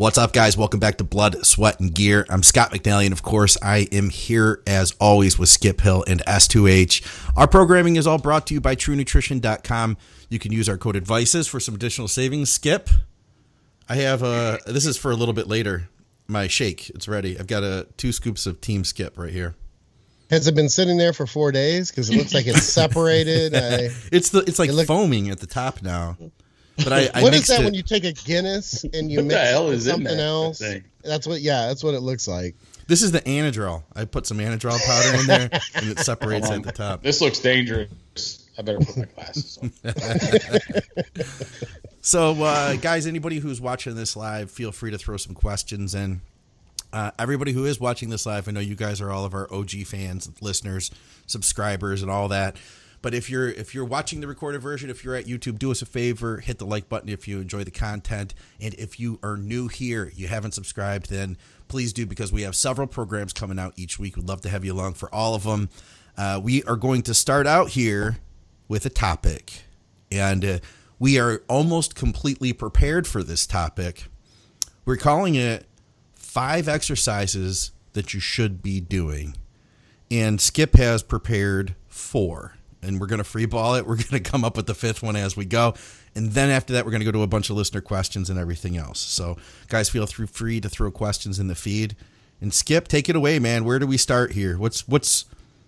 What's up, guys? Welcome back to Blood, Sweat, and Gear. I'm Scott McNally, and of course, I am here as always with Skip Hill and S2H. Our programming is all brought to you by TrueNutrition.com. You can use our code ADVICES for some additional savings. Skip, I have uh this is for a little bit later. My shake, it's ready. I've got a two scoops of Team Skip right here. Has it been sitting there for four days? Because it looks like it's separated. I, It's the it's like It foaming at the top now. But I, I what is mixed that it. when you take a Guinness and you What mix hell it with is something that else? thing? That's what. Yeah, that's what it looks like. This is the Anadrol. I put some Anadrol powder in there, and it separates at the top. This looks dangerous. I better put my glasses on. So, uh, guys, anybody who's watching this live, feel free to throw some questions in. Uh, everybody who is watching this live, I know you guys are all of our OG fans, listeners, subscribers, and all that. But if you're if you're watching the recorded version, if you're at YouTube, do us a favor, hit the like button if you enjoy the content, and if you are new here, you haven't subscribed, then please do because we have several programs coming out each week. We'd love to have you along for all of them. Uh, we are going to start out here with a topic, and uh, we are almost completely prepared for this topic. We're calling it five exercises that you should be doing. And Skip has prepared four. And we're going to free ball it. We're going to come up with the fifth one as we go. And then after that, we're going to go to a bunch of listener questions and everything else. So, guys, feel free to throw questions in the feed. And Skip, take it away, man. Where do we start here? What's what's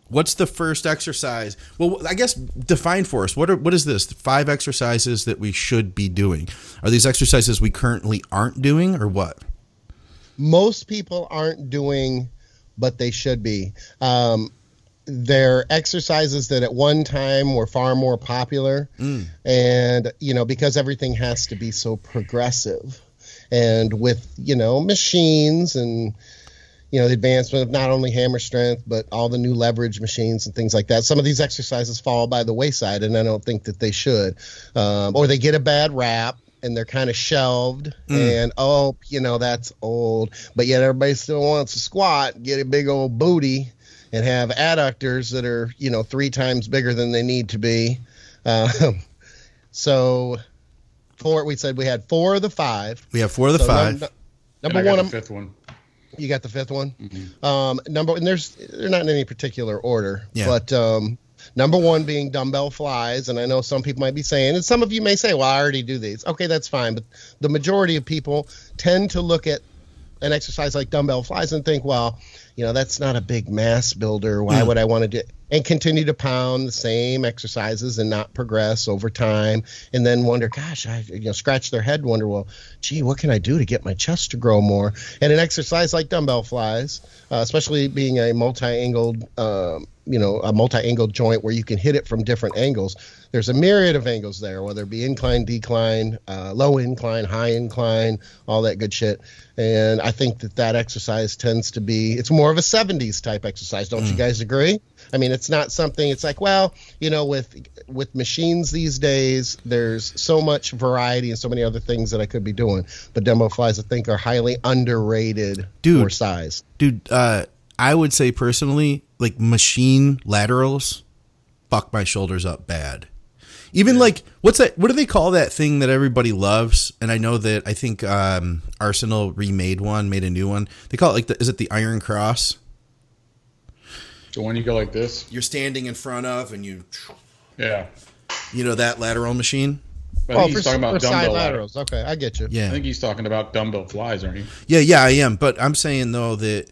what's the first exercise? Well, I guess define for us. What are what is this? Five exercises that we should be doing. Are these exercises we currently aren't doing, or what? Most people aren't doing, but they should be. Um, they're exercises that at one time were far more popular, and you know because everything has to be so progressive, and with you know machines and you know the advancement of not only hammer strength but all the new leverage machines and things like that. Some of these exercises fall by the wayside and i don't think that they should. Um, or they get a bad rap and they're kind of shelved and oh you know that's old. But yet everybody still wants to squat get a big old booty and have adductors that are you know three times bigger than they need to be um, so four we said we had four of the five We have four of the So five. num- And number I got one the fifth one. you got the fifth one. Um, number and there's they're not in any particular order, Yeah. but um, number one being dumbbell flies, and I know some people might be saying, and some of you may say, "Well, I already do these." Okay, that's fine, but the majority of people tend to look at an exercise like dumbbell flies and think, "Well, you know, that's not a big mass builder. Why would I want to do?" And continue to pound the same exercises and not progress over time, and then wonder, "Gosh, I you know scratch their head, wonder, well, gee, what can I do to get my chest to grow more?" And an exercise like dumbbell flies, uh, especially being a multi-angled, um, you know, a multi-angled joint where you can hit it from different angles. There's a myriad of angles there, whether it be incline, decline, uh, low incline, high incline, all that good shit. And I think that that exercise tends to be, it's more of a 70s type exercise. Don't you guys agree? I mean, it's not something. It's like, well, you know, with with machines these days, there's so much variety and so many other things that I could be doing. But dumbbell flies, I think, are highly underrated Dude. for size. Dude, uh, I would say personally, like machine laterals fuck my shoulders up bad. Even like what's that what do they call that thing that everybody loves? And I know that I think um, Arsenal remade one, made a new one. They call it like the is it the Iron Cross? The one you go like this. You're standing in front of and you Yeah. you know that lateral machine? I Oh, think for, he's talking for about side dumbbell laterals. Okay, I get you. Yeah, I think he's talking about dumbbell flies, aren't you? Yeah, yeah, I am. But I'm saying though that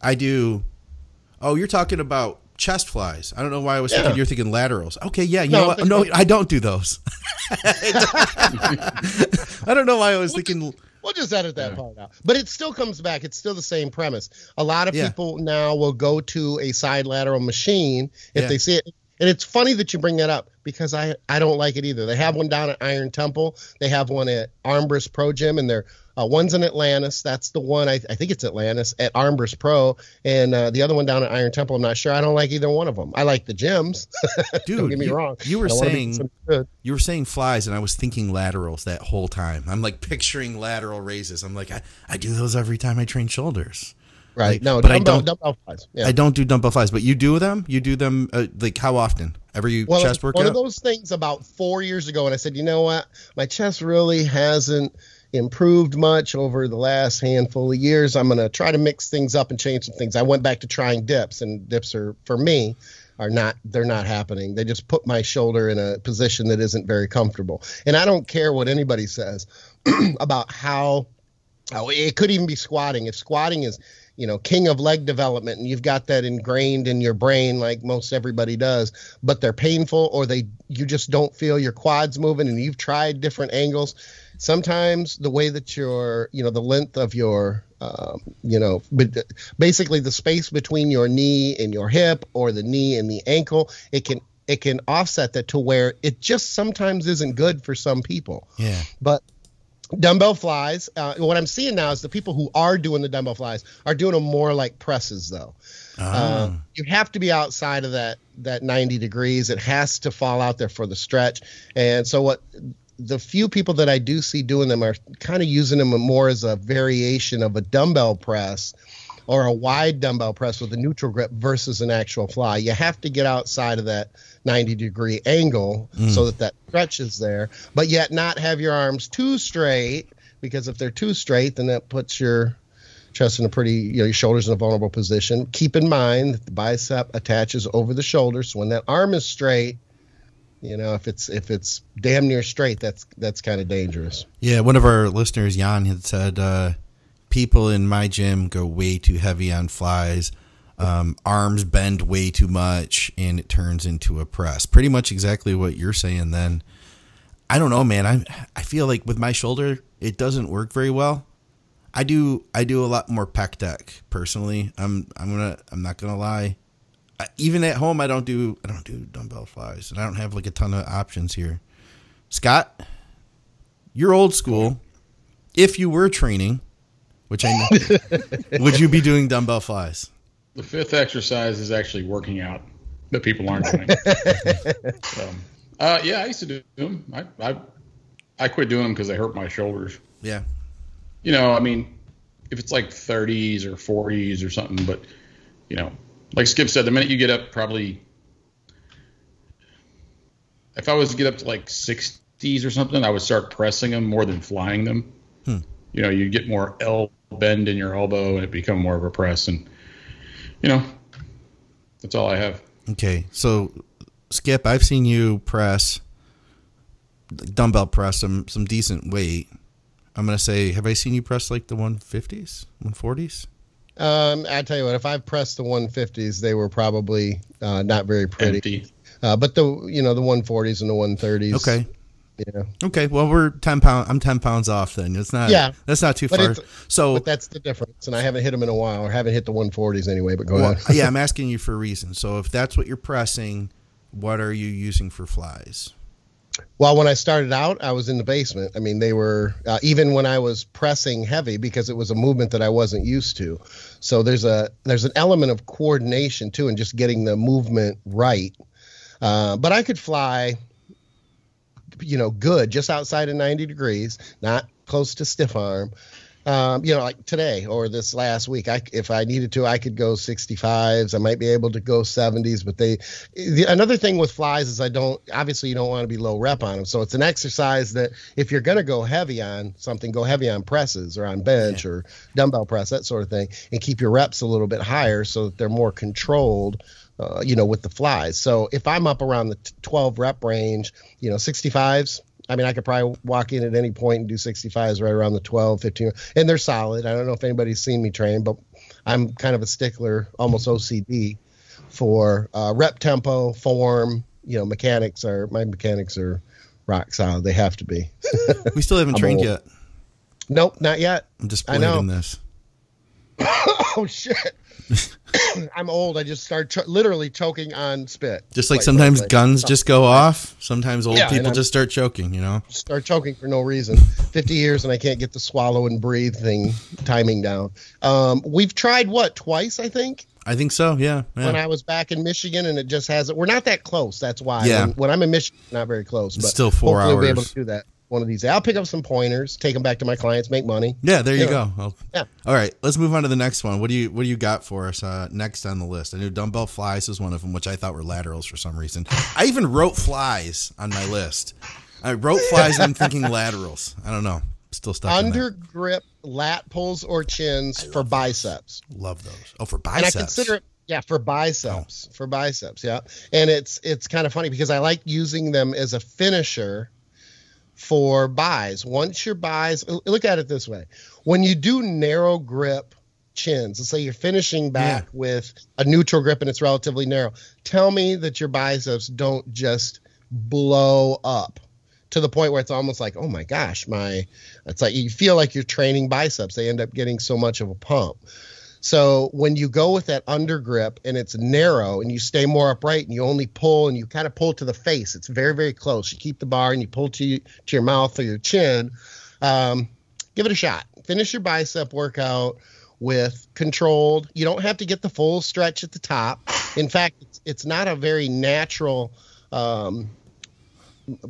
I do. Oh, you're talking about chest flies. I don't know why I was thinking you're thinking laterals. Okay, yeah, you No, know what? No, I don't do those. I don't know why I was thinking. We'll just edit that part out. But it still comes back. It's still the same premise. A lot of Yeah. people now will go to a side lateral machine if Yeah. they see it. And it's funny that you bring that up because I, I don't like it either. They have one down at Iron Temple. They have one at Armbrust Pro Gym, and they're uh, one's in Atlantis. That's the one I, I think it's Atlantis at Armbrust Pro, and uh, the other one down at Iron Temple. I'm not sure. I don't like either one of them. I like the gyms. Dude, don't get me you, wrong. You were I don't wanna be saying you were saying flies, and I was thinking laterals that whole time. I'm like picturing lateral raises. I'm like, I, I do those every time I train shoulders. right? like, no, but I don't- dumbbell flies. Yeah. I don't do dumbbell flies, but you do them. You do them uh, like how often? Every well, chest one of those things about four years ago, and I said, you know what, my chest really hasn't improved much over the last handful of years. I'm going to try to mix things up and change some things. I went back to trying dips, and dips are for me are not they're not happening. They just put my shoulder in a position that isn't very comfortable. And I don't care what anybody says about how it could even be squatting. If squatting is, you know, king of leg development and you've got that ingrained in your brain like most everybody does, but they're painful or they you just don't feel your quads moving and you've tried different angles. Sometimes the way that your, you know, the length of your um, you know, but basically the space between your knee and your hip or the knee and the ankle, it can it can offset that to where it just sometimes isn't good for some people. Yeah. But dumbbell flies. Uh, what I'm seeing now is the people who are doing the dumbbell flies are doing them more like presses, though. Ah. Uh, you have to be outside of that that 90 degrees. It has to fall out there for the stretch. And so what the few people that I do see doing them are kind of using them more as a variation of a dumbbell press or a wide dumbbell press with a neutral grip versus an actual fly. You have to get outside of that 90 degree angle mm. so that that stretch is there, but yet not have your arms too straight because if they're too straight, then that puts your chest in a pretty, you know, your shoulders in a vulnerable position. Keep in mind that the bicep attaches over the shoulder, so when that arm is straight, you know, if it's if it's damn near straight, that's that's kind of dangerous. Yeah, one of our listeners, Jan, had said uh, people in my gym go way too heavy on flies. Um, arms bend way too much, and it turns into a press. Pretty much exactly what you're saying. Then I don't know, man. I I feel like with my shoulder, it doesn't work very well. I do I do a lot more pec deck personally. I'm I'm gonna I'm not gonna lie. Even at home, I don't do I don't do dumbbell flies, and I don't have like a ton of options here. Scott, you're old school. If you were training, which I know, would you be doing dumbbell flies? The fifth exercise is actually working out that people aren't doing. so, uh, yeah, I used to do them. I I, I quit doing them because they hurt my shoulders. Yeah. You know, I mean, if it's like 30s or 40s or something, but you know, like Skip said, the minute you get up, probably if I was to get up to like 60s or something, I would start pressing them more than flying them. Hmm. You know, you get more L bend in your elbow and it become more of a press, and you know, that's all I have. Okay. So, Skip, I've seen you press dumbbell press some some decent weight. I'm gonna say, have I seen you press like the 150s, 140s? Um, I tell you what, if I've pressed the 150s, they were probably uh, not very pretty. Empty. Uh, but the you know the 140s and the 130s. Okay. Yeah. Okay. Well, we're 10 pound. I'm 10 pounds off. Then it's not. Yeah. That's not too But far. So But that's the difference, and I haven't hit them in a while, or haven't hit the 140s anyway. But go Well, ahead. yeah, I'm asking you for a reason. So if that's what you're pressing, what are you using for flies? Well, when I started out, I was in the basement. I mean, they were uh, even when I was pressing heavy because it was a movement that I wasn't used to. So there's a there's an element of coordination too, and just getting the movement right. Uh, but I could fly, you know, good just outside of 90 degrees, not close to stiff arm. Um, you know, like today or this last week, I if I needed to, I could go 65s. I might be able to go 70s. But they, the, another thing with flies is I don't obviously you don't want to be low rep on them. So it's an exercise that if you're going to go heavy on something, go heavy on presses or on bench or dumbbell press that sort of thing, and keep your reps a little bit higher so that they're more controlled. Uh, you know, with the flies. So if I'm up around the 12 rep range, you know, 65s, I mean, I could probably walk in at any point and do 65s right around the 12, 15, and they're solid. I don't know if anybody's seen me train, but I'm kind of a stickler, almost OCD for uh, rep tempo, form. You know, mechanics are my mechanics are rock solid. They have to be. We still haven't trained old. yet. nope, not yet. I'm I disappointed know. in this. Oh shit. I'm old. I just start ch- literally choking on spit. Just like Quite sometimes guns just go off. Sometimes old Yeah, people just start choking. You know. start choking for no reason. 50 years and I can't get the swallow and breathe thing timing down. Um, we've tried what twice, I think, I think so. Yeah. when. I was back in Michigan, and it just hasn't. We're not that close. That's why. Yeah. When, when I'm in Michigan, not very close. It's but still four hopefully We'll be able to do that one of these. I'll pick up some pointers, take them back to my clients, make money. Yeah, there you Yeah. go. Well, Yeah. All right, let's move on to the next one. What do you What do you got for us uh, next on the list? I knew dumbbell flies was one of them, which I thought were laterals for some reason. I even wrote flies on my list. I wrote flies and I'm thinking laterals. I don't know. still stuck. Under grip lat pulls or chins for biceps. love those. Oh, for biceps. And biceps. I consider it yeah, for biceps. For biceps, yeah. And it's it's kind of funny because I like using them as a finisher for bis. Once your bis look at it this way. When you do narrow grip chins, let's say you're finishing back with a neutral grip and it's relatively narrow. Tell me that your biceps don't just blow up to the point where it's almost like, oh my gosh, my it's like you feel like you're training biceps. They end up getting so much of a pump. So when you go with that under grip and it's narrow and you stay more upright and you only pull and you kind of pull to the face, it's very very close. You keep the bar and you pull to you, to your mouth or your chin. Um, give it a shot. Finish your bicep workout with controlled. You don't have to get the full stretch at the top. In fact, it's, it's not a very natural um,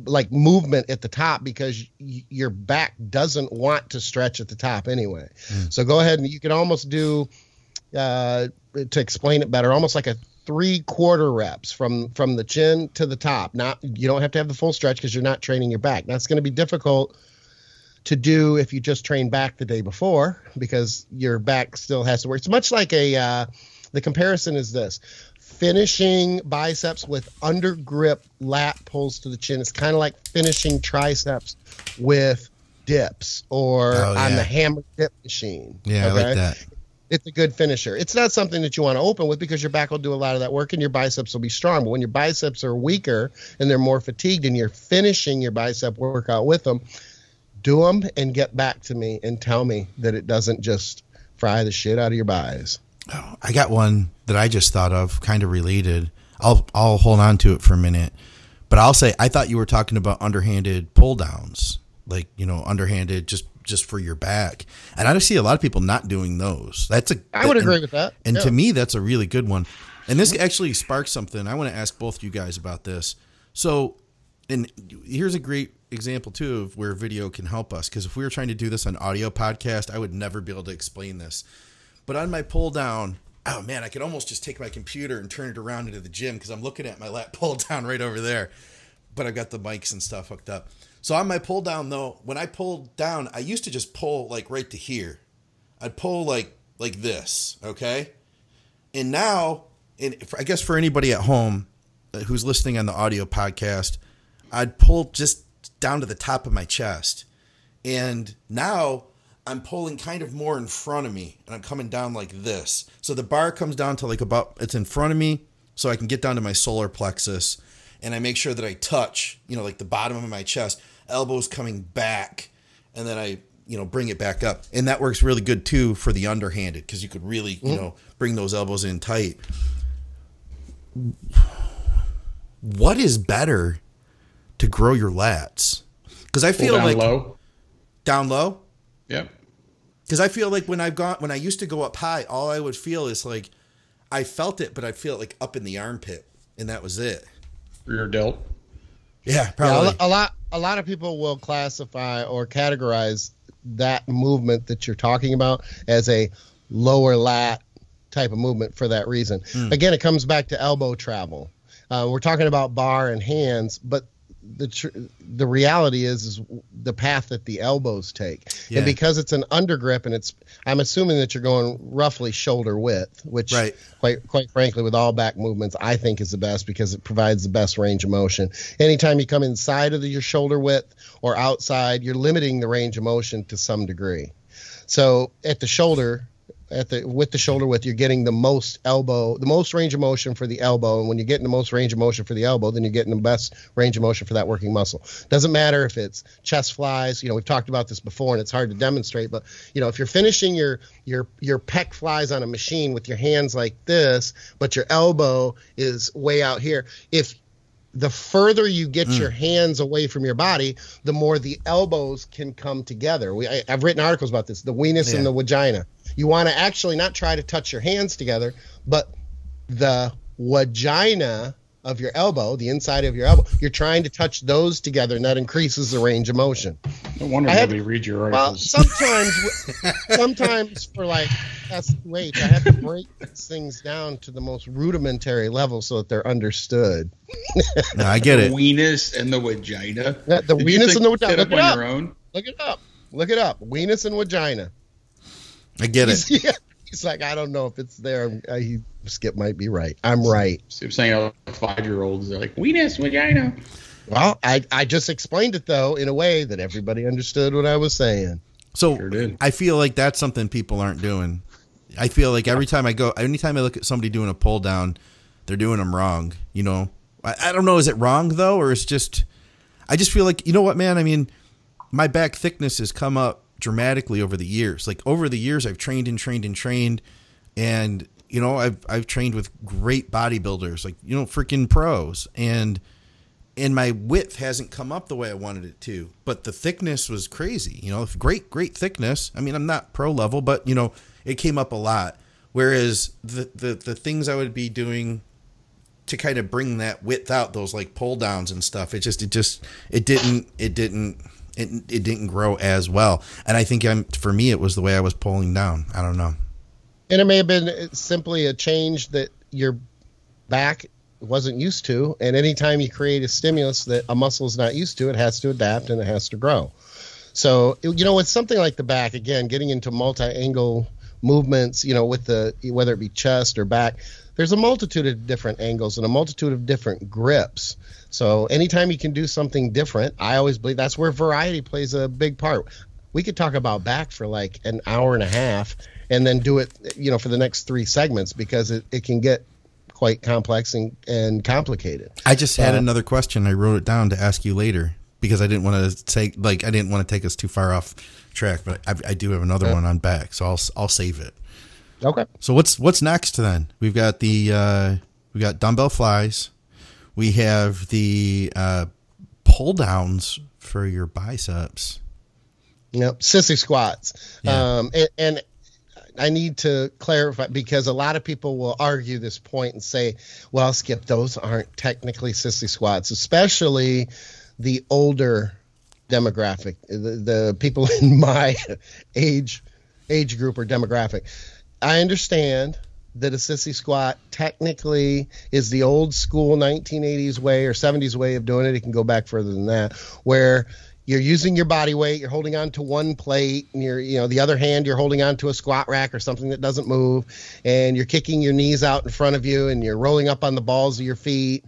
like movement at the top because y- your back doesn't want to stretch at the top anyway. So go ahead and you can almost do uh, to explain it better, almost like a three quarter reps from from the chin to the top. Not you don't have to have the full stretch because you're not training your back. That's going to be difficult to do if you just train back the day before because your back still has to work. It's much like a uh, the comparison is this finishing biceps with under grip lat pulls to the chin. It's kind of like finishing triceps with dips or Oh, on the hammer dip machine. yeah, I like that. it's a good finisher. It's not something that you want to open with because your back will do a lot of that work and your biceps will be strong. But when your biceps are weaker and they're more fatigued and you're finishing your bicep workout with them, do them and get back to me and tell me that it doesn't just fry the shit out of your bis. Oh, I got one that I just thought of, kind of related. I'll I'll hold on to it for a minute, but I'll say I thought you were talking about underhanded pull downs, like you know, underhanded just just for your back. And I see a lot of people not doing those. That's a I would and- agree with that. And Yeah. to me, that's a really good one. And this actually sparks something. I want to ask both you guys about this. So, and here's a great example too of where video can help us. Because if we were trying to do this on audio podcast, I would never be able to explain this. But on my pull down, oh man, I could almost just take my computer and turn it around into the gym because I'm looking at my lat pull down right over there. But I've got the mics and stuff hooked up. So on my pull down though, when I pulled down, I used to just pull like right to here. I'd pull like like this, okay? And now, and I guess for anybody at home uh, who's listening on the audio podcast, I'd pull just down to the top of my chest. And now I'm pulling kind of more in front of me and I'm coming down like this. So the bar comes down to like about, it's in front of me so I can get down to my solar plexus. And I make sure that I touch, you know, like the bottom of my chest, elbows coming back. And then I, you know, bring it back up. And that works really good too for the underhanded because you could really, you mm-hmm. know, bring those elbows in tight. What is better to grow your lats? Because I feel down like low. down low. Yep. Because I feel like when I've gone when I used to go up high, all I would feel is like I felt it, but I feel it like up in the armpit, and that was it. Rear delt. Yeah, Yeah, probably. a, a lot a lot of people will classify or categorize that movement that you're talking about as a lower lat type of movement for that reason. Again, it comes back to elbow travel. Uh, we're talking about bar and hands, but the tr- the reality is is the path that the elbows take, Yeah. and because it's an undergrip and it's I'm assuming that you're going roughly shoulder width, which Right. quite quite frankly with all back movements I think is the best because it provides the best range of motion. Anytime you come inside of the, your shoulder width or outside, you're limiting the range of motion to some degree. So at the shoulder, at the with the shoulder width, you're getting the most elbow, the most range of motion for the elbow. And when you're getting the most range of motion for the elbow, then you're getting the best range of motion for that working muscle. Doesn't matter if it's chest flies. You know, we've talked about this before, and it's hard to demonstrate. But you know, if you're finishing your your your pec flies on a machine with your hands like this, but your elbow is way out here, if the further you get mm. your hands away from your body, the more the elbows can come together. We, I, I've written articles about this, the weenus Yeah. and the vagina. You want to actually not try to touch your hands together, but the vagina of your elbow, the inside of your elbow, you're trying to touch those together, and that increases the range of motion. No wonder I have- nobody read your articles. Well, sometimes, sometimes for like SQH, I have to break these things down to the most rudimentary level so that they're understood. no, I get it. the it. weenus and the vagina. Yeah, the Did weenus pick and the vagina. Look it up. your own. Look it up. Look it up. Weenus and vagina. I get it. He's, yeah, he's like, I don't know if it's there. Uh, he, Skip might be right. I'm right. So I'm saying all five year olds are like, weenus, vagina. Well, I, I just explained it though in a way that everybody understood what I was saying. So Sure. I feel like that's something people aren't doing. I feel like every time I go, anytime I look at somebody doing a pull down, they're doing them wrong. You know, I, I don't know. Is it wrong though, or it's just? I just feel like you know what, man. I mean, my back thickness has come up dramatically over the years. Like over the years, I've trained and trained and trained, and you know, I've I've trained with great bodybuilders, like you know, freaking pros, and and my width hasn't come up the way I wanted it to, but the thickness was crazy. You know, great, great thickness. I mean, I'm not pro level, but you know, it came up a lot. Whereas the the, the things I would be doing to kind of bring that width out, those like pull downs and stuff, it just it just it didn't it didn't it, it didn't grow as well. And I think I'm for me it was the way I was pulling down. I don't know. And it may have been uh, simply a change that your back wasn't used to. And anytime you create a stimulus that a muscle is not used to, it has to adapt and it has to grow. So, you know, with something like the back, again, getting into multi angle movements, you know, with the whether it be chest or back, there's a multitude of different angles and a multitude of different grips. So, anytime you can do something different, I always believe that's where variety plays a big part. We could talk about back for like an hour and a half and then do it, you know, for the next three segments because it, it can get quite complex and, and complicated. I just had Uh, another question. I wrote it down to ask you later because I didn't want to take like I didn't want to take us too far off track, but I, I do have another one on back, so I'll I'll save it. Okay. So what's what's next then? We've got the uh, we got dumbbell flies, we have the uh, pull downs for your biceps. Yep, sissy squats. Yeah. Um, and, and I need to clarify because a lot of people will argue this point and say, "Well, Skip, those aren't technically sissy squats," especially the older demographic, the, the people in my age age group or demographic. I understand that a sissy squat technically is the old school 1980s way or 70s way of doing it. It can go back further than that, where you're using your body weight, you're holding on to one plate, and you're, you know, the other hand you're holding on to a squat rack or something that doesn't move, and you're kicking your knees out in front of you, and you're rolling up on the balls of your feet.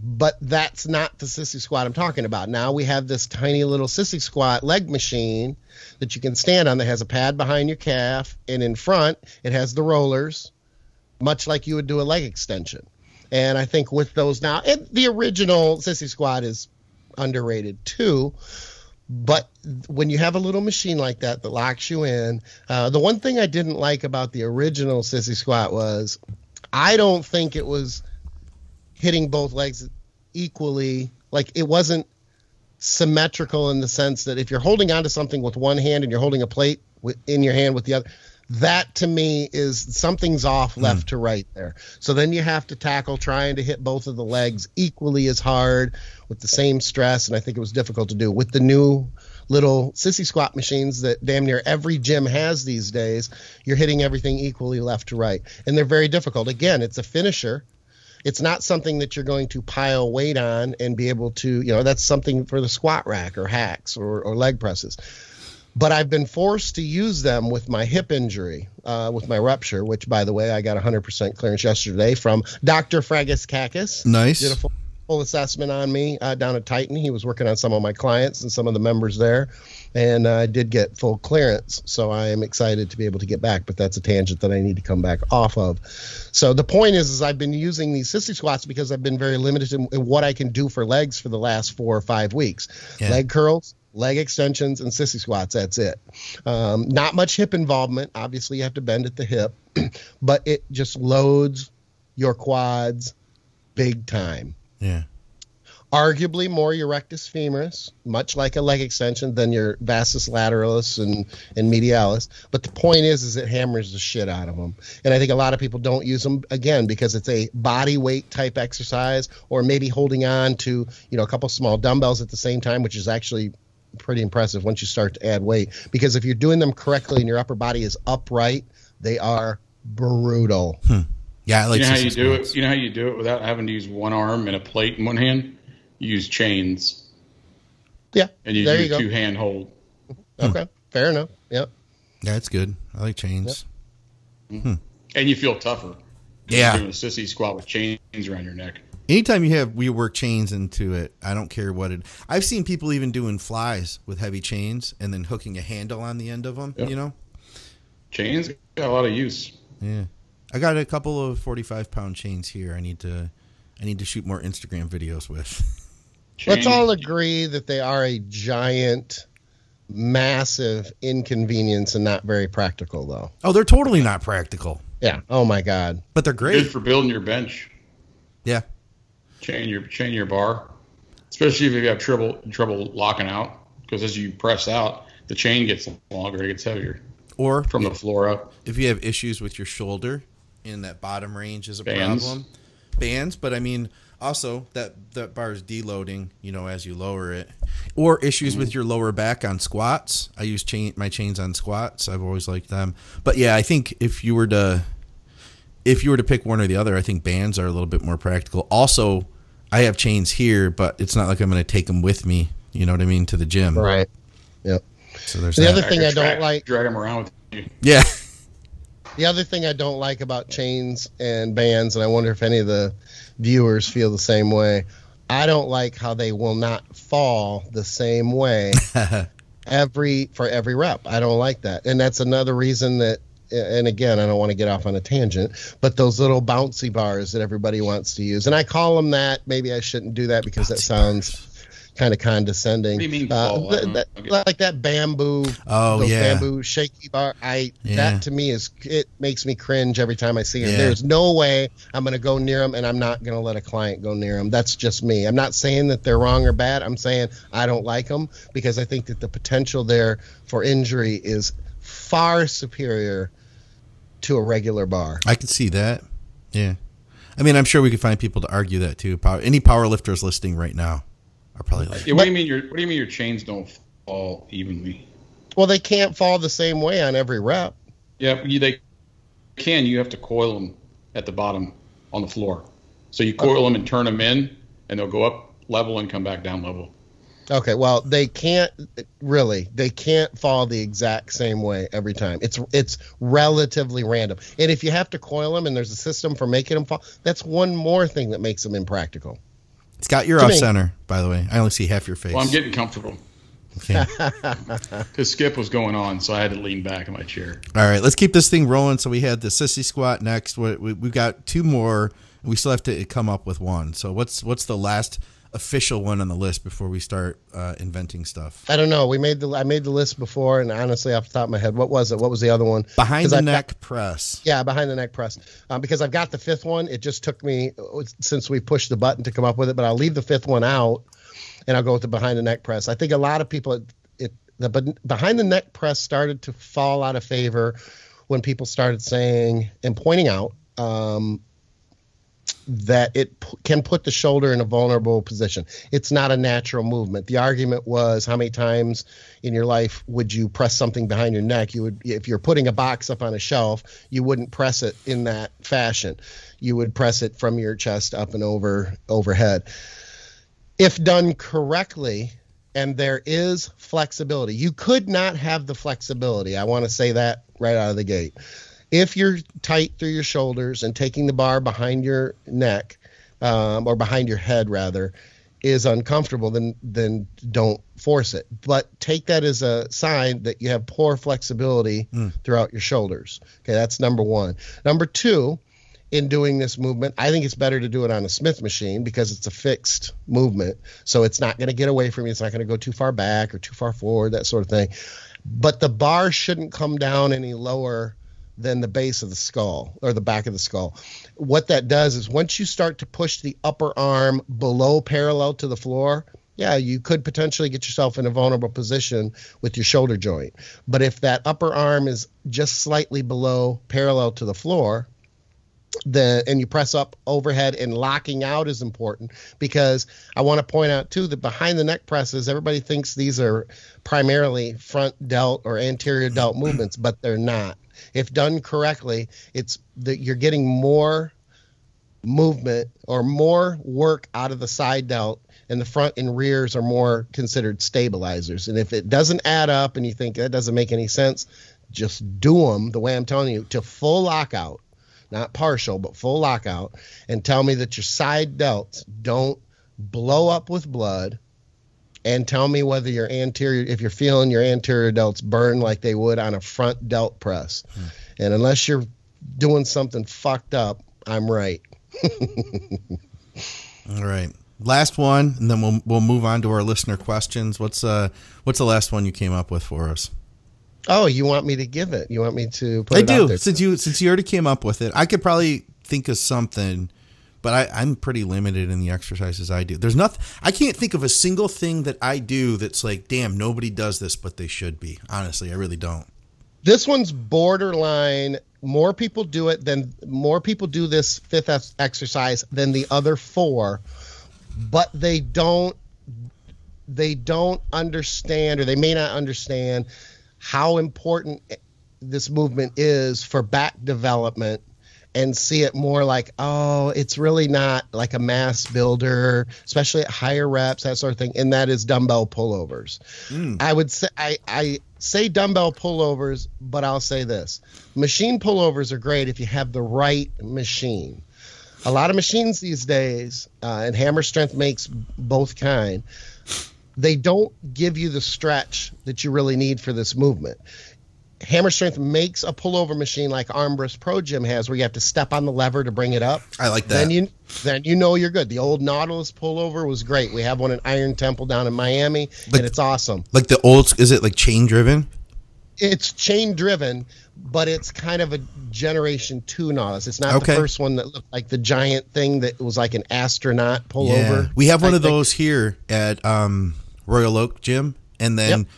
But that's not the sissy squat I'm talking about. Now we have this tiny little sissy squat leg machine that you can stand on that has a pad behind your calf, and in front it has the rollers, much like you would do a leg extension. And I think with those now, and the original sissy squat is underrated too. But when you have a little machine like that that locks you in, uh, the one thing I didn't like about the original sissy squat was I don't think it was hitting both legs equally. Like it wasn't symmetrical in the sense that if you're holding onto something with one hand and you're holding a plate in your hand with the other, that to me is something's off hmm. left to right there. So then you have to tackle trying to hit both of the legs equally as hard with the same stress, and I think it was difficult to do with the new little sissy squat machines that damn near every gym has these days. You're hitting everything equally left to right, and they're very difficult. Again, it's a finisher it's not something that you're going to pile weight on and be able to, you know, that's something for the squat rack or hacks or, or leg presses. But I've been forced to use them with my hip injury, uh, with my rupture, which, by the way, I got 100% clearance yesterday from Dr. Fragus Kakis. Nice. Did a full, full assessment on me uh, down at Titan. He was working on some of my clients and some of the members there. And uh, I did get full clearance. So I am excited to be able to get back. But that's a tangent that I need to come back off of. So the point is, is I've been using these sissy squats because I've been very limited in, in what I can do for legs for the last four or five weeks. Yeah. Leg curls, leg extensions, and sissy squats. That's it. Um, not much hip involvement. Obviously, you have to bend at the hip, but it just loads your quads big time. Yeah. Arguably more your rectus femoris, much like a leg extension, than your vastus lateralis and, and medialis. But the point is, is it hammers the shit out of them. And I think a lot of people don't use them again because it's a body weight type exercise, or maybe holding on to you know a couple small dumbbells at the same time, which is actually pretty impressive once you start to add weight. Because if you're doing them correctly and your upper body is upright, they are brutal. Hmm. Yeah, I like you know how sissy you do it? You know how you do it without having to use one arm and a plate in one hand? You use chains Yeah, and you there do you two hand hold. Mm-hmm. Okay, fair enough. Yep. Yeah, it's good. I like chains. Hmm. And you feel tougher. Yeah. Doing a sissy squat with chains around your neck. Anytime you have we work chains into it, I don't care what it. I've seen people even doing flies with heavy chains and then hooking a handle on the end of them. Yeah. You know. Chains got a lot of use. Yeah. I got a couple of forty-five pound chains here. I need to, I need to shoot more Instagram videos with. Let's all agree that they are a giant, massive inconvenience and not very practical, though. Oh, they're totally not practical, Yeah. Oh my God. but they're good great. for building your bench. Yeah. Chain your chain your bar, especially if you have trouble trouble locking out. Because as you press out, the chain gets longer, it gets heavier Or from the floor up. if you have issues with your shoulder in that bottom range is a Bands. problem. Bands, but I mean also that that bar is deloading, you know, as you lower it. Or issues with mm-hmm. your lower back on squats. I use chain my chains on squats. I've always liked them. But yeah, I think if you were to if you were to pick one or the other, I think bands are a little bit more practical. Also, I have chains here, but it's not like I'm going to take them with me, you know what I mean, to the gym. Right. Yep. So there's The that. other thing I could don't drag- like- Drag them around with you. yeah. The other thing I don't like about chains and bands, and I wonder if any of the viewers feel the same way, I don't like how they will not fall the same way every for every rep. I don't like that, and that's another reason that. And again, I don't want to get off on a tangent, but those little bouncy bars that everybody wants to use, and I call them that. Maybe I shouldn't do that because that Bouncy sounds kind of condescending. What do you mean Uh, fall? I th- don't that- like that bamboo Oh yeah. bamboo shaky bar. I Yeah. that to me is it makes me cringe every time I see it. Yeah. There's no way I'm going to go near them, and I'm not going to let a client go near them. That's just me. I'm not saying that they're wrong or bad. I'm saying I don't like them because I think that the potential there for injury is far superior to a regular bar. I can see that. Yeah. I mean, I'm sure we could find people to argue that too. Power, any power lifters listening right now are probably like, Yeah, what do you mean your What do you mean your chains don't fall evenly? Well, they can't fall the same way on every rep. Yeah, you, they can. You have to coil them at the bottom on the floor. So you coil them and turn them in, and they'll go up level and come back down level. Okay, well, they can't really. They can't fall the exact same way every time. It's it's relatively random. And if you have to coil them and there's a system for making them fall, that's one more thing that makes them impractical. Scott, you're To off me. center, by the way. I only see half your face. Well, I'm getting comfortable Okay. because Skip was going on, so I had to lean back in my chair. All right, let's keep this thing rolling. So we had the sissy squat next. We, we, we've got two more. We still have to come up with one. So what's what's the last official one on the list before we start uh, inventing stuff? I don't know. We made the I made the list before, and honestly, off the top of my head, what was it? What was the other one? Behind the I've got- neck press. Yeah, behind the neck press. Um, because I've got the fifth one. It just took me since we pushed the button to come up with it, but I'll leave the fifth one out, and I'll go with the behind the neck press. I think a lot of people, it, it the be- behind the neck press started to fall out of favor when people started saying and pointing out um, that it p- can put the shoulder in a vulnerable position. It's not a natural movement. The argument was how many times in your life would you press something behind your neck? You would if you're putting a box up on a shelf, you wouldn't press it in that fashion. You would press it from your chest up and over overhead. If done correctly, and there is flexibility. You could not have the flexibility. I want to say that right out of the gate. If you're tight through your shoulders and taking the bar behind your neck, um, or behind your head rather, is uncomfortable, then then don't force it. But take that as a sign that you have poor flexibility throughout your shoulders. Okay, that's number one. Number two, in doing this movement. I think it's better to do it on a Smith machine because it's a fixed movement. So it's not going to get away from you. It's not going to go too far back or too far forward, that sort of thing. But the bar shouldn't come down any lower than the base of the skull or the back of the skull. What that does is once you start to push the upper arm below parallel to the floor, yeah, you could potentially get yourself in a vulnerable position with your shoulder joint. But if that upper arm is just slightly below parallel to the floor, the and you press up overhead and locking out is important because I want to point out too that behind the neck presses everybody thinks these are primarily front delt or anterior delt movements but they're not if done correctly it's that you're getting more movement or more work out of the side delt and the front and rears are more considered stabilizers. And if it doesn't add up and you think that doesn't make any sense just do them the way i'm telling you to full lockout not partial but full lockout and tell me that your side delts don't blow up with blood and tell me whether your anterior if you're feeling your anterior delts burn like they would on a front delt press hmm. and unless you're doing something fucked up i'm right All right. Last one, and then we'll we'll move on to our listener questions. What's uh what's the last one you came up with for us? Oh, you want me to give it? You want me to put I it do. Since you since you already came up with it, I could probably think of something, but I, I'm pretty limited in the exercises I do. There's nothing I can't think of a single thing that I do that's like, damn, nobody does this, but they should be. Honestly, I really don't. This one's borderline more people do it than more people do this fifth exercise than the other four, but they don't they don't understand or they may not understand how important this movement is for back development and see it more like, oh, it's really not like a mass builder, especially at higher reps, that sort of thing. And that is dumbbell pullovers. Mm. I would say I, I say dumbbell pullovers, but I'll say this: machine pullovers are great if you have the right machine. A lot of machines these days, uh, and Hammer Strength makes both kind. They don't give you the stretch that you really need for this movement. Hammer Strength makes a pullover machine like Armbrust Pro Gym has, where you have to step on the lever to bring it up. I like that. Then you then you know you're good. The old Nautilus pullover was great. We have one in Iron Temple down in Miami, like, and it's awesome. Like the old, is it like chain driven? It's chain driven, but it's kind of a generation two Nautilus. It's not okay. the first one that looked like the giant thing that was like an astronaut pullover. Yeah. We have one of those here at um, Royal Oak Gym, and then yep.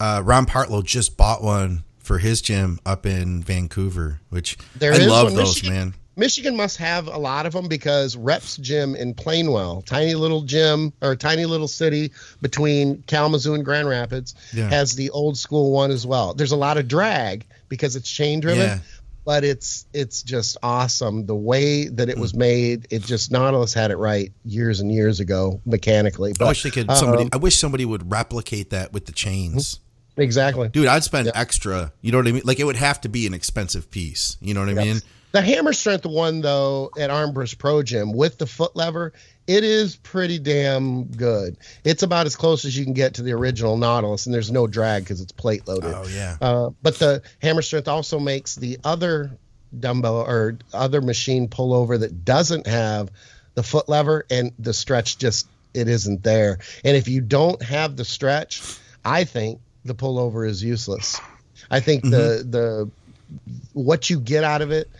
uh, Ron Partlow just bought one for his gym up in Vancouver, which there I love one. those, Michigan, man. Michigan must have a lot of them because Reps Gym in Plainwell, tiny little gym or tiny little city between Kalamazoo and Grand Rapids, yeah. has the old school one as well. There's a lot of drag because it's chain driven. Yeah. But it's it's just awesome the way that it was mm. made. It just Nautilus had it right years and years ago mechanically. But, I wish they could. Somebody, um, I wish somebody would replicate that with the chains. Exactly. Dude, I'd spend extra. You know what I mean? Like it would have to be an expensive piece. You know what yep. I mean? The hammer strength one though at Armbrust Pro Gym with the foot lever, it is pretty damn good. It's about as close as you can get to the original Nautilus, and there's no drag because it's plate loaded. Oh yeah. Uh, but the hammer strength also makes the other dumbbell or other machine pullover that doesn't have the foot lever and the stretch just it isn't there. And if you don't have the stretch, I think the pullover is useless. I think mm-hmm. the the what you get out of it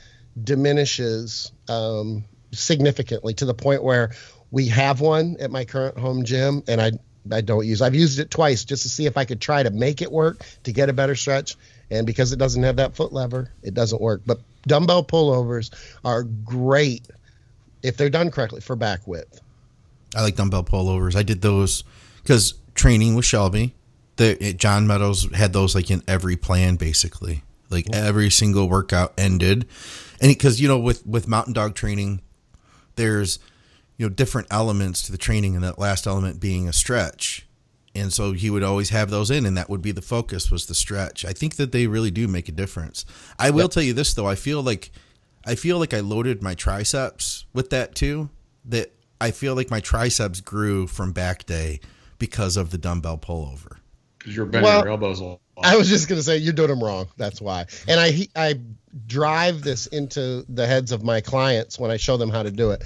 diminishes um, significantly to the point where we have one at my current home gym and I I don't use. I've used it twice just to see if I could try to make it work to get a better stretch. And because it doesn't have that foot lever, it doesn't work. But dumbbell pullovers are great if they're done correctly for back width. I like dumbbell pullovers. I did those because training with Shelby the John Meadows had those like in every plan basically. Like every single workout ended, and because you know with with mountain dog training, there's you know different elements to the training, and that last element being a stretch. And so he would always have those in, and that would be the focus was the stretch. I think that they really do make a difference. I will yep. tell you this though, I feel like I feel like I loaded my triceps with that too. That I feel like my triceps grew from back day because of the dumbbell pullover because you're bending well, your elbows a lot. I was just gonna say you're doing them wrong. That's why. And I I drive this into the heads of my clients when I show them how to do it.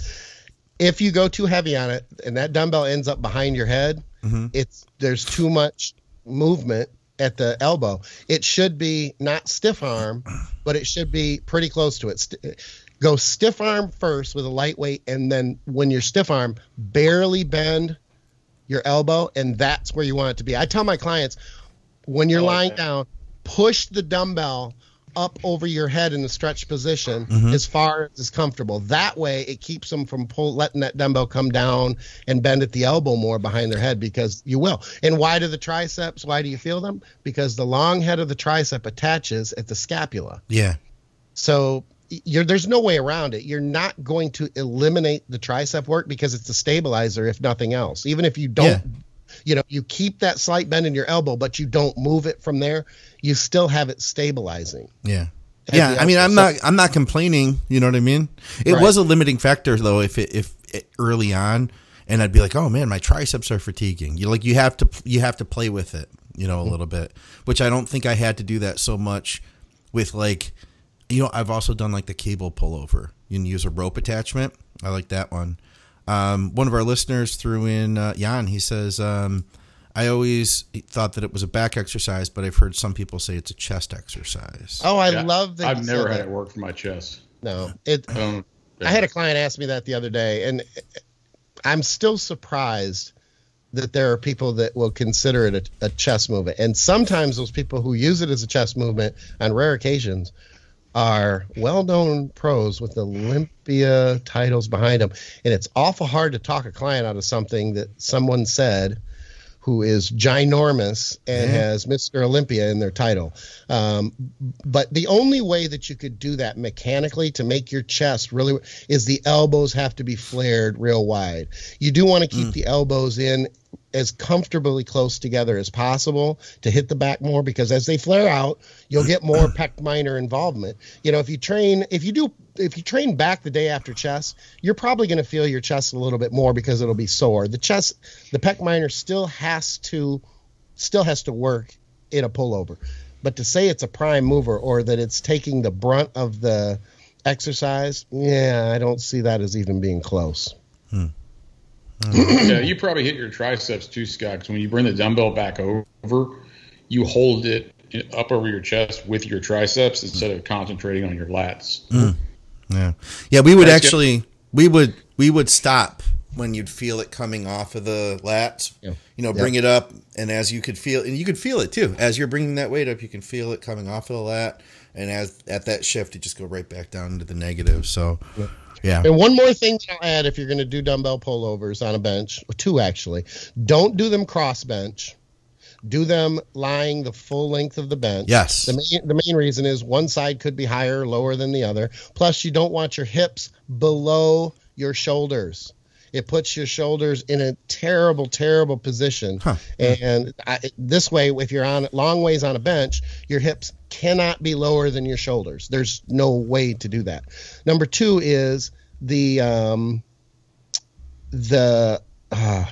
If you go too heavy on it and that dumbbell ends up behind your head, mm-hmm. it's there's too much movement at the elbow. It should be not stiff arm, but it should be pretty close to it. St- go stiff arm first with a lightweight, and then when you're stiff arm, barely bend your elbow, and that's where you want it to be. I tell my clients when you're lying down, push the dumbbell up over your head in the stretch position mm-hmm. as far as is comfortable. That way, it keeps them from pull, letting that dumbbell come down and bend at the elbow more behind their head because you will. And why do the triceps? Why do you feel them? Because the long head of the tricep attaches at the scapula. Yeah. So you're there's no way around it. You're not going to eliminate the tricep work because it's a stabilizer, if nothing else. Even if you don't, Yeah. you know, you keep that slight bend in your elbow, but you don't move it from there. You still have it stabilizing. Yeah. Yeah, I mean. I'm not, I'm not complaining. You know what I mean? It Right. was a limiting factor though. If it, if it, early on, and I'd be like, oh man, my triceps are fatiguing. You like, you have to, you have to play with it, you know, a mm-hmm. little bit. Which I don't think I had to do that so much with like, you know, I've also done like the cable pullover. You can use a rope attachment. I like that one. Um, one of our listeners threw in uh, Jan. He says, um, I always thought that it was a back exercise, but I've heard some people say it's a chest exercise. Oh, I Yeah, love that. I've never had that. it work for my chest. No, it. Um, I had a client ask me that the other day, and I'm still surprised that there are people that will consider it a, a chest movement. And sometimes those people who use it as a chest movement on rare occasions are well-known pros with Olympia titles behind them. And it's awful hard to talk a client out of something that someone said who is ginormous and Yeah. has Mr. Olympia in their title. Um, but the only way that you could do that mechanically to make your chest really is the elbows have to be flared real wide. You do want to keep the elbows in as comfortably close together as possible to hit the back more because as they flare out, you'll get more pec minor involvement. You know, if you train, if you do, if you train back the day after chest, you're probably going to feel your chest a little bit more because it'll be sore. The chest, the pec minor still has to, still has to work in a pullover. But to say it's a prime mover or that it's taking the brunt of the exercise, yeah, I don't see that as even being close. Hmm. Mm. yeah, you probably hit your triceps too, Scott. 'cause when you bring the dumbbell back over, you hold it up over your chest with your triceps instead of concentrating on your lats. Mm. Yeah, yeah. We would That's good. actually we would we would stop when you'd feel it coming off of the lats. Yeah. You know, Yeah. bring it up, and as you could feel, and you could feel it too. As you're bringing that weight up, you can feel it coming off of the lat, and as at that shift, you just go right back down into the negative. So, yeah, And one more thing that I'll add if you're going to do dumbbell pullovers on a bench, or two actually, don't do them cross bench. Do them lying the full length of the bench. Yes. The main, the main reason is one side could be higher or lower than the other. Plus, you don't want your hips below your shoulders. It puts your shoulders in a terrible, terrible position. Huh. And I, this way, if you're on long ways on a bench, your hips cannot be lower than your shoulders. There's no way to do that. Number two is the um, the uh,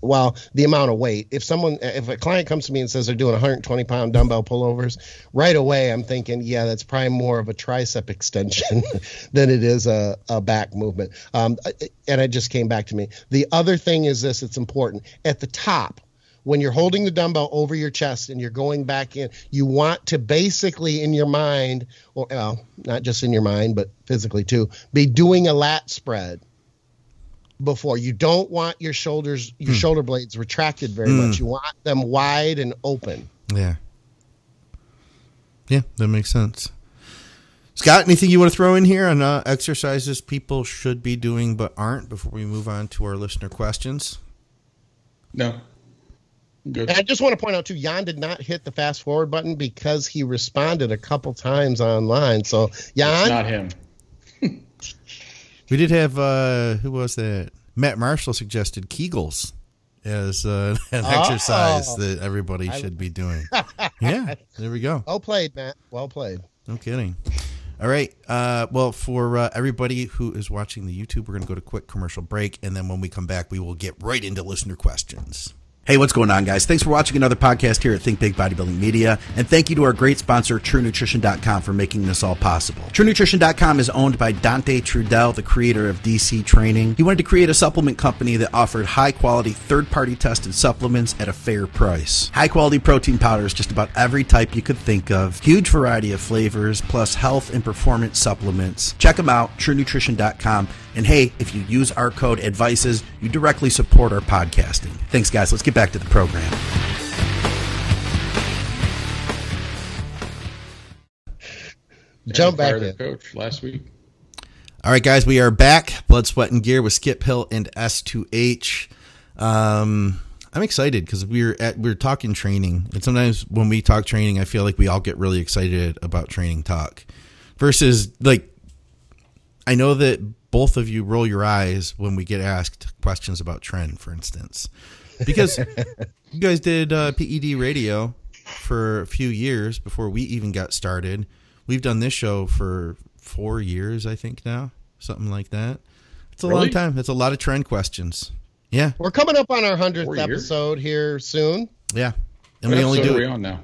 well the amount of weight. If someone, if a client comes to me and says they're doing 120 pound dumbbell pullovers, right away I'm thinking, yeah, that's probably more of a tricep extension than it is a, a back movement. Um, and it just came back to me. The other thing is this: it's important at the top when you're holding the dumbbell over your chest and you're going back in, you want to basically in your mind, or well, not just in your mind, but physically too, be doing a lat spread before. You don't want your shoulders, your shoulder blades retracted very much. You want them wide and open. yeah, yeah. That makes sense. Scott, anything you want to throw in here on uh, exercises people should be doing but aren't before we move on to our listener questions? No, good. And I just want to point out too, Jan did not hit the fast forward button because he responded a couple times online. So It's Jan, not him. We did have uh who was that? Matt Marshall suggested Kegels as uh, an Oh. exercise that everybody should be doing. yeah, there we go. well played, Matt. Well played. No kidding. All right. Uh, well, for uh, everybody who is watching the YouTube, we're going to go to quick commercial break, and then when we come back, we will get right into listener questions. Hey, what's going on, guys? Thanks for watching another podcast here at Think Big Bodybuilding Media. And thank you to our great sponsor, TrueNutrition.com, for making this all possible. TrueNutrition.com is owned by Dante Trudell, the creator of DC Training. He wanted to create a supplement company that offered high quality, third party tested supplements at a fair price. High quality protein powders, just about every type you could think of. Huge variety of flavors, plus health and performance supplements. Check them out, TrueNutrition.com. And hey, if you use our code ADVICES, you directly support our podcasting. Thanks, guys. Let's get back to the program. Jump back in. coach last week. All right, guys, we are back. Blood, sweat, and gear with Skip Hill and S2H. Um, I'm excited because we're at we're talking training, and sometimes when we talk training, I feel like we all get really excited about training talk. Versus like I know that both of you roll your eyes when we get asked questions about trend, for instance, because you guys did uh, PED radio for a few years before we even got started. We've done this show for four years, I think now, something like that. It's a Really? long time. It's a lot of trend questions. Yeah, We're coming up on our hundredth episode here soon. yeah. And What we only episode do are we it on now.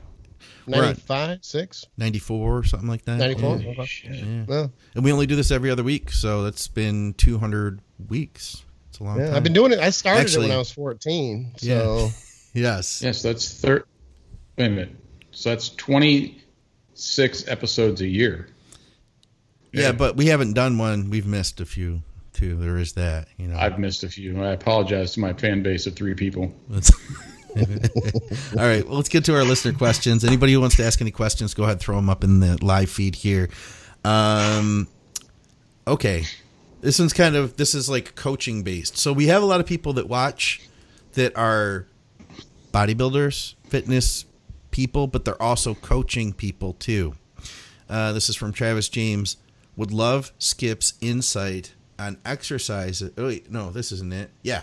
We're 95, 6, 94 something like that. 94. Yeah. Yeah. Yeah. And we only do this every other week, so that's been 200 weeks. It's a long Yeah, time. I've been doing it. I started Actually- it when I was 14. So Yeah. Yes. Yes, that's third. Wait a minute. So that's twenty six episodes a year. Yeah, but we haven't done one. We've missed a few too. There is that, you know. I've missed a few. I apologize to my fan base of three people. All right, well, let's get to our listener questions. Anybody who wants to ask any questions, go ahead, throw them up in the live feed here. Um, okay, this one's kind of this is like coaching based. So we have a lot of people that watch that are bodybuilders, fitness people, but they're also coaching people too. Uh, this is from Travis James. Would love Skip's insight on exercise. Oh, wait, no, this isn't it. Yeah.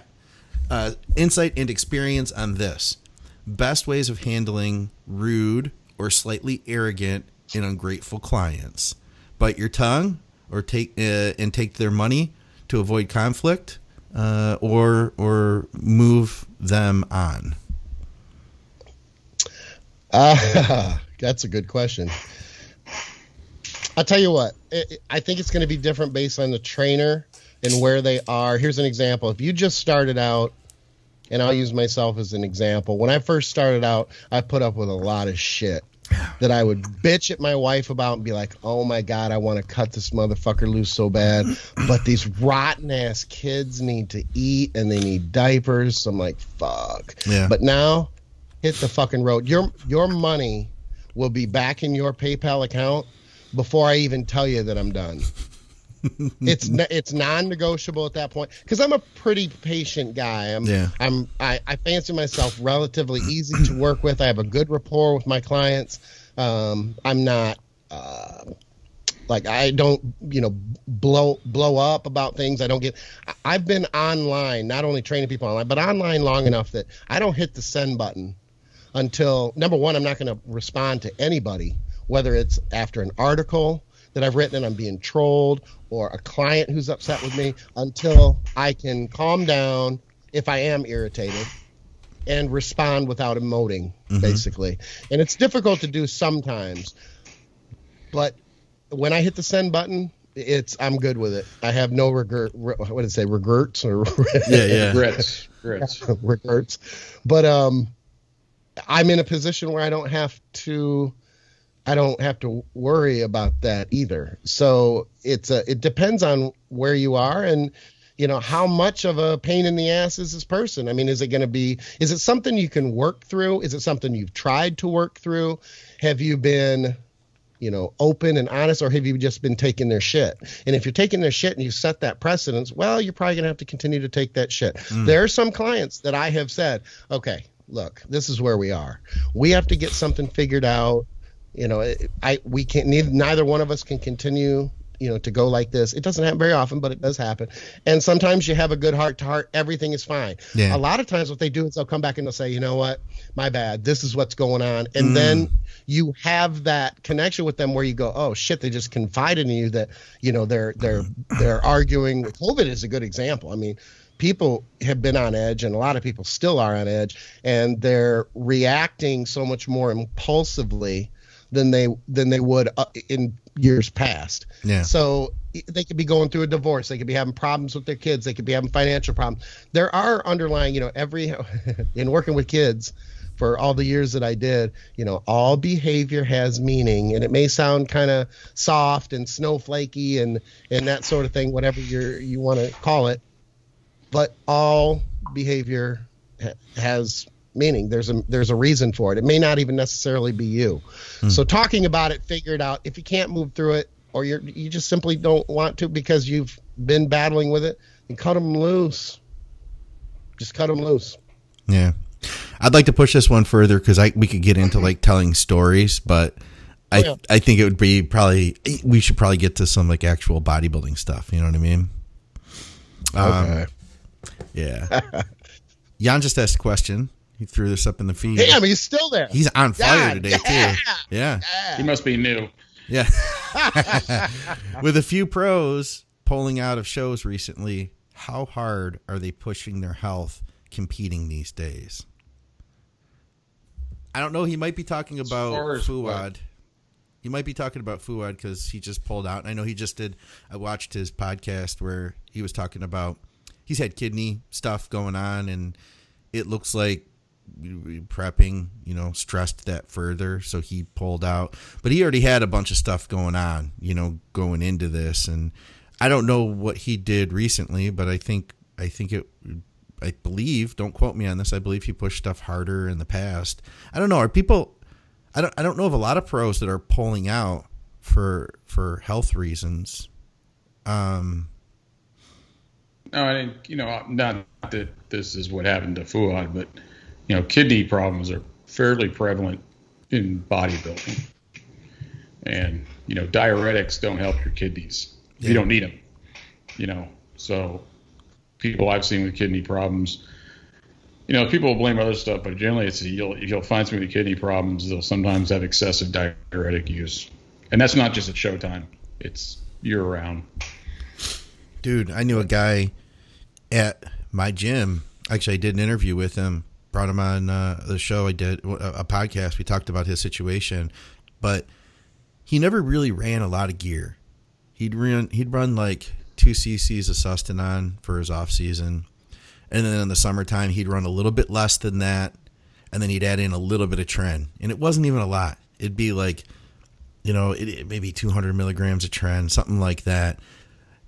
Uh, insight and experience on this. Best ways of handling rude or slightly arrogant and ungrateful clients. Bite your tongue or take uh, and take their money to avoid conflict, uh, or or move them on. Uh, that's a good question. I'll tell you what, it- I think it's going to be different based on the trainer and where they are. Here's an example. If you just started out, and I'll use myself as an example. When I first started out, I put up with a lot of shit that I would bitch at my wife about and be like, oh my God, I want to cut this motherfucker loose so bad. But these rotten ass kids need to eat and they need diapers. So I'm like, fuck. Yeah. But now, hit the fucking road. Your your money will be back in your PayPal account before I even tell you that I'm done. it's it's non-negotiable at that point because I'm a pretty patient guy. I'm Yeah. I'm I, I fancy myself relatively easy to work with. I have a good rapport with my clients. Um, I'm not uh, like I don't you know blow blow up about things. I don't get. I've been online, not only training people online, but online long enough that I don't hit the send button until number one, I'm not going to respond to anybody, whether it's after an article that I've written and I'm being trolled or a client who's upset with me until I can calm down if I am irritated and respond without emoting, basically. And it's difficult to do sometimes, but when I hit the send button, it's I'm good with it. I have no regret. What did it say? Regrets or Yeah, yeah. Grits. Grits. regrets. But um, I'm in a position where I don't have to. I don't have to worry about that either. So it's a, it depends on where you are and you know how much of a pain in the ass is this person. I mean, is it going to be? Is it something you can work through? Is it something you've tried to work through? Have you been you know, open and honest, or have you just been taking their shit? And if you're taking their shit and you set that precedence, well, you're probably going to have to continue to take that shit. Mm. There are some clients that I have said, okay, look, this is where we are. We have to get something figured out. You know, it- I we can't. Neither, neither one of us can continue. You know, to go like this. It doesn't happen very often, but it does happen. And sometimes you have a good heart to heart. Everything is fine. Yeah. A lot of times, what they do is they'll come back and they'll say, you know what, my bad. This is what's going on, and mm. then you have that connection with them where you go, oh shit, they just confided in you that you know they're they're they're arguing. COVID is a good example. I mean, people have been on edge, and a lot of people still are on edge, and they're reacting so much more impulsively than they than they would uh, in years past. Yeah. So they could be going through a divorce. They could be having problems with their kids. They could be having financial problems. There are underlying, you know, every in working with kids for all the years that I did, you know, all behavior has meaning, and it may sound kind of soft and snowflakey and and that sort of thing, whatever you you want to call it. But all behavior ha- has meaning. There's a there's a reason for it. It may not even necessarily be you. So talking about it, figure it out. If you can't move through it, or you're you just simply don't want to because you've been battling with it, and cut them loose. Just cut them loose. Yeah. I'd like to push this one further because I we could get into like telling stories, but I Yeah. I think it would be probably we should probably get to some like actual bodybuilding stuff. You know what I mean? Um, Okay. Yeah. Jan just asked a question. He threw this up in the feed. Damn, he's still there. He's on fire God, today yeah. too. Yeah. He must be new. Yeah. With a few pros pulling out of shows recently, how hard are they pushing their health competing these days? I don't know. He might be talking about Fouad. He might be talking about Fouad because he just pulled out. I know he just did. I watched his podcast where he was talking about he's had kidney stuff going on, and it looks like prepping, you know, stressed that further, so he pulled out. But he already had a bunch of stuff going on, you know, going into this, and I don't know what he did recently, but I think I think it. I believe, don't quote me on this. I believe he pushed stuff harder in the past. I don't know. Are people? I don't. I don't know of a lot of pros that are pulling out for for health reasons. Um, No, I think you know not that this is what happened to Fouad, but you know kidney problems are fairly prevalent in bodybuilding, and you know diuretics don't help your kidneys. Yeah. You don't need them. You know, so people I've seen with kidney problems, you know, people will blame other stuff, but generally it's you'll you'll find somebody with kidney problems. They'll sometimes have excessive diuretic use, and that's not just at showtime. It's year round. dude, I knew a guy at my gym. Actually, I did an interview with him. Brought him on uh, the show. I did a, podcast. We talked about his situation, but he never really ran a lot of gear. He'd run. He'd run like two cc's of Sustanon for his off season, and then in the summertime he'd run a little bit less than that, and then he'd add in a little bit of trend, and it wasn't even a lot. It'd be like, you know, it, it maybe 200 milligrams of trend, something like that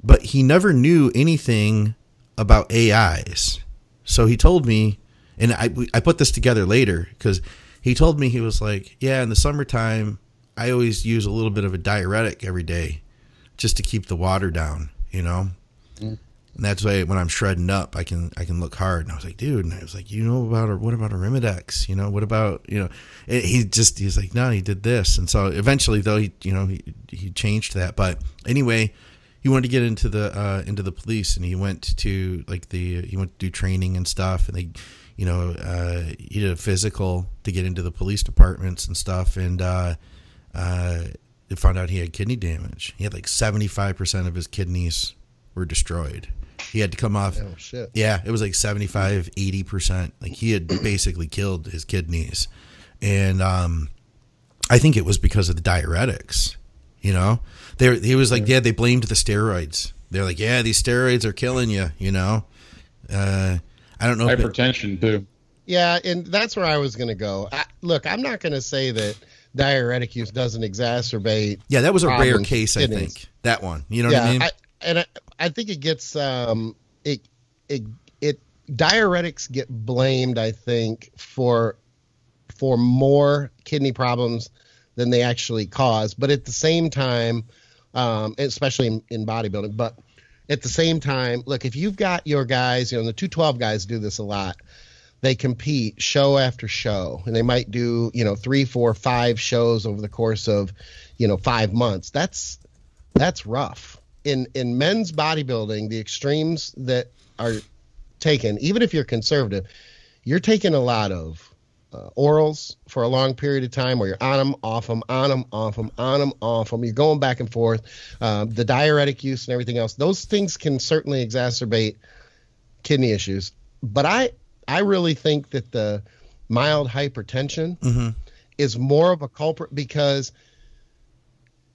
but he never knew anything about AIs. So he told me, and I I put this together later because he told me he was like, yeah, in the summertime, I always use a little bit of a diuretic every day, just to keep the water down, you know. And that's why when I'm shredding up, I can I can look hard. And I was like, dude, and I was like, you know about a, what about Arimidex? You know, what about you know? He just he's like, no, he did this, and so eventually though he you know he he changed that. But anyway, he wanted to get into the uh, into the police, and he went to like the he went to do training and stuff, and they, you know, uh, he did a physical to get into the police departments and stuff, and uh, uh, they found out he had kidney damage. He had like seventy five percent of his kidneys were destroyed. He had to come off. Oh shit. Yeah, it was like 75, 80%. Like he had basically killed his kidneys. And um I think it was because of the diuretics, you know? They he was like, yeah, they blamed the steroids. They're like, yeah, these steroids are killing you, you know? Uh I don't know if it- Hypertension too. Yeah, and that's where I was going to go. I, look, I'm not going to say that diuretic use doesn't exacerbate. Yeah, that was a rare problems case, I kidneys. think. That one. You know yeah, what I mean? I, and I, I think it gets um it it it diuretics get blamed. I think for for more kidney problems than they actually cause, but at the same time, um, especially in, in bodybuilding, but at the same time, look, if you've got your guys, you know, the 212 guys do this a lot. They compete show after show, and they might do, you know, three, four, five shows over the course of, you know, five months. That's that's rough. In in men's bodybuilding, the extremes that are taken, even if you're conservative, you're taking a lot of uh, orals for a long period of time where you're on them, off them, on them, off them, on them, off them. You're going back and forth. Um, the diuretic use and everything else, those things can certainly exacerbate kidney issues. But I, I really think that the mild hypertension hmm is more of a culprit because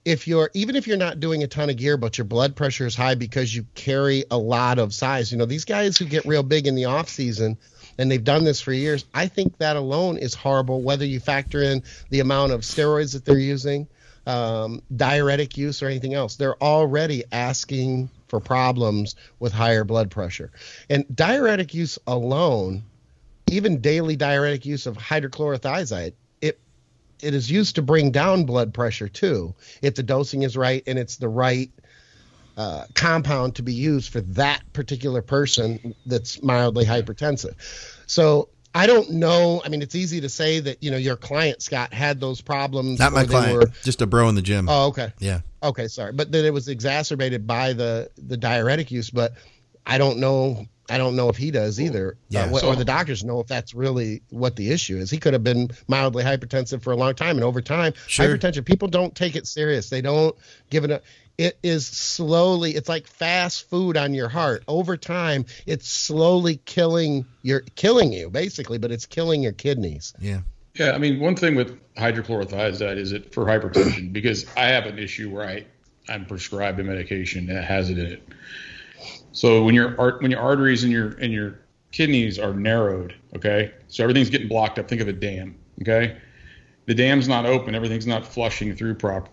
if you're even if you're not doing a ton of gear but your blood pressure is high because you carry a lot of size you know these guys who get real big in the off season and they've done this for years. I think that alone is horrible whether you factor in the amount of steroids that they're using um, diuretic use or anything else. They're already asking for problems with higher blood pressure. And diuretic use alone even daily diuretic use of hydrochlorothiazide it it is used to bring down blood pressure too if the dosing is right and it's the right uh, compound to be used for that particular person that's mildly hypertensive so I don't know. I mean, it's easy to say that you know your client Scott had those problems. Not my client, were- just a bro in the gym. oh, okay. yeah. Okay, sorry, but that it was exacerbated by the the diuretic use. But I don't know. I don't know if he does either, Yeah. uh, So- or the doctors know if that's really what the issue is. He could have been mildly hypertensive for a long time, and over time, Sure. hypertension. People don't take it serious. They don't give it a. It is slowly. It's like fast food on your heart. Over time, it's slowly killing your killing you basically, but it's killing your kidneys. Yeah. Yeah, I mean, one thing with hydrochlorothiazide is it for hypertension because I have an issue where I I'm prescribed a medication that has it in it. So when your art when your arteries and your and your kidneys are narrowed, okay, so everything's getting blocked up. Think of a dam, okay. The dam's not open. Everything's not flushing through properly.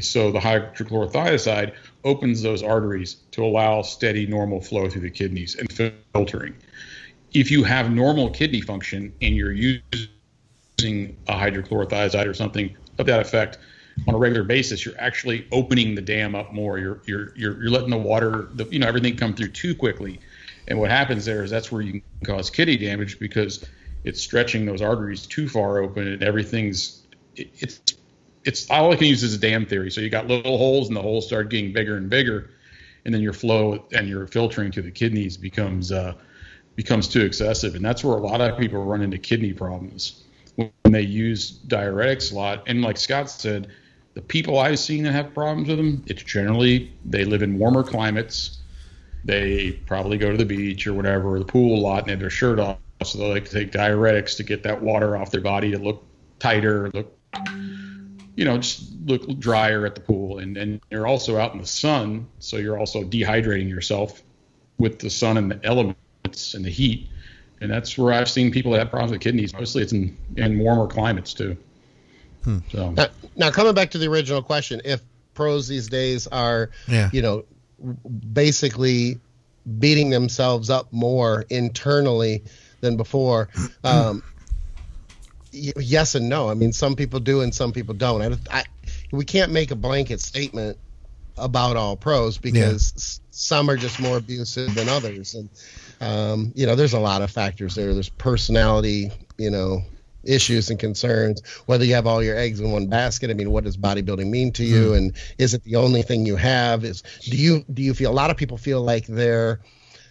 So the hydrochlorothiazide opens those arteries to allow steady, normal flow through the kidneys and filtering. If you have normal kidney function and you're using a hydrochlorothiazide or something of that effect on a regular basis, you're actually opening the dam up more. You're you're you're, you're letting the water, the, you know, everything come through too quickly. And what happens there is that's where you can cause kidney damage because it's stretching those arteries too far open and everything's it, it's it's all I can use is a dam theory. So you got little holes and the holes start getting bigger and bigger, and then your flow and your filtering to the kidneys becomes uh, becomes too excessive, and that's where a lot of people run into kidney problems when they use diuretics a lot. And like Scott said, the people I've seen that have problems with them, it's generally they live in warmer climates. They probably go to the beach or whatever, or the pool a lot, and have their shirt off. So they like to take diuretics to get that water off their body to look tighter, look, you know, just look drier at the pool. And and you're also out in the sun, so you're also dehydrating yourself with the sun and the elements and the heat and that's where I've seen people that have problems with kidneys. Mostly, it's in, in warmer climates too. So Now, now coming back to the original question, if pros these days are, Yeah. you know, basically beating themselves up more internally than before, um, y- yes and no. I mean, some people do and some people don't. I, I, we can't make a blanket statement about all pros because s- some are just more abusive than others, and um, you know, there's a lot of factors there. There's personality, you know, issues and concerns. Whether you have all your eggs in one basket. I mean, what does bodybuilding mean to you, and is it the only thing you have? Is do you do you feel a lot of people feel like they're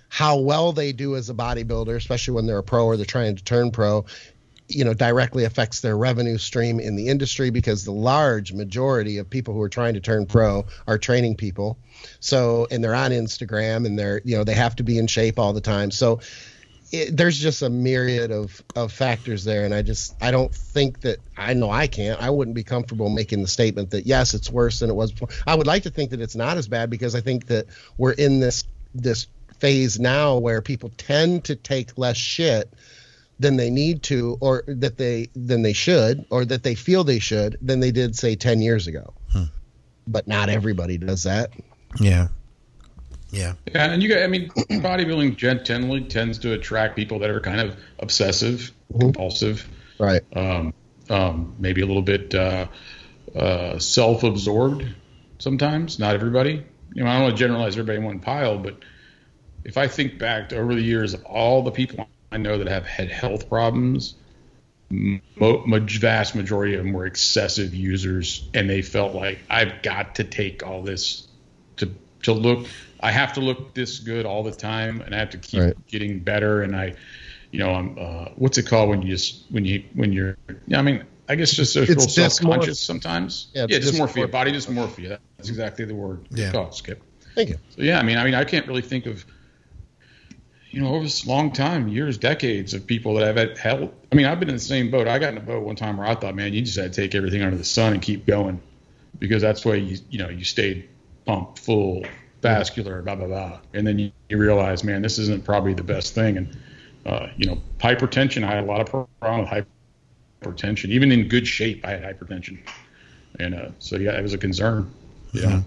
how well they do as a bodybuilder, especially when they're a pro or they're trying to turn pro, you know, directly affects their revenue stream in the industry because the large majority of people who are trying to turn pro are training people. So, and they're on Instagram and they're, you know, they have to be in shape all the time. So, it, there's just a myriad of, of factors there. And I just, I don't think that, I know I can't, I wouldn't be comfortable making the statement that, yes, it's worse than it was before. I would like to think that it's not as bad because I think that we're in this, this phase now where people tend to take less shit than they need to or that they than they should or that they feel they should than they did say 10 years ago but not everybody does that Yeah. Yeah. yeah, and you got, I mean, bodybuilding gen- generally tends to attract people that are kind of obsessive, compulsive, right um, um, maybe a little bit uh, uh, self-absorbed. Sometimes, not everybody. You know, I don't want to generalize everybody in one pile, but if I think back to over the years of all the people I know that have had health problems, mo- vast majority of them were excessive users, and they felt like I've got to take all this to to look. I have to look this good all the time, and I have to keep Right. getting better. And I, you know, I'm uh, what's it called when you just when you when you're. I mean, I guess just a It's little self-conscious dysmorph- sometimes. Yeah, Yeah, it's dysmorphia, dysmorph- body dysmorphia. That's exactly the word. Yeah. Oh, Skip. thank you So yeah, I mean, I mean, I can't really think of, you know, over this long time, years, decades of people that I've had health. I mean, I've been in the same boat. I got in a boat one time where I thought, man, you just had to take everything under the sun and keep going, because that's the way you, you know, you stayed pumped, full, vascular, blah blah blah, and then you, you realize, man, this isn't probably the best thing, and uh, you know, hypertension. I had a lot of problem with hypertension, even in good shape. I had hypertension, and uh, so yeah, it was a concern. Yeah.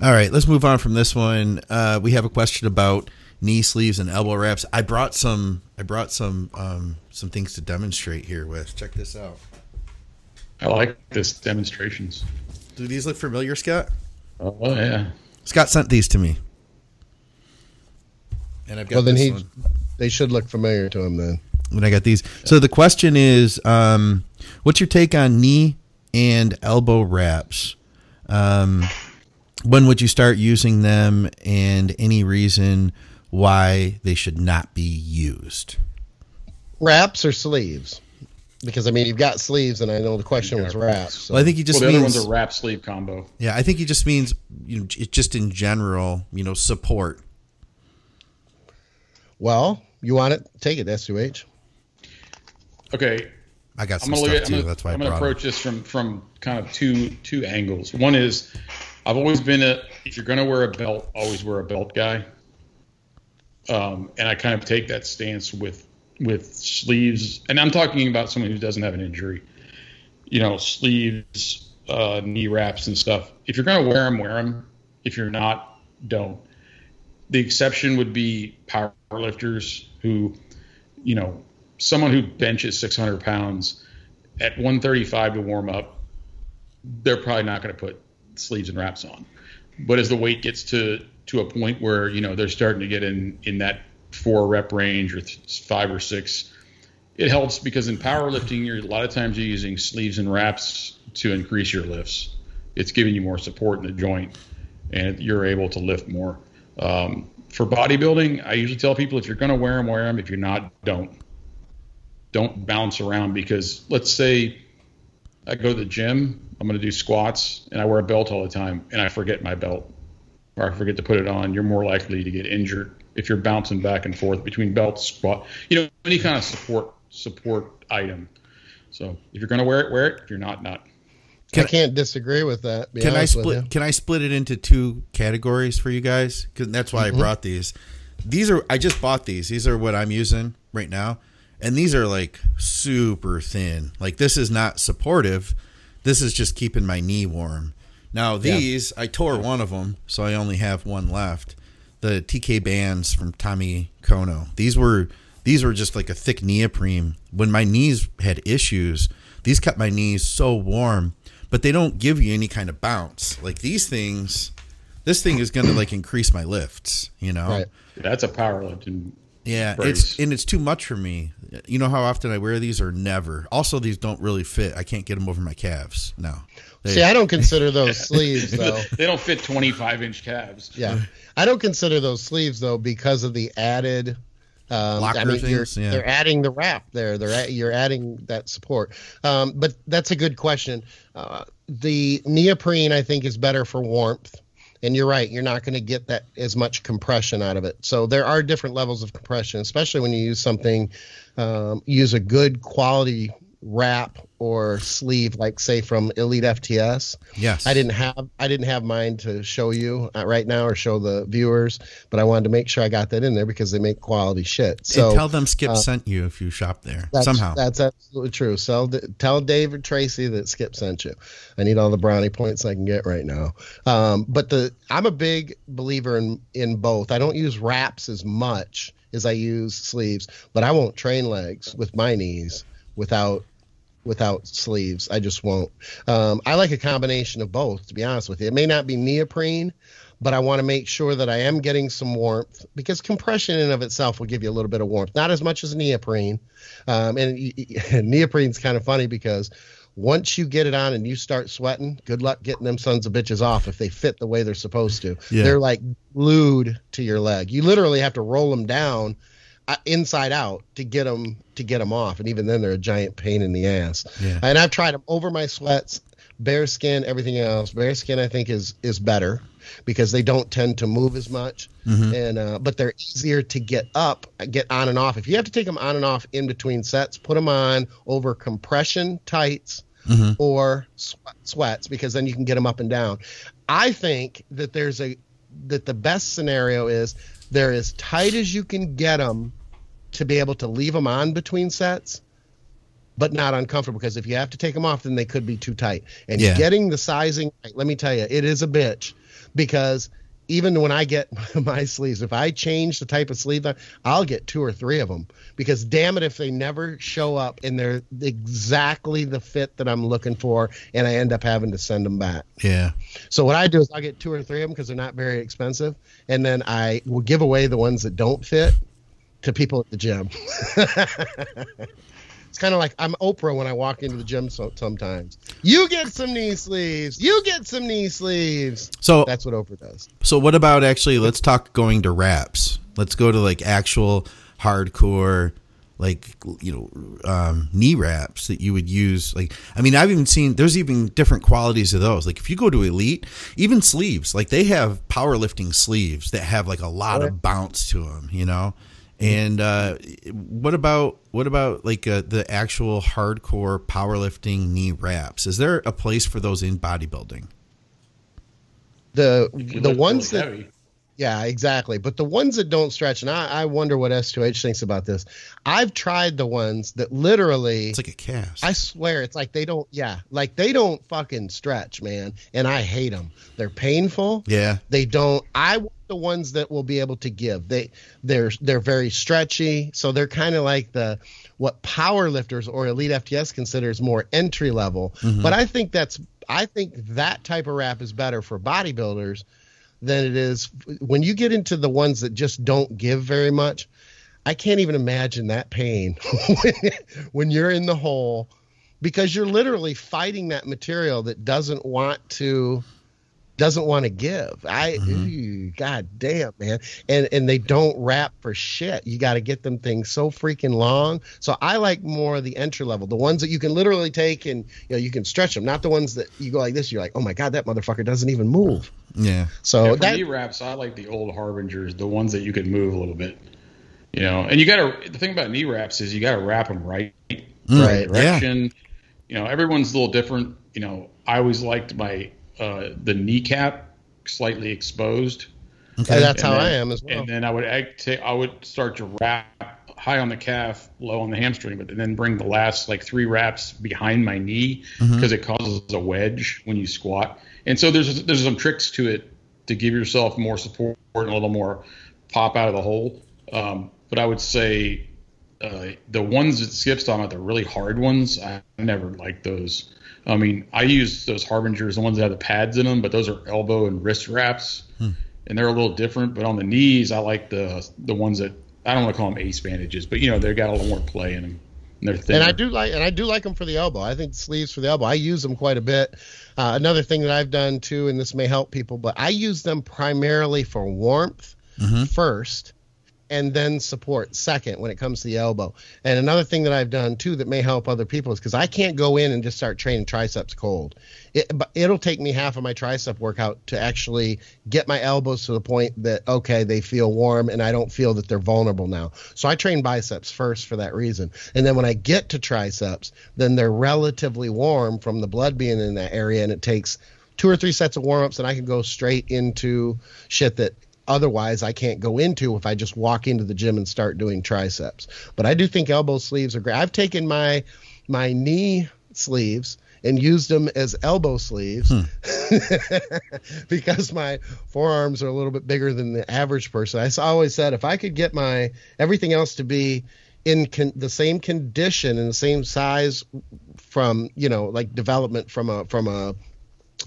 All right, let's move on from this one. Uh, we have a question about knee sleeves and elbow wraps. I brought some. I brought some um, some things to demonstrate here with. Check this out. I like this demonstrations. Do these look familiar, Scott? Oh yeah. Scott sent these to me, and I've got well then this he one. they should look familiar to him then When I got these. So the question is, um, what's your take on knee and elbow wraps? Um, when would you start using them, and any reason why they should not be used? Wraps or sleeves? Because I mean, you've got sleeves, and I know the question Yeah. was wraps. So. Well, I think he just well, the means. other one's a wrap sleeve combo. yeah, I think he just means you know, j- just in general, you know, support. well, you want it? Take it, S2H. Okay, I got I'm gonna look stuff at. too. I'm gonna, That's why I'm gonna brought 'em. approach this from from kind of two two angles. One is, I've always been a if you're gonna wear a belt, always wear a belt guy. Um, and I kind of take that stance with with sleeves, and I'm talking about someone who doesn't have an injury. You know, sleeves, uh, knee wraps, and stuff. If you're gonna wear them, wear them. If you're not, don't. The exception would be power lifters who, you know, someone who benches 600 pounds at 135 to warm up, they're probably not going to put sleeves and wraps on. But as the weight gets to to a point where you know they're starting to get in in that four rep range or th- five or six, it helps because in powerlifting, you're a lot of times you're using sleeves and wraps to increase your lifts. It's giving you more support in the joint, and you're able to lift more. Um, for bodybuilding, I usually tell people if you're going to wear them, wear them. If you're not, don't don't bounce around because let's say I go to the gym, I'm going to do squats and I wear a belt all the time and I forget my belt or I forget to put it on. You're more likely to get injured if you're bouncing back and forth between belt squat, you know, any kind of support support item. So if you're going to wear it, wear it. If you're not, not. Can I can't disagree with that. Can I honest with split? Can I split it into two categories for you guys? Because that's why I mm-hmm. brought these. These are I just bought these. These are what I'm using right now, and these are like super thin. Like this is not supportive. This is just keeping my knee warm. Now these I tore one of them, so I only have one left. The TK bands from Tommy Kono. These were these were just like a thick neoprene. When my knees had issues, these kept my knees so warm, but they don't give you any kind of bounce. Like these things, this thing is going to like increase my lifts, you know? Right. That's a power lift. And Yeah, Brace. it's and it's too much for me. You know how often I wear these or never. Also, these don't really fit. I can't get them over my calves. No. They- See, I don't consider those sleeves though. they don't fit 25 inch calves. Yeah, I don't consider those sleeves though because of the added. Um, Blocker I mean, you're, things, yeah. they're adding the wrap there. They're at, you're adding that support. Um, but that's a good question. Uh, the neoprene I think is better for warmth, and you're right. You're not going to get that as much compression out of it. So there are different levels of compression, especially when you use something, um, use a good quality wrap or sleeve, like say from Elite FTS. yes. I didn't have I didn't have mine to show you uh, right now or show the viewers, but I wanted to make sure I got that in there because they make quality shit. So and tell them Skip uh, sent you if you shop there that's, somehow. that's absolutely true. So tell David Tracy that Skip sent you. I need all the brownie points I can get right now. Um, but the I'm a big believer in in both. I don't use wraps as much as I use sleeves, but I won't train legs with my knees without without sleeves. I just won't. Um, I like a combination of both, to be honest with you. It may not be neoprene, but I want to make sure that I am getting some warmth because compression in of itself will give you a little bit of warmth, not as much as neoprene. Um, and, y- neoprene's kind of funny because once you get it on and you start sweating, good luck getting them sons of bitches off if they fit the way they're supposed to. Yeah. They're like glued to your leg. You literally have to roll them down Uh, inside out to get them to get them off, and even then they're a giant pain in the ass. Yeah. And I've tried them over my sweats, bare skin, everything else. Bare skin, I think, is is better because they don't tend to move as much, mm-hmm. and uh, but they're easier to get up, get on and off. If you have to take them on and off in between sets, put them on over compression tights mm-hmm. or sweat, sweats because then you can get them up and down. I think that there's a that the best scenario is they're as tight as you can get them to be able to leave them on between sets but not uncomfortable because if you have to take them off then they could be too tight and Yeah. getting the sizing right, let me tell you it is a bitch because even when I get my sleeves, if I change the type of sleeve, I'll get two or three of them because damn it, if they never show up and they're exactly the fit that I'm looking for, and I end up having to send them back. yeah. So what I do is I'll get two or three of them because they're not very expensive, and then I will give away the ones that don't fit, to people at the gym. kind of like I'm Oprah when I walk into the gym so, sometimes. You get some knee sleeves. You get some knee sleeves. So That's what Oprah does. So what about actually? Let's talk going to wraps. Let's go to like actual hardcore, like you know, um, knee wraps that you would use. Like, I mean, I've even seen there's even different qualities of those. Like, if you go to Elite, even sleeves, like they have powerlifting sleeves that have like a lot of bounce to them. You know. And uh, what about what about like uh, the actual hardcore powerlifting knee wraps? Is there a place for those in bodybuilding? The the ones really that heavy. Yeah, exactly. But the ones that don't stretch, and I, I wonder what S2H thinks about this. I've tried the ones that literally, It's like a cast. I swear, it's like they don't, yeah, like they don't fucking stretch, man. And I hate them. They're painful. yeah. They don't. I want the ones that will be able to give. They they're they're very stretchy, so they're kind of like the what power lifters or elite FTS considers more entry level. Mm-hmm. But I think that's I think that type of wrap is better for bodybuilders than it is when you get into the ones that just don't give very much. I can't even imagine that pain when, when you're in the hole because you're literally fighting that material that doesn't want to doesn't want to give. I mm-hmm. ew, god damn man. And and they don't wrap for shit. You got to get them things so freaking long. So I like more the entry level, the ones that you can literally take and you know you can stretch them, not the ones that you go like this you're like, "Oh my god, that motherfucker doesn't even move." Yeah. So Yeah, for that knee wraps, I like the old harbingers, the ones that you can move a little bit. You know, and you got to. The thing about knee wraps is you got to wrap them mm, right, Right, yeah. direction. You know, everyone's a little different. You know, I always liked my uh, the kneecap slightly exposed, Okay. that's And how then- I am as well. and then I would ag- I would start to wrap high on the calf, low on the hamstring, but then bring the last like three wraps behind my knee Mm-hmm. because it causes a wedge when you squat. And so there's there's some tricks to it to give yourself more support and a little more pop out of the hole. Um, but I would say uh, the ones that Skip's talking about, the really hard ones, I never liked those. I mean, I use those harbingers, the ones that have the pads in them, but those are elbow and wrist wraps, and they're a little different. But on the knees, I like the the ones that I don't want to call them ace bandages, but you know they've got a little more play in them. And. And I do like, and I do like them for the elbow. I think sleeves for the elbow. I use them quite a bit. Uh, another thing that I've done too, and this may help people, but I use them primarily for warmth first, and then support second when it comes to the elbow. And another thing that I've done too that may help other people is because I can't go in and just start training triceps cold. It, it'll take me half of my tricep workout to actually get my elbows to the point that okay they feel warm and I don't feel that they're vulnerable now. So I train biceps first for that reason, and then when I get to triceps, then they're relatively warm from the blood being in that area, and it takes two or three sets of warm ups, and I can go straight into shit that otherwise I can't go into if I just walk into the gym and start doing triceps. But I do think elbow sleeves are great. I've taken my my knee sleeves and used them as elbow sleeves hmm. because my forearms are a little bit bigger than the average person. I always said if I could get my everything else to be in con- the same condition and the same size from you know like development from a from a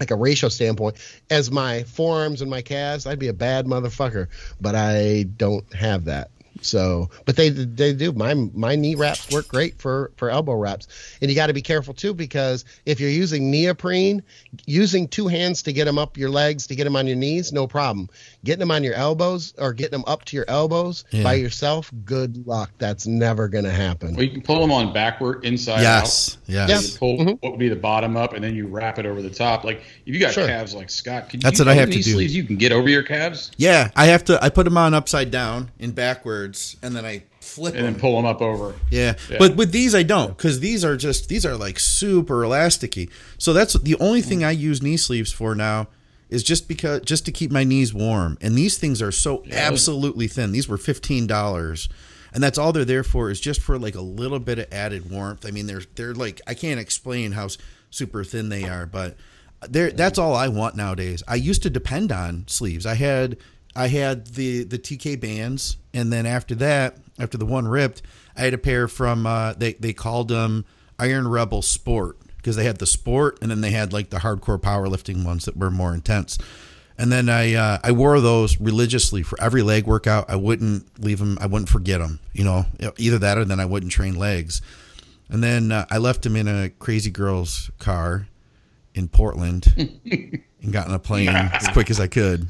like a ratio standpoint as my forearms and my calves i'd be a bad motherfucker but i don't have that so but they they do my my knee wraps work great for for elbow wraps and you got to be careful too because if you're using neoprene using two hands to get them up your legs to get them on your knees no problem getting them on your elbows or getting them up to your elbows Yeah. by yourself good luck that's never going to happen Well, you can pull them on backward, inside Yes. out. Yes. Yeah. You pull mm-hmm. what would be the bottom up, and then you wrap it over the top. Like if you got Sure. calves like Scott, can That's you what I have to knee do. Sleeves you can get over your calves Yeah, I have to. I put them on upside down and backwards, and then I flip and then them. pull them up over. Yeah. Yeah. but with these I don't because these are just these are like super elasticy. So that's the only thing I use knee sleeves for now is just because just to keep my knees warm. And these things are so absolutely thin. These were fifteen dollars. And that's all they're there for is just for like a little bit of added warmth. I mean, they're they're like I can't explain how super thin they are, but they're that's all I want nowadays. I used to depend on sleeves. I had I had the the TK bands, and then after that, after the one ripped, I had a pair from uh, they they called them Iron Rebel Sport because they had the sport, and then they had like the hardcore powerlifting ones that were more intense. And then I uh, I wore those religiously for every leg workout. I wouldn't leave them. I wouldn't forget them. You know, either that or then I wouldn't train legs. And then uh, I left them in a crazy girl's car in Portland and got on a plane as quick as I could.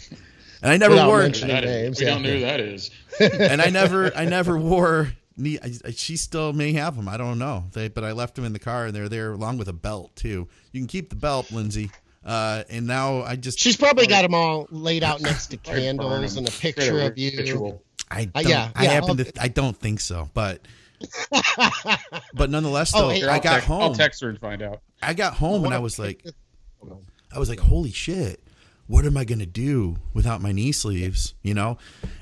And I never Without wore. mentioning names, we yeah. don't know who that is. and I never, I never wore. Knee, I, I- she still may have them. I don't know. They, but I left them in the car, and they're there along with a belt too. You can keep the belt, Lindsay. Uh, and now I just, She's probably got them all laid out next to candles and a picture of you. ritual. I Uh, don't, yeah, I yeah, happen I'll- to, I don't think so, but, but nonetheless, Oh, though, hey, I I'll got text- home. I'll text her and find out. I got home and I was like, I was like, holy shit, what am I going to do without my knee sleeves? You know?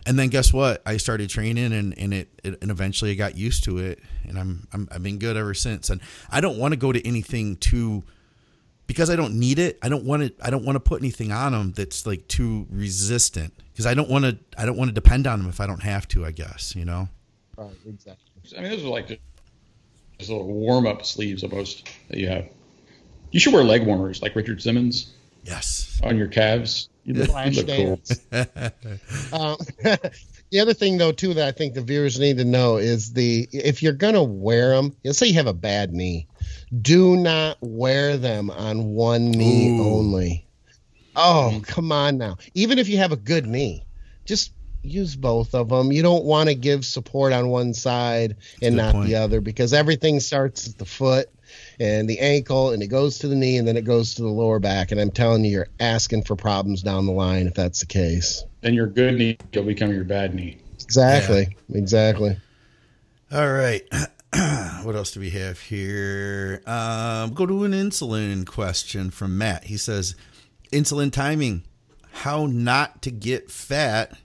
And then guess what? I started training and, and it, it and eventually I got used to it and I'm, I'm, I've been good ever since. And I don't want to go to anything too, because I don't need it. I don't want to, I don't want to put anything on them that's like too resistant because I don't want to, I don't want to depend on them if I don't have to, I guess, you know? Right, exactly. I mean, those are like just, just little warm up sleeves almost that you have. You should wear leg warmers like Richard Simmons Yes. on your calves. You look, you look cool. Um, the other thing, though, too, that I think the viewers need to know is the if you're gonna wear them, let's say you have a bad knee, do not wear them on one knee Ooh. only. Oh, come on now. Even if you have a good knee, just use both of them. You don't want to give support on one side and Good not point. the other because everything starts at the foot and the ankle and it goes to the knee and then it goes to the lower back. And I'm telling you, you're asking for problems down the line if that's the case. Then your good knee will become your bad knee. Exactly. Exactly. All right. what else do we have here? Um, go to an insulin question from Matt. He says, insulin timing, how not to get fat.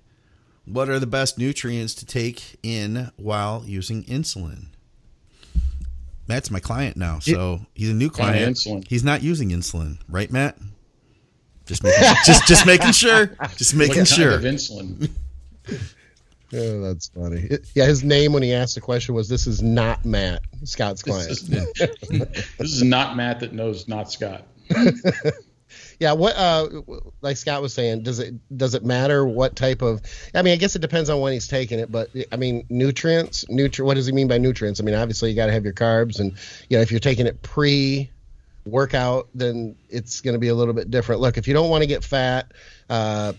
What are the best nutrients to take in while using insulin? Matt's my client now, so he's a new client. He's not using insulin, right, Matt? Just making, just just making sure. Just making what sure. kind of insulin? Oh, that's funny. It- yeah, his name when he asked the question was, "This is not Matt, Scott's client." This is, this is not Matt that knows not Scott. Yeah, what uh like Scott was saying, does it does it matter what type of I mean, I guess it depends on when he's taking it, but I mean, nutrients, nutri what does he mean by nutrients? I mean, obviously you got to have your carbs and you know, if you're taking it pre workout, then it's going to be a little bit different. Look, if you don't want to get fat, uh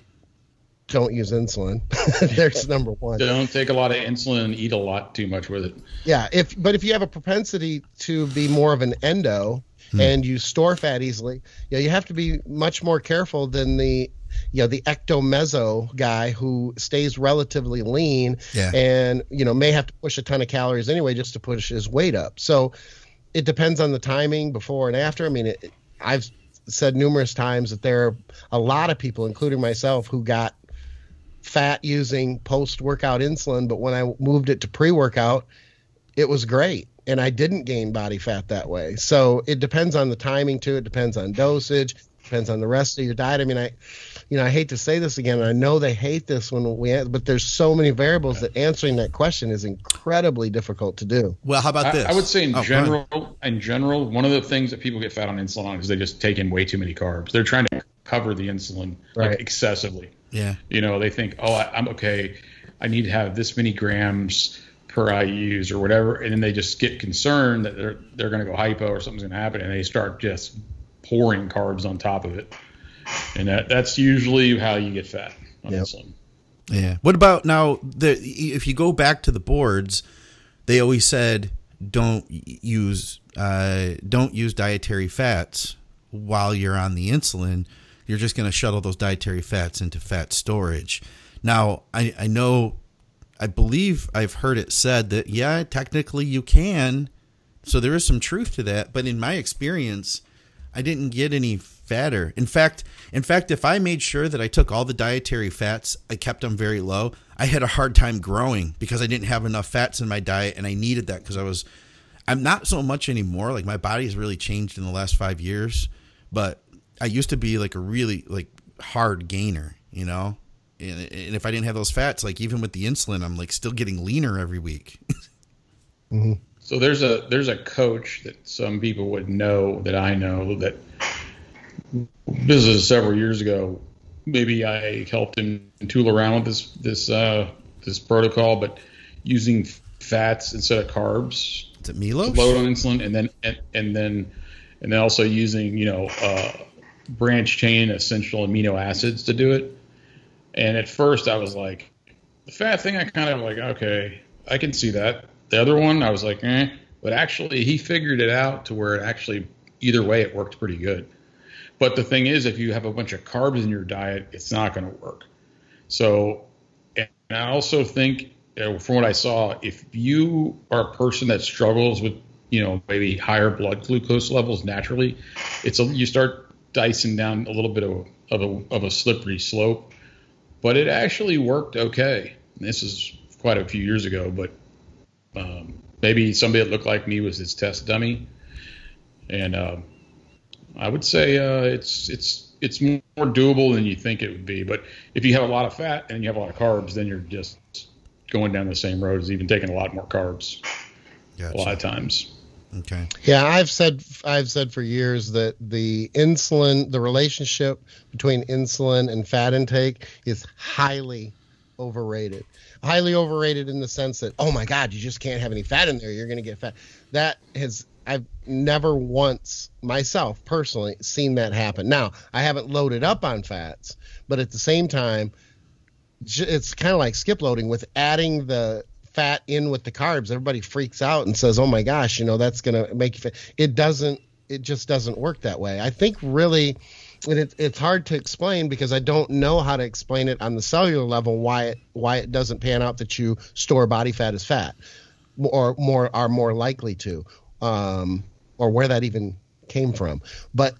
don't use insulin. There's number 1. Don't take a lot of insulin and eat a lot too much with it. Yeah, if but if you have a propensity to be more of an endo Hmm. and you store fat easily, you know, you have to be much more careful than the you know the ectomeso guy who stays relatively lean Yeah. and you know may have to push a ton of calories anyway just to push his weight up. So it depends on the timing before and after. I mean, it, I've said numerous times that there are a lot of people, including myself, who got fat using post workout insulin, but when I moved it to pre workout, it was great. And I didn't gain body fat that way. So it depends on the timing too. It depends on dosage, depends on the rest of your diet. I mean, I, you know, I hate to say this again. I know they hate this when we, but there's so many variables that answering that question is incredibly difficult to do. Well, how about this? I would say in Oh, general, in general, one of the things that people get fat on insulin on is they just take in way too many carbs. They're trying to cover the insulin Right. like excessively. Yeah. You know, they think, oh, I, I'm okay. I need to have this many grams per IU's or whatever, and then they just get concerned that they're they're going to go hypo or something's going to happen, and they start just pouring carbs on top of it, and that that's usually how you get fat on Yep. insulin. Yeah. What about now? The if you go back to the boards, they always said don't use uh, don't use dietary fats while you're on the insulin. You're just going to shuttle those dietary fats into fat storage. Now, I, I know, I believe I've heard it said that yeah, technically you can. So there is some truth to that. But in my experience, I didn't get any fatter. In fact, in fact, if I made sure that I took all the dietary fats, I kept them very low. I had a hard time growing because I didn't have enough fats in my diet, and I needed that because I was. I'm not so much anymore. Like my body has really changed in the last five years, but I used to be like a really like hard gainer, you know. And, and if I didn't have those fats, like even with the insulin, I'm like still getting leaner every week. So there's a there's a coach that some people would know that I know that this is several years ago maybe I helped him tool around with this this uh, this protocol, but using fats instead of carbs Is it Milos? load on insulin, and then and, and then and then also using you know uh, branch chain essential amino acids to do it. And at first, I was like, the fat thing, I kind of like, okay, I can see that. The other one, I was like, eh. But actually, he figured it out to where it actually, either way, it worked pretty good. But the thing is, if you have a bunch of carbs in your diet, it's not going to work. So, and I also think, from what I saw, if you are a person that struggles with, you know, maybe higher blood glucose levels naturally, it's a, you start dicing down a little bit of, of a of a slippery slope. But it actually worked okay. This is quite a few years ago, but um, maybe somebody that looked like me was his test dummy, and um, I would say uh, it's it's it's more doable than you think it would be. But if you have a lot of fat and you have a lot of carbs, then you're just going down the same road as even taking a lot more carbs Gotcha. a lot of times. Okay. Yeah, I've said I've said for years that the insulin, the relationship between insulin and fat intake is highly overrated. Highly overrated in the sense that oh my god, you just can't have any fat in there, you're going to get fat. That has I've never once myself personally seen that happen. Now, I haven't loaded up on fats, but at the same time it's kind of like skip loading with adding the fat in with the carbs. Everybody freaks out and says oh my gosh you know that's going to make you fat. It doesn't it just doesn't work that way. I think really and it, it's hard to explain because i don't know how to explain it on the cellular level why it why it doesn't pan out that you store body fat as fat or more are more likely to um, or where that even came from. But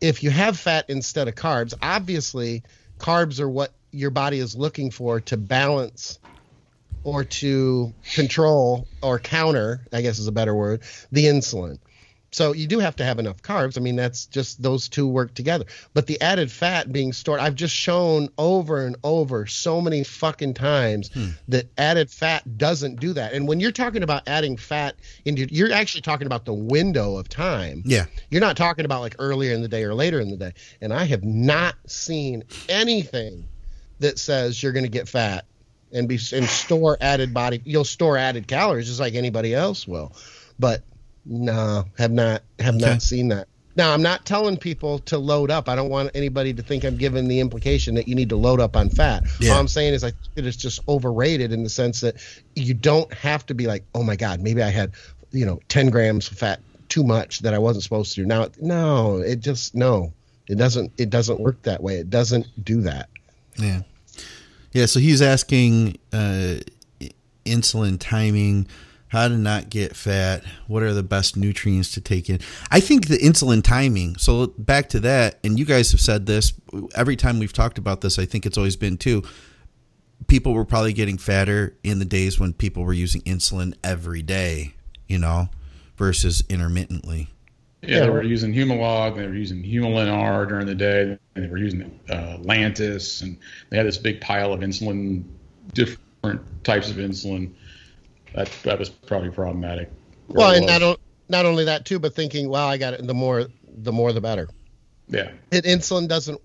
if you have fat instead of carbs obviously carbs are what your body is looking for to balance or to control or counter, I guess is a better word, the insulin. So you do have to have enough carbs. I mean, that's just those two work together. But the added fat being stored, I've just shown over and over so many fucking times hmm. that added fat doesn't do that. And when you're talking about adding fat into, you're actually talking about the window of time. Yeah. You're not talking about like earlier in the day or later in the day. And I have not seen anything that says you're going to get fat and be and store added body. You'll store added calories just like anybody else will, but no, have not have Okay. not seen that. Now I'm not telling people to load up. I don't want anybody to think I'm giving the implication that you need to load up on fat. Yeah. All I'm saying is I think it is just overrated in the sense that you don't have to be like, oh my god, maybe I had you know 10 grams of fat too much that I wasn't supposed to. Now no, it just no, it doesn't it doesn't work that way. It doesn't do that. Yeah. Yeah. So he's asking uh, insulin timing, how to not get fat, what are the best nutrients to take in. I think the insulin timing, so back to that, and you guys have said this every time we've talked about this, I think it's always been too. People were probably getting fatter in the days when people were using insulin every day, you know, versus intermittently. Yeah, Yeah. they were using Humalog, they were using Humulin R during the day, and they were using uh, Lantus, and they had this big pile of insulin, different types of insulin. That that was probably problematic. Well, and not, o- not only that too, but thinking, well, I got it. The more, the more, the better. yeah, It, insulin doesn't.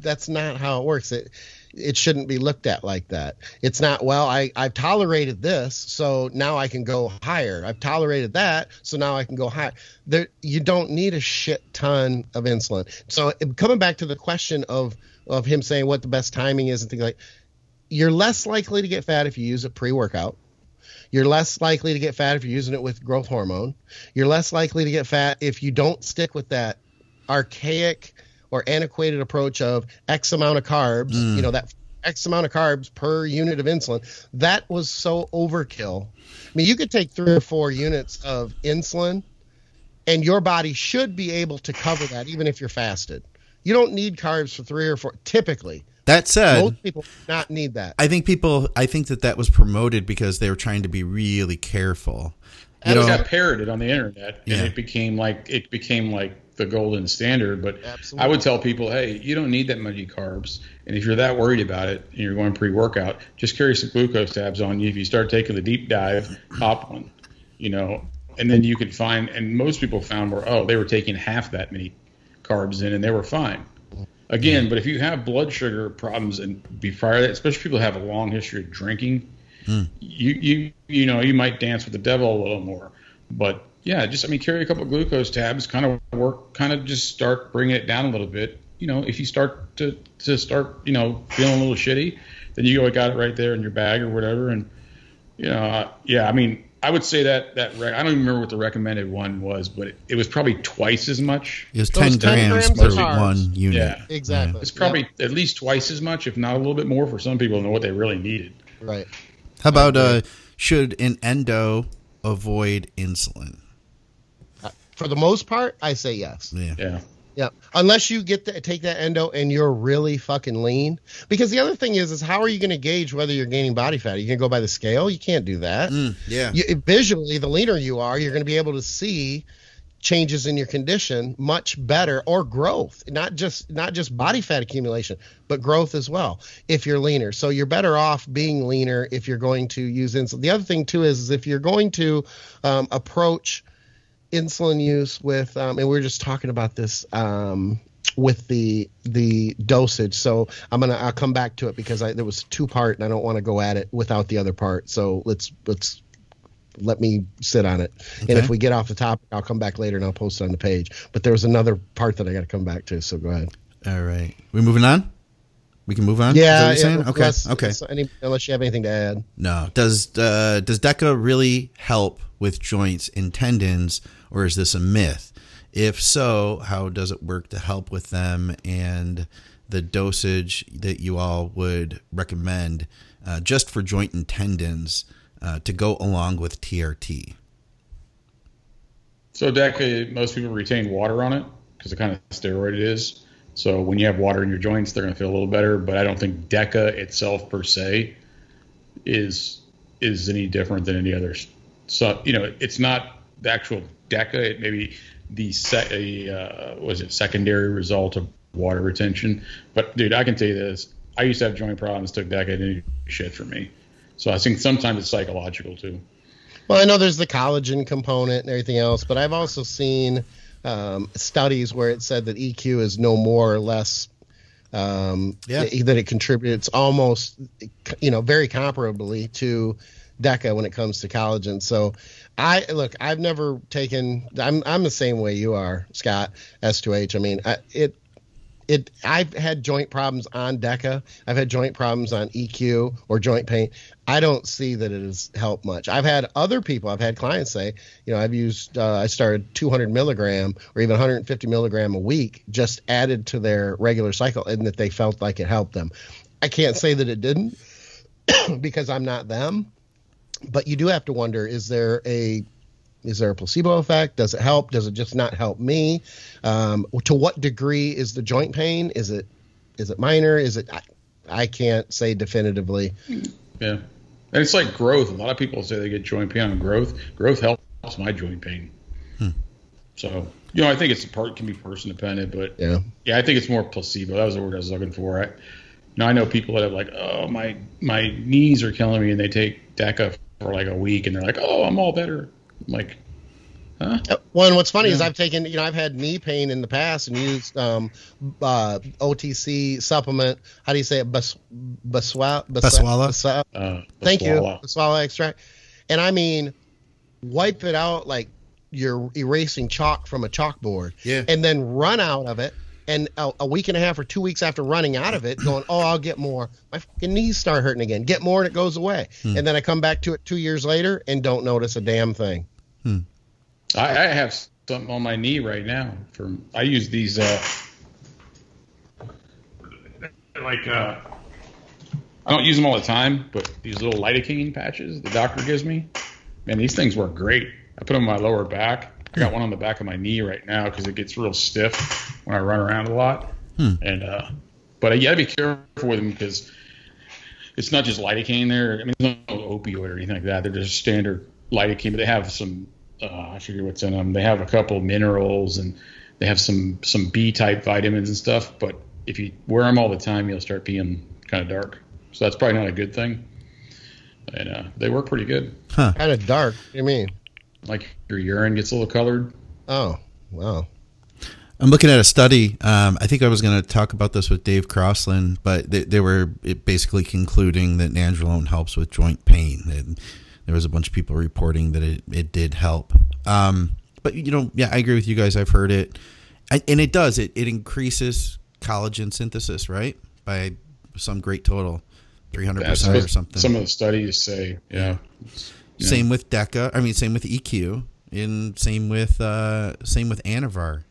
That's not how it works. It it shouldn't be looked at like that. It's not. Well, I I've tolerated this, so now I can go higher. I've tolerated that, so now I can go higher. There, you don't need a shit ton of insulin. So coming back to the question of of him saying what the best timing is and things like, you're less likely to get fat if you use it pre workout. You're less likely to get fat if you're using it with growth hormone. You're less likely to get fat if you don't stick with that archaic or antiquated approach of X amount of carbs, Mm. you know, that X amount of carbs per unit of insulin. That was so overkill. I mean, you could take three or four units of insulin and your body should be able to cover that even if you're fasted. You don't need carbs for three or four, typically. That said, Most people do not need that. I think people, I think that that was promoted because they were trying to be really careful. You it know, got parroted on the internet, Yeah. and it became like it became like the golden standard. But Absolutely. I would tell people, hey, you don't need that many carbs, and if you're that worried about it and you're going pre-workout, just carry some glucose tabs on you. If you start taking the deep dive, pop one, you know, and then you can find. And most people found where oh, they were taking half that many carbs in, and they were fine. Again, but if you have blood sugar problems and before that, especially people who have a long history of drinking, hmm. you you you know you might dance with the devil a little more. But yeah, just I mean carry a couple of glucose tabs, kind of work, kind of just start bringing it down a little bit. You know, if you start to to start you know feeling a little shitty, then you go, I got it right there in your bag or whatever. And you know, uh, yeah, I mean, I would say that that rec- I don't even remember what the recommended one was, but it, it was probably twice as much. It was Those 10 10 grams, grams per one unit. Yeah. Exactly. It's probably at least twice as much, if not a little bit more, for some people to know what they really needed. Right. How about uh, should an endo avoid insulin? For the most part, I say yes. Yeah. Yeah. Yeah, unless you get to take that endo and you're really fucking lean. Because the other thing is, is how are you going to gauge whether you're gaining body fat? Are you going to go by the scale? You can't do that. Mm, yeah. You, visually, the leaner you are, you're going to be able to see changes in your condition much better or growth not just not just body fat accumulation but growth as well if you're leaner so you're better off being leaner if you're going to use insulin the other thing too is, is if you're going to um, approach insulin use with um, and we were just talking about this um, with the the dosage. So i'm gonna i'll come back to it because I, there was two part and i don't want to go at it without the other part. So let's let's let me sit on it. And if we get off the topic i'll come back later and i'll post it on the page. But there was another part that i got to come back to so go ahead. All right. We moving on? We can move on? Is that yeah, what you're saying? Okay. unless, okay. unless any- unless you have anything to add No. Does uh, does DECA really help with joints and tendons, or is this a myth? If so, how does it work to help with them, and the dosage that you all would recommend uh, just for joint and tendons uh, to go along with TRT? So DECA, most people retain water on it because the kind of steroid it is. So when you have water in your joints, they're going to feel a little better. But I don't think DECA itself per se is is any different than any other. So you know, it's not the actual DECA. It may be the uh, was it secondary result of water retention. But dude, I can tell you this: I used to have joint problems, took DECA, didn't shit for me. So I think sometimes it's psychological too. Well, I know there's the collagen component and everything else, but I've also seen um, studies where it said that EQ is no more or less um, Yeah. that it contributes almost, you know, very comparably to DECA when it comes to collagen. So, I look, I've never taken. I'm I'm the same way you are, Scott. S2H. I mean, I, it it I've had joint problems on DECA. I've had joint problems on EQ or joint pain. I don't see that it has helped much. I've had other people, I've had clients say, you know, I've used, uh, I started 200 milligram or even 150 milligram a week, just added to their regular cycle, and that they felt like it helped them. I can't say that it didn't because I'm not them, but you do have to wonder: is there a is there a placebo effect? Does it help? Does it just not help me? Um, to what degree is the joint pain? Is it is it minor? Is it? I, I can't say definitively. Yeah. And it's like growth. A lot of people say they get joint pain on growth. Growth helps my joint pain. So, you know, I think it's a part can be person dependent, but Yeah. yeah, I think it's more placebo. That was the word I was looking for. I, you know, I know people that have like, oh, my my knees are killing me, and they take DECA for like a week, and they're like, oh, I'm all better. I'm like, huh? Uh, Well, and what's funny is I've taken, you know, I've had knee pain in the past and used um, uh, OTC supplement. How do you say it? Bas, baswa, Baswala? basa- Uh, Thank you. Swallow. Baswala extract. And I mean, wipe it out like you're erasing chalk from a chalkboard. Yeah. And then run out of it. And a, a week and a half or two weeks after running out of it, going, oh, I'll get more. My fucking knees start hurting again. Get more and it goes away. And then I come back to it two years later and don't notice a damn thing. I, I have something on my knee right now. From I use these uh, like uh, I don't use them all the time, but these little lidocaine patches the doctor gives me, man, these things work great. I put them on my lower back. I got one on the back of my knee right now because it gets real stiff when I run around a lot. Hmm. And uh, but you gotta be careful with them because it's not just lidocaine there. I mean, there's no opioid or anything like that. They're just standard lidocaine, but they have some. Uh, I forget what's in them. They have a couple minerals and they have some some B type vitamins and stuff. But if you wear them all the time, you'll start being kind of dark. So that's probably not a good thing. And uh, they work pretty good. Kind of dark. What do you mean? Like your urine gets a little colored. Oh, wow. I'm looking at a study. Um, I think I was going to talk about this with Dave Crossland, but they, they were basically concluding that nandrolone helps with joint pain. And there was a bunch of people reporting that it, it did help. Um, but, you know, yeah, I agree with you guys. I've heard it. I, and it does. It, it increases collagen synthesis, right? By some great total, 300% or something. Some of the studies say, yeah. yeah. Same with DECA. I mean, same with EQ. And same with uh, same with Anavar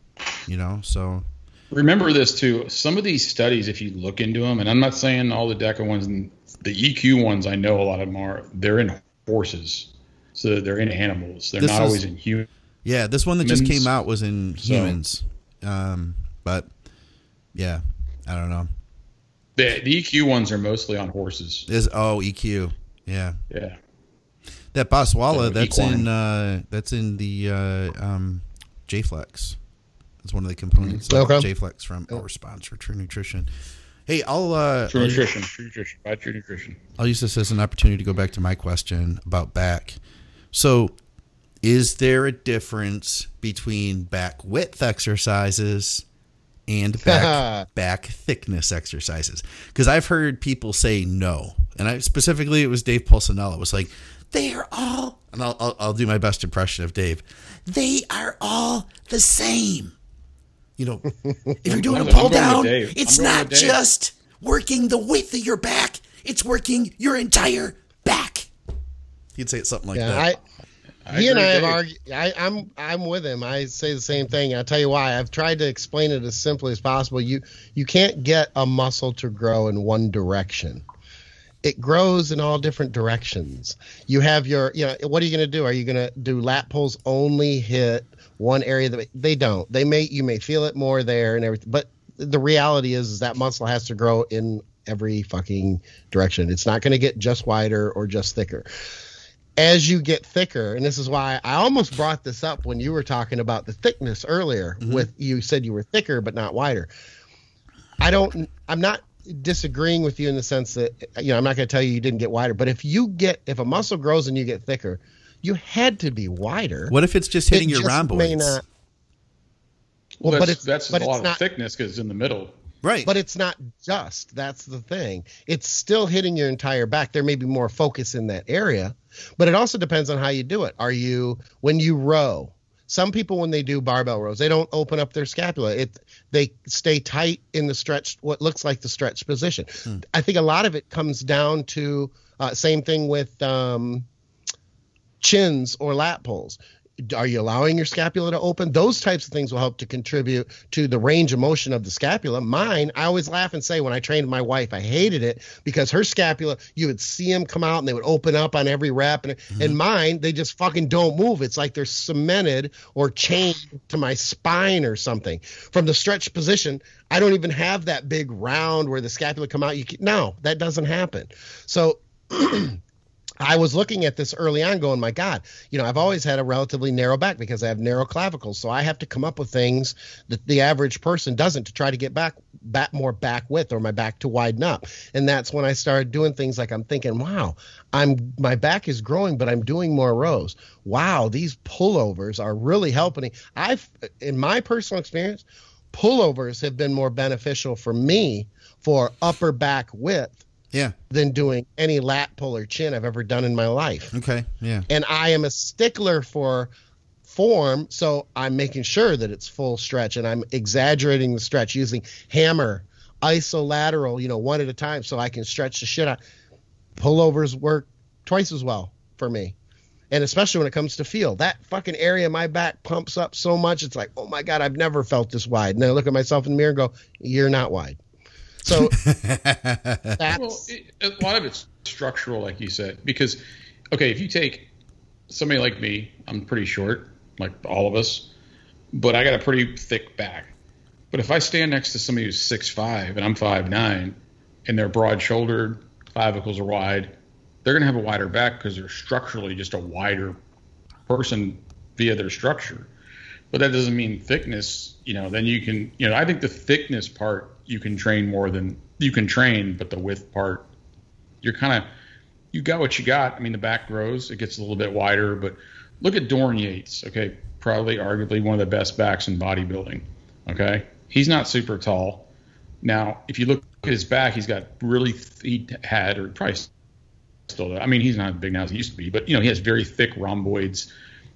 you know so remember this too some of these studies if you look into them and i'm not saying all the deca ones and the eq ones i know a lot of them are they're in horses so they're in animals. They're this not is, always in humans yeah this one that just came out was in humans. So, um, but yeah i don't know. The, the eq ones are mostly on horses. Is oh eq yeah. Yeah. That Boswellia, that's equine. in uh, that's in the uh, um, J-Flex. It's one of the components mm of J-Flex from our sponsor, True Nutrition. Hey, I'll uh, True Nutrition, True Nutrition, buy True Nutrition. I'll use this as an opportunity to go back to my question about back. So, is there a difference between back width exercises and back back thickness exercises? Because I've heard people say no, and I specifically it was Dave Pulcinella was like, they are all, and I'll, I'll, I'll do my best impression of Dave. They are all the same. You know, if you're doing a pull down, it's not just working the width of your back, it's working your entire back. He'd say something like yeah, that. I, he and I have argued. I, I'm I'm with him. I say the same thing. I'll tell you why. I've tried to explain it as simply as possible. You you can't get a muscle to grow in one direction. It grows in all different directions. You have your, you know, what are you going to do? Are you going to do lat pulls only hit one area that they don't. They may you may feel it more there and everything, but the reality is, is that muscle has to grow in every fucking direction. It's not going to get just wider or just thicker. As you get thicker, and this is why I almost brought this up when you were talking about the thickness earlier. Mm-hmm. With you said you were thicker but not wider. I don't. I'm not disagreeing with you in the sense that you know I'm not going to tell you you didn't get wider, but if you get if a muscle grows and you get thicker, you had to be wider. What if it's just hitting it your just rhomboids? May not, well, but it's that's but a lot of not, thickness because it's in the middle. Right. But it's not just. That's the thing. It's still hitting your entire back. There may be more focus in that area, but it also depends on how you do it. Are you when you row? Some people when they do barbell rows, they don't open up their scapula. It they stay tight in the stretched what looks like the stretched position. Hmm. I think a lot of it comes down to uh, same thing with um, chins or lat pulls are you allowing your scapula to open? Those types of things will help to contribute to the range of motion of the scapula. Mine i always laugh and say when i trained my wife i hated it because her scapula you would see them come out and they would open up on every rep. And, mm-hmm. and mine they just fucking don't move. It's like they're cemented or chained to my spine or something. From the stretch position i don't even have that big round where the scapula come out. You can, no that doesn't happen. So I was looking at this early on going, my God, you know, I've always had a relatively narrow back because I have narrow clavicles. So I have to come up with things that the average person doesn't to try to get back, back more back width or my back to widen up. And that's when I started doing things like I'm thinking, wow, I'm my back is growing, but I'm doing more rows. Wow, these pullovers are really helping. Me. I've in my personal experience, pullovers have been more beneficial for me for upper back width yeah. than doing any lat pull or chin I've ever done in my life. Okay. Yeah. And I am a stickler for form, so I'm making sure that it's full stretch and I'm exaggerating the stretch using hammer, isolateral, you know, one at a time so I can stretch the shit out. Pullovers work twice as well for me. And especially when it comes to feel, that fucking area of my back pumps up so much. It's like, oh my God, I've never felt this wide. And I look at myself in the mirror and go, you're not wide. So that's well, it, a lot of it's structural, like you said, because okay, if you take somebody like me, I'm pretty short, like all of us, but I got a pretty thick back. But if I stand next to somebody who's six five and I'm five nine, and they're broad shouldered, clavicles are wide, they're going to have a wider back because they're structurally just a wider person via their structure. But that doesn't mean thickness. You know, then you can. You know, I think the thickness part you can train more than you can train, but the width part, you're kind of you got what you got. I mean, the back grows, it gets a little bit wider, but look at Dorian Yates. Okay, probably arguably one of the best backs in bodybuilding. Okay, he's not super tall. Now, if you look at his back, he's got really he had or probably still. I mean, he's not as big now as he used to be, but you know, he has very thick rhomboids.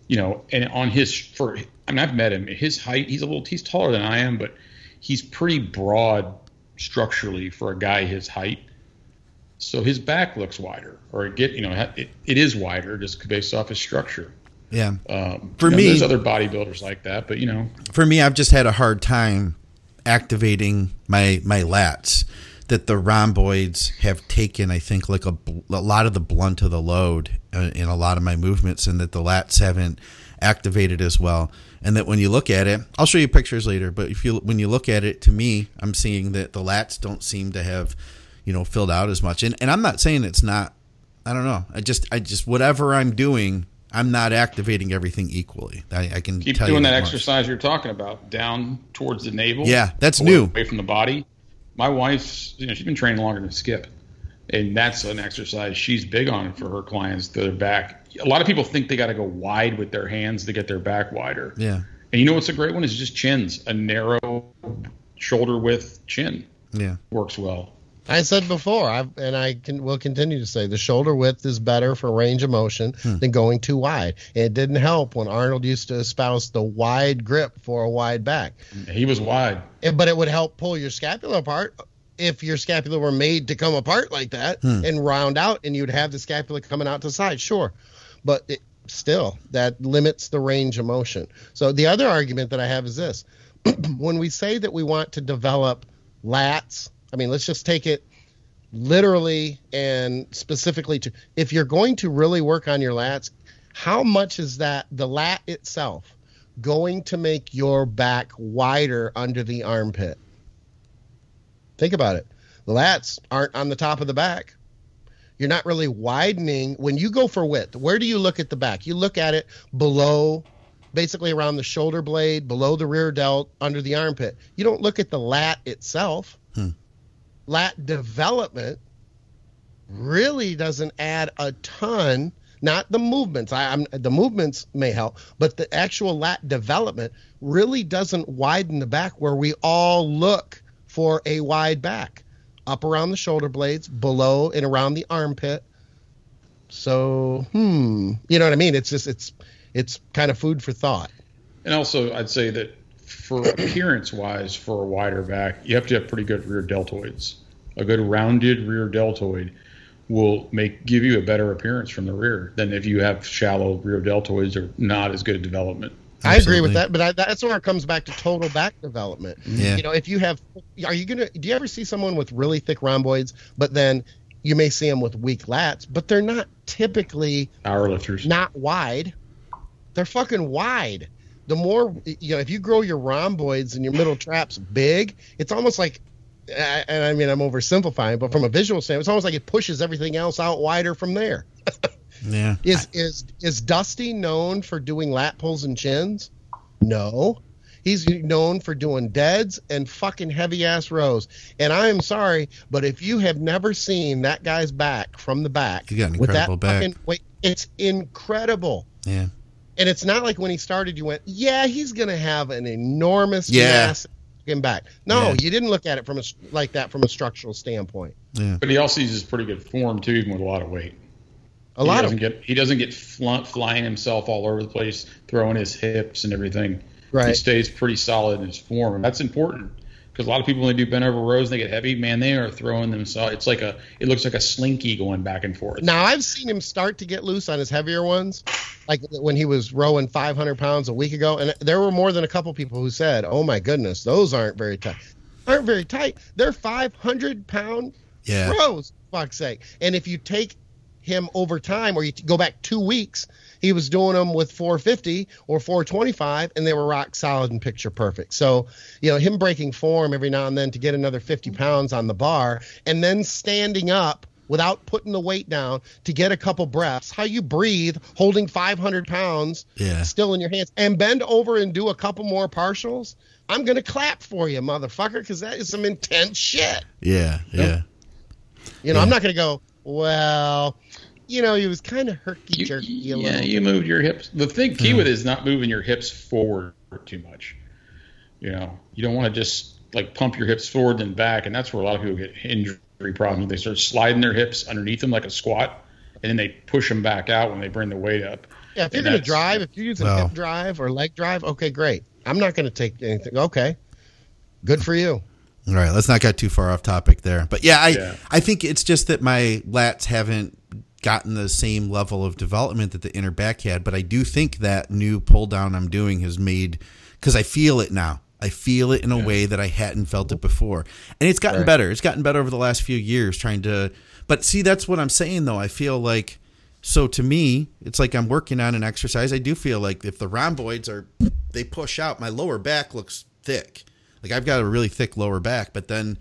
You know, and on his for I mean, I've met him. His height, he's a little he's taller than I am, but he's pretty broad structurally for a guy his height. So his back looks wider, or it get you know it, it is wider just based off his structure. Yeah. Um, For you know, me- there's other bodybuilders like that, but you know, For me, I've just had a hard time activating my my lats. That the rhomboids have taken, I think, like a, a lot of the blunt of the load uh, in a lot of my movements, and that the lats haven't activated as well. And that when you look at it, I'll show you pictures later. But if you when you look at it, to me, I'm seeing that the lats don't seem to have, you know, filled out as much. And and I'm not saying it's not. I don't know. I just I just whatever I'm doing, I'm not activating everything equally. I, I can keep doing that much. exercise you're talking about down towards the navel. Yeah, that's new. Away from the body. My wife's, you know, she's been training longer than Skip, and that's an exercise she's big on for her clients. Their back. A lot of people think they got to go wide with their hands to get their back wider. Yeah. And you know what's a great one is just chins. A narrow shoulder width chin Yeah. works well. I said before, I've, and I can will continue to say the shoulder width is better for range of motion hmm. than going too wide. And it didn't help when Arnold used to espouse the wide grip for a wide back. He was wide. And- but it would help pull your scapula apart if your scapula were made to come apart like that hmm. and round out, and you'd have the scapula coming out to the side. Sure, but it, still, that limits the range of motion. So the other argument that I have is this: when we say that we want to develop lats, I mean, let's just take it literally and specifically to if you're going to really work on your lats, how much is that the lat itself going to make your back wider under the armpit? Think about it. The lats aren't on the top of the back. You're not really widening when you go for width. Where do you look at the back? You look at it below, basically around the shoulder blade, below the rear delt, under the armpit. You don't look at the lat itself. Hmm. Lat development really doesn't add a ton. Not the movements. I, I'm the movements may help, but the actual lat development really doesn't widen the back where we all look for a wide back, up around the shoulder blades, below and around the armpit. So, hmm, you know what I mean? It's just it's it's kind of food for thought. And also, I'd say that for appearance wise, for a wider back, you have to have pretty good rear deltoids. A good rounded rear deltoid will make give you a better appearance from the rear than if you have shallow rear deltoids or not as good a development. I agree with that, but I, that's where it comes back to total back development. Yeah. You know, if you have, are you gonna? Do you ever see someone with really thick rhomboids, but then you may see them with weak lats, but they're not typically Power lifters. not wide. They're fucking wide. The more you know, if you grow your rhomboids and your middle traps big, it's almost like, and I mean I'm oversimplifying, but from a visual standpoint, it's almost like it pushes everything else out wider from there. Yeah. Is is is Dusty known for doing lat pulls and chins? No. He's known for doing deads and fucking heavy ass rows. And I am sorry, but if you have never seen that guy's back from the back, He got an with that incredible back. fucking weight, it's incredible. Yeah. And it's not like when he started, you went, yeah, he's gonna have an enormous Yeah. mass fucking back. No, Yeah. you didn't look at it from a like that from a structural standpoint. Yeah. But he also uses pretty good form too, even with a lot of weight. A he lot doesn't of get he doesn't get fl- flying himself all over the place, throwing his hips and everything. He stays pretty solid in his form, and that's important because a lot of people when they do bent over rows, they get heavy. Man, they are throwing themselves. It's like a it looks like a slinky going back and forth. Now I've seen him start to get loose on his heavier ones, like when he was rowing 500 pounds a week ago, and there were more than a couple people who said, "Oh my goodness, those aren't very tight. Aren't very tight. They're 500 pound Yeah. rows, for fuck's sake." And if you take him over time, or you go back two weeks, he was doing them with 450 or 425, and they were rock solid and picture perfect. So, you know, him breaking form every now and then to get another 50 mm-hmm. pounds on the bar, and then standing up without putting the weight down to get a couple breaths. How you breathe holding 500 pounds Yeah. still in your hands and bend over and do a couple more partials. I'm gonna clap for you, motherfucker, because that is some intense shit. Yeah. Yeah. You know, Yeah. I'm not gonna go. Well, you know, he was kind of herky jerky yeah, little. you moved your hips. The thing key hmm. with it is not moving your hips forward too much. You know, you don't want to just like pump your hips forward and back, and that's where a lot of people get injury problems. They start sliding their hips underneath them like a squat, and then they push them back out when they bring the weight up. Yeah, if you're going to drive, if you're using Well- hip drive or leg drive, okay, great. I'm not going to take anything. Okay, good for you. All right, let's not get too far off topic there. But yeah, I Yeah. I think it's just that my lats haven't gotten the same level of development that the inner back had. But I do think that new pull down I'm doing has made because I feel it now. I feel it in a way that I hadn't felt it before, and it's gotten Right. better. It's gotten better over the last few years. Trying to, but see, that's what I'm saying though. I feel like so to me, it's like I'm working on an exercise. I do feel like if the rhomboids are they push out, my lower back looks thick. Like I've got a really thick lower back, but then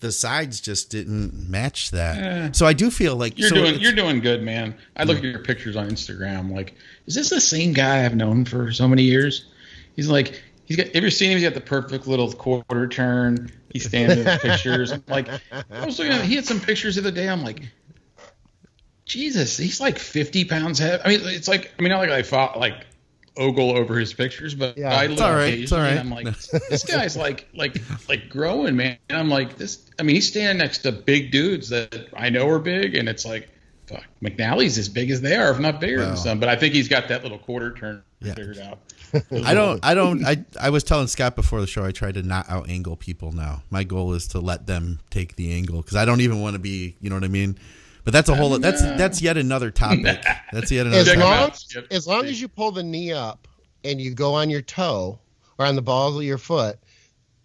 the sides just didn't match that. Eh. so I do feel like You're so doing you're doing good, man. I look at your pictures on Instagram. Like, is this the same guy I've known for so many years? He's like, he's got. Have you seen him? He's got the perfect little quarter turn. He's standing in the pictures. I'm like, I was looking at. He had some pictures the other day. I'm like, Jesus, he's like 50 pounds heavy. I mean, it's like, I mean, not like I fought like ogle over his pictures, but Yeah. I It's look all right, it's all right. and I'm like, this guy's like, like, like growing, man. And I'm like, this. I mean, he's standing next to big dudes that I know are big, and it's like, fuck, McNally's as big as they are, if not bigger Wow. than some. But I think he's got that little quarter turn Yeah. figured out. I don't I don't I I was telling Scott before the show I try to not out angle people now. My goal is to let them take the angle cuz I don't even want to be, you know what I mean? But that's a whole that's that's yet another topic. That's yet another As Check him long, out. As long as you pull the knee up and you go on your toe or on the balls of your foot,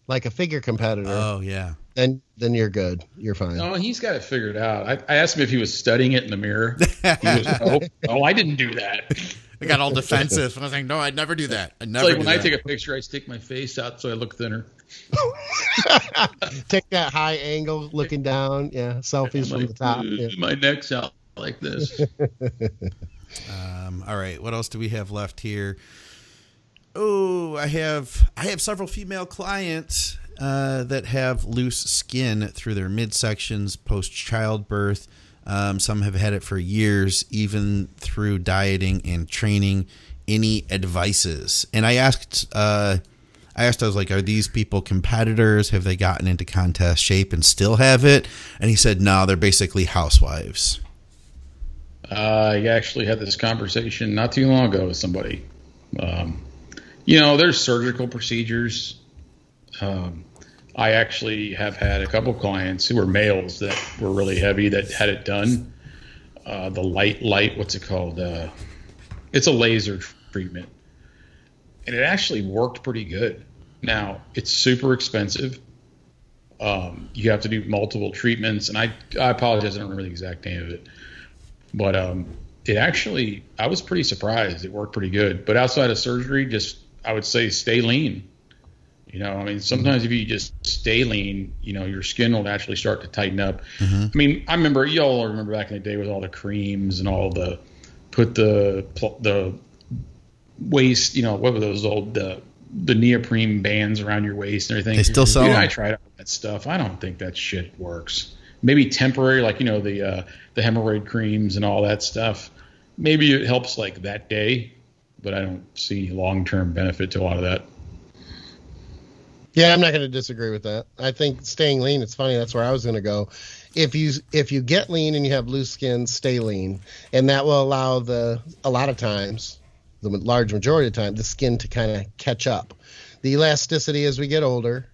like a figure competitor, Oh yeah. then then you're good. You're fine. No, he's got it figured out. I, I asked him if he was studying it in the mirror. He was, oh, oh, I didn't do that. I got all defensive and I was like, "No, I'd never do that. I'd It's never like do when I that." take a picture, I stick my face out so I look thinner. Take that high angle looking down. Yeah, selfies from the top. Yeah. My neck's out like this. Um, all right, what else do we have left here? Oh, I have I have several female clients uh, that have loose skin through their midsections post childbirth. Um, some have had it for years, even through dieting and training. Any advices? And I asked, uh, I asked, I was like, are these people competitors? Have they gotten into contest shape and still have it? And he said, no, they're basically housewives. I actually had this conversation not too long ago with somebody. Um, you know, there's surgical procedures. Um, I actually have had a couple clients who were males that were really heavy that had it done. Uh, the light, light, what's it called? Uh, it's a laser treatment, and it actually worked pretty good. Now it's super expensive. Um, you have to do multiple treatments, and I, I apologize, I don't remember the exact name of it but um, it actually I was pretty surprised. It worked pretty good. But outside of surgery, just I would say stay lean. You know, I mean, sometimes if you just stay lean, you know, your skin will actually start to tighten up. I mean, I remember you all remember back in the day with all the creams and all the put the the waist, you know, what were those old the the neoprene bands around your waist and everything. They still sell Dude. I tried all that stuff. I don't think that shit works. Maybe temporary, like you know the uh, the hemorrhoid creams and all that stuff. Maybe it helps like that day, but I don't see any long term benefit to a lot of that. Yeah, I'm not going to disagree with that. I think staying lean. It's funny. That's where I was going to go. If you if you get lean and you have loose skin, stay lean, and that will allow the a lot of times, the large majority of time, the skin to kind of catch up. The elasticity as we get older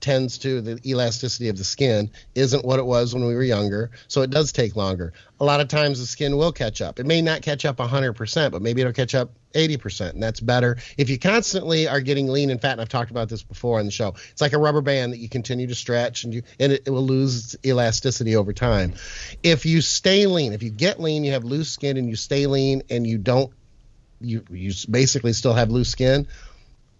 tends to the elasticity of the skin isn't what it was when we were younger, so it does take longer. A lot of times the skin will catch up. It may not catch up 100%, but maybe it'll catch up 80%, and that's better. If you constantly are getting lean and fat, and I've talked about this before on the show, it's like a rubber band that you continue to stretch and you and it, it will lose elasticity over time. If you stay lean, if you get lean, you have loose skin and you stay lean and you don't you you basically still have loose skin,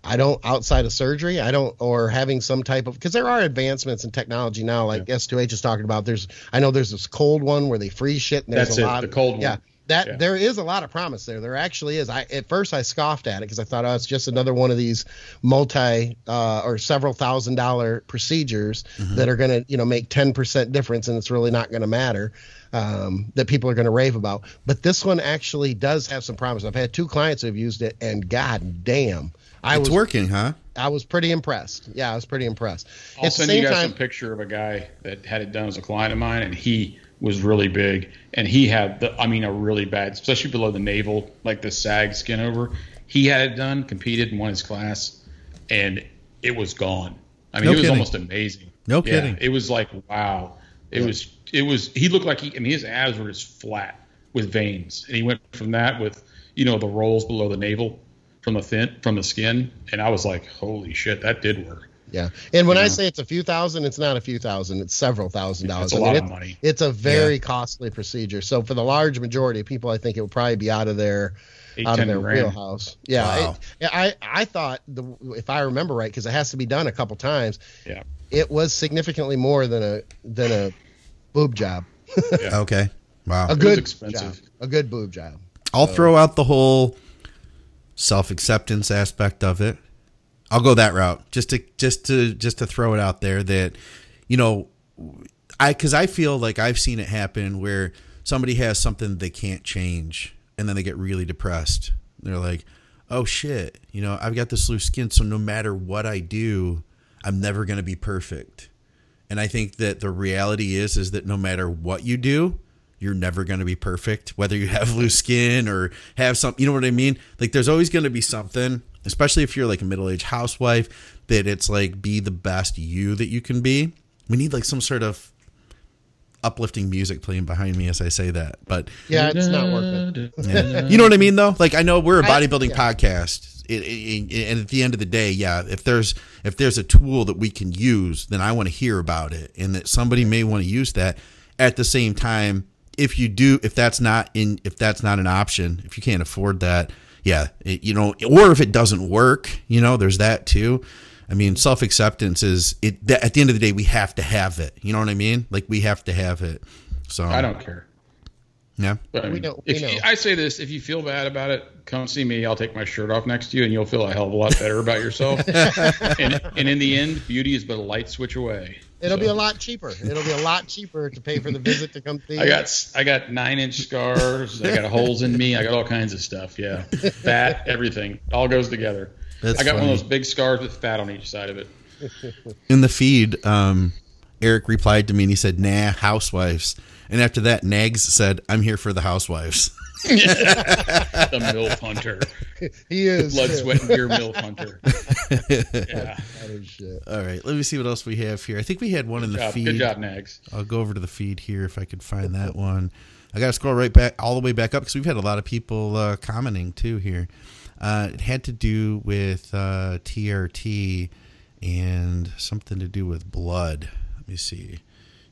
I don't outside of surgery. I don't or having some type of because there are advancements in technology now, like S2H is talking about. There's I know there's this cold one where they freeze shit. And there's That's a it, lot. the cold one. Yeah, that Yeah. there is a lot of promise there. There actually is. I at first I scoffed at it because I thought, oh, it's just another one of these multi uh, or several thousand dollar procedures that are going to you know make ten percent difference, and it's really not going to matter. Um, that people are going to rave about, but this one actually does have some promise. I've had two clients who have used it, and god damn, I it's was working, huh? I was pretty impressed. Yeah, I was pretty impressed. I'll At the send you guys time, some picture of a guy that had it done as a client of mine, and he was really big, and he had the, I mean, a really bad, especially below the navel, like the sag skin over. He had it done, competed, and won his class, and it was gone. I mean, No it was kidding. almost amazing. No Yeah, kidding. It was like wow. It was it was he looked like he I mean his abs were just flat with veins. And he went from that with, you know, the rolls below the navel from the thin from the skin. And I was like, Holy shit, that did work. Yeah, and when I Yeah. say it's a few thousand, it's not a few thousand; it's several thousand dollars. It's a I mean, lot it- of money. It's a very costly procedure. So for the large majority of people, I think it would probably be out of their Eight, out of their grand. wheelhouse. Yeah, Wow. it- I I thought the if I remember right, because it has to be done a couple times. Yeah. It was significantly more than a than a boob job, Okay. Wow. a good expensive. job, a good boob job. I'll throw out the whole self acceptance aspect of it. I'll go that route just to just to just to throw it out there that you know I because I feel like I've seen it happen where somebody has something they can't change and then they get really depressed. They're like, oh shit, you know I've got this loose skin, so no matter what I do, I'm never gonna be perfect. And I think that the reality is is that no matter what you do, you're never going to be perfect whether you have loose skin or have some you know what I mean? Like there's always going to be something, especially if you're like a middle-aged housewife that it's like be the best you that you can be. We need like some sort of uplifting music playing behind me as I say that. But Yeah, it's not working. yeah. You know what I mean, though. Like I know we're a bodybuilding yeah. podcast, it, it, it- and at the end of the day, yeah, if there's if there's a tool that we can use, then I want to hear about it, and that somebody may want to use that. At the same time, if you do, if that's not in, if that's not an option, if you can't afford that, yeah, it, you know, or if it doesn't work, you know, there's that too. I mean, self acceptance is it. th- At the end of the day, we have to have it. You know what I mean? Like we have to have it. So I don't care. Yeah. But I, We mean, know- we if you- know. I say this, if you feel bad about it, come see me. I'll take my shirt off next to you, and you'll feel a hell of a lot better about yourself. and, and in the end, beauty is but a light switch away. It'll So, be a lot cheaper. It'll be a lot cheaper to pay for the visit to come see. I you. got I got nine inch scars. I got holes in me. I got all kinds of stuff. Yeah, fat, everything, all goes together. That's I got one of those big scars with fat on each side of it. in the feed, um, Eric replied to me and he said, "Nah, housewives." And after that, Nags said, "I'm here for the housewives." The milf hunter, He is. blood, too. sweat, and beer milf hunter. Yeah, shit. All right, let me see what else we have here. I think we had one in the job, feed. good job, Nags. I'll go over to the feed here if I could find that one. I got to scroll right back all the way back up because we've had a lot of people uh, commenting too here. Uh, it had to do with uh, TRT and something to do with blood. Let me see.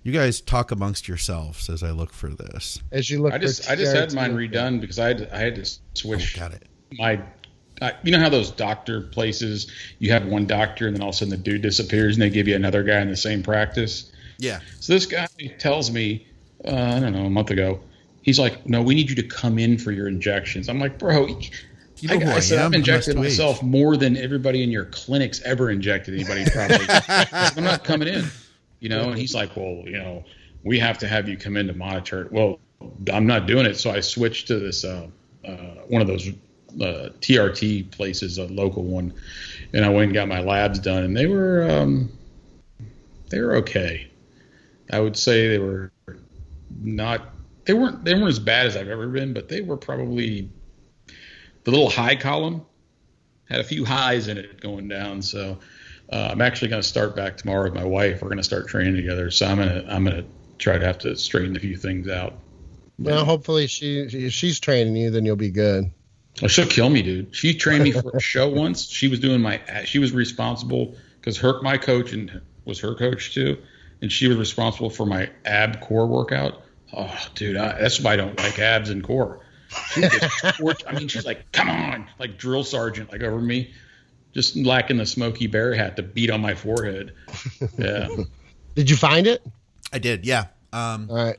You guys talk amongst yourselves as I look for this. As you look, I just for I just had mine redone because I had I had to Oh, switch got it. my. I, you know how those doctor places you have one doctor and then all of a sudden the dude disappears and they give you another guy in the same practice. Yeah. So this guy tells me, uh, I don't know, a month ago, he's like, "No, we need you to come in for your injections." I'm like, "Bro, You I, know who I I said am? I've injected must wait. myself more than everybody in your clinics ever injected anybody. Probably, I'm not coming in, you know." And he's like, "Well, you know, we have to have you come in to monitor it." Well, I'm not doing it, so I switched to this uh, uh, one of those uh, TRT places, a local one, and I went and got my labs done, and they were um, they were okay. I would say they were not they weren't they weren't as bad as I've ever been, but they were probably the little high column had a few highs in it going down. So uh, I'm actually going to start back tomorrow with my wife. We're going to start training together. So I'm gonna I'm gonna try to have to straighten a few things out. Well, hopefully she if she's training you, then you'll be good. Oh, she'll kill me, dude. She trained me for a show once. She was doing my. She was responsible because her my coach and was her coach too, and she was responsible for my ab core workout. Oh, dude, I, that's why I don't like abs and core. She just I mean, she's like, "Come on!" Like drill sergeant, like over me, just lacking the Smokey Bear hat to beat on my forehead. Yeah, Did you find it? I did. Yeah. Um, All right.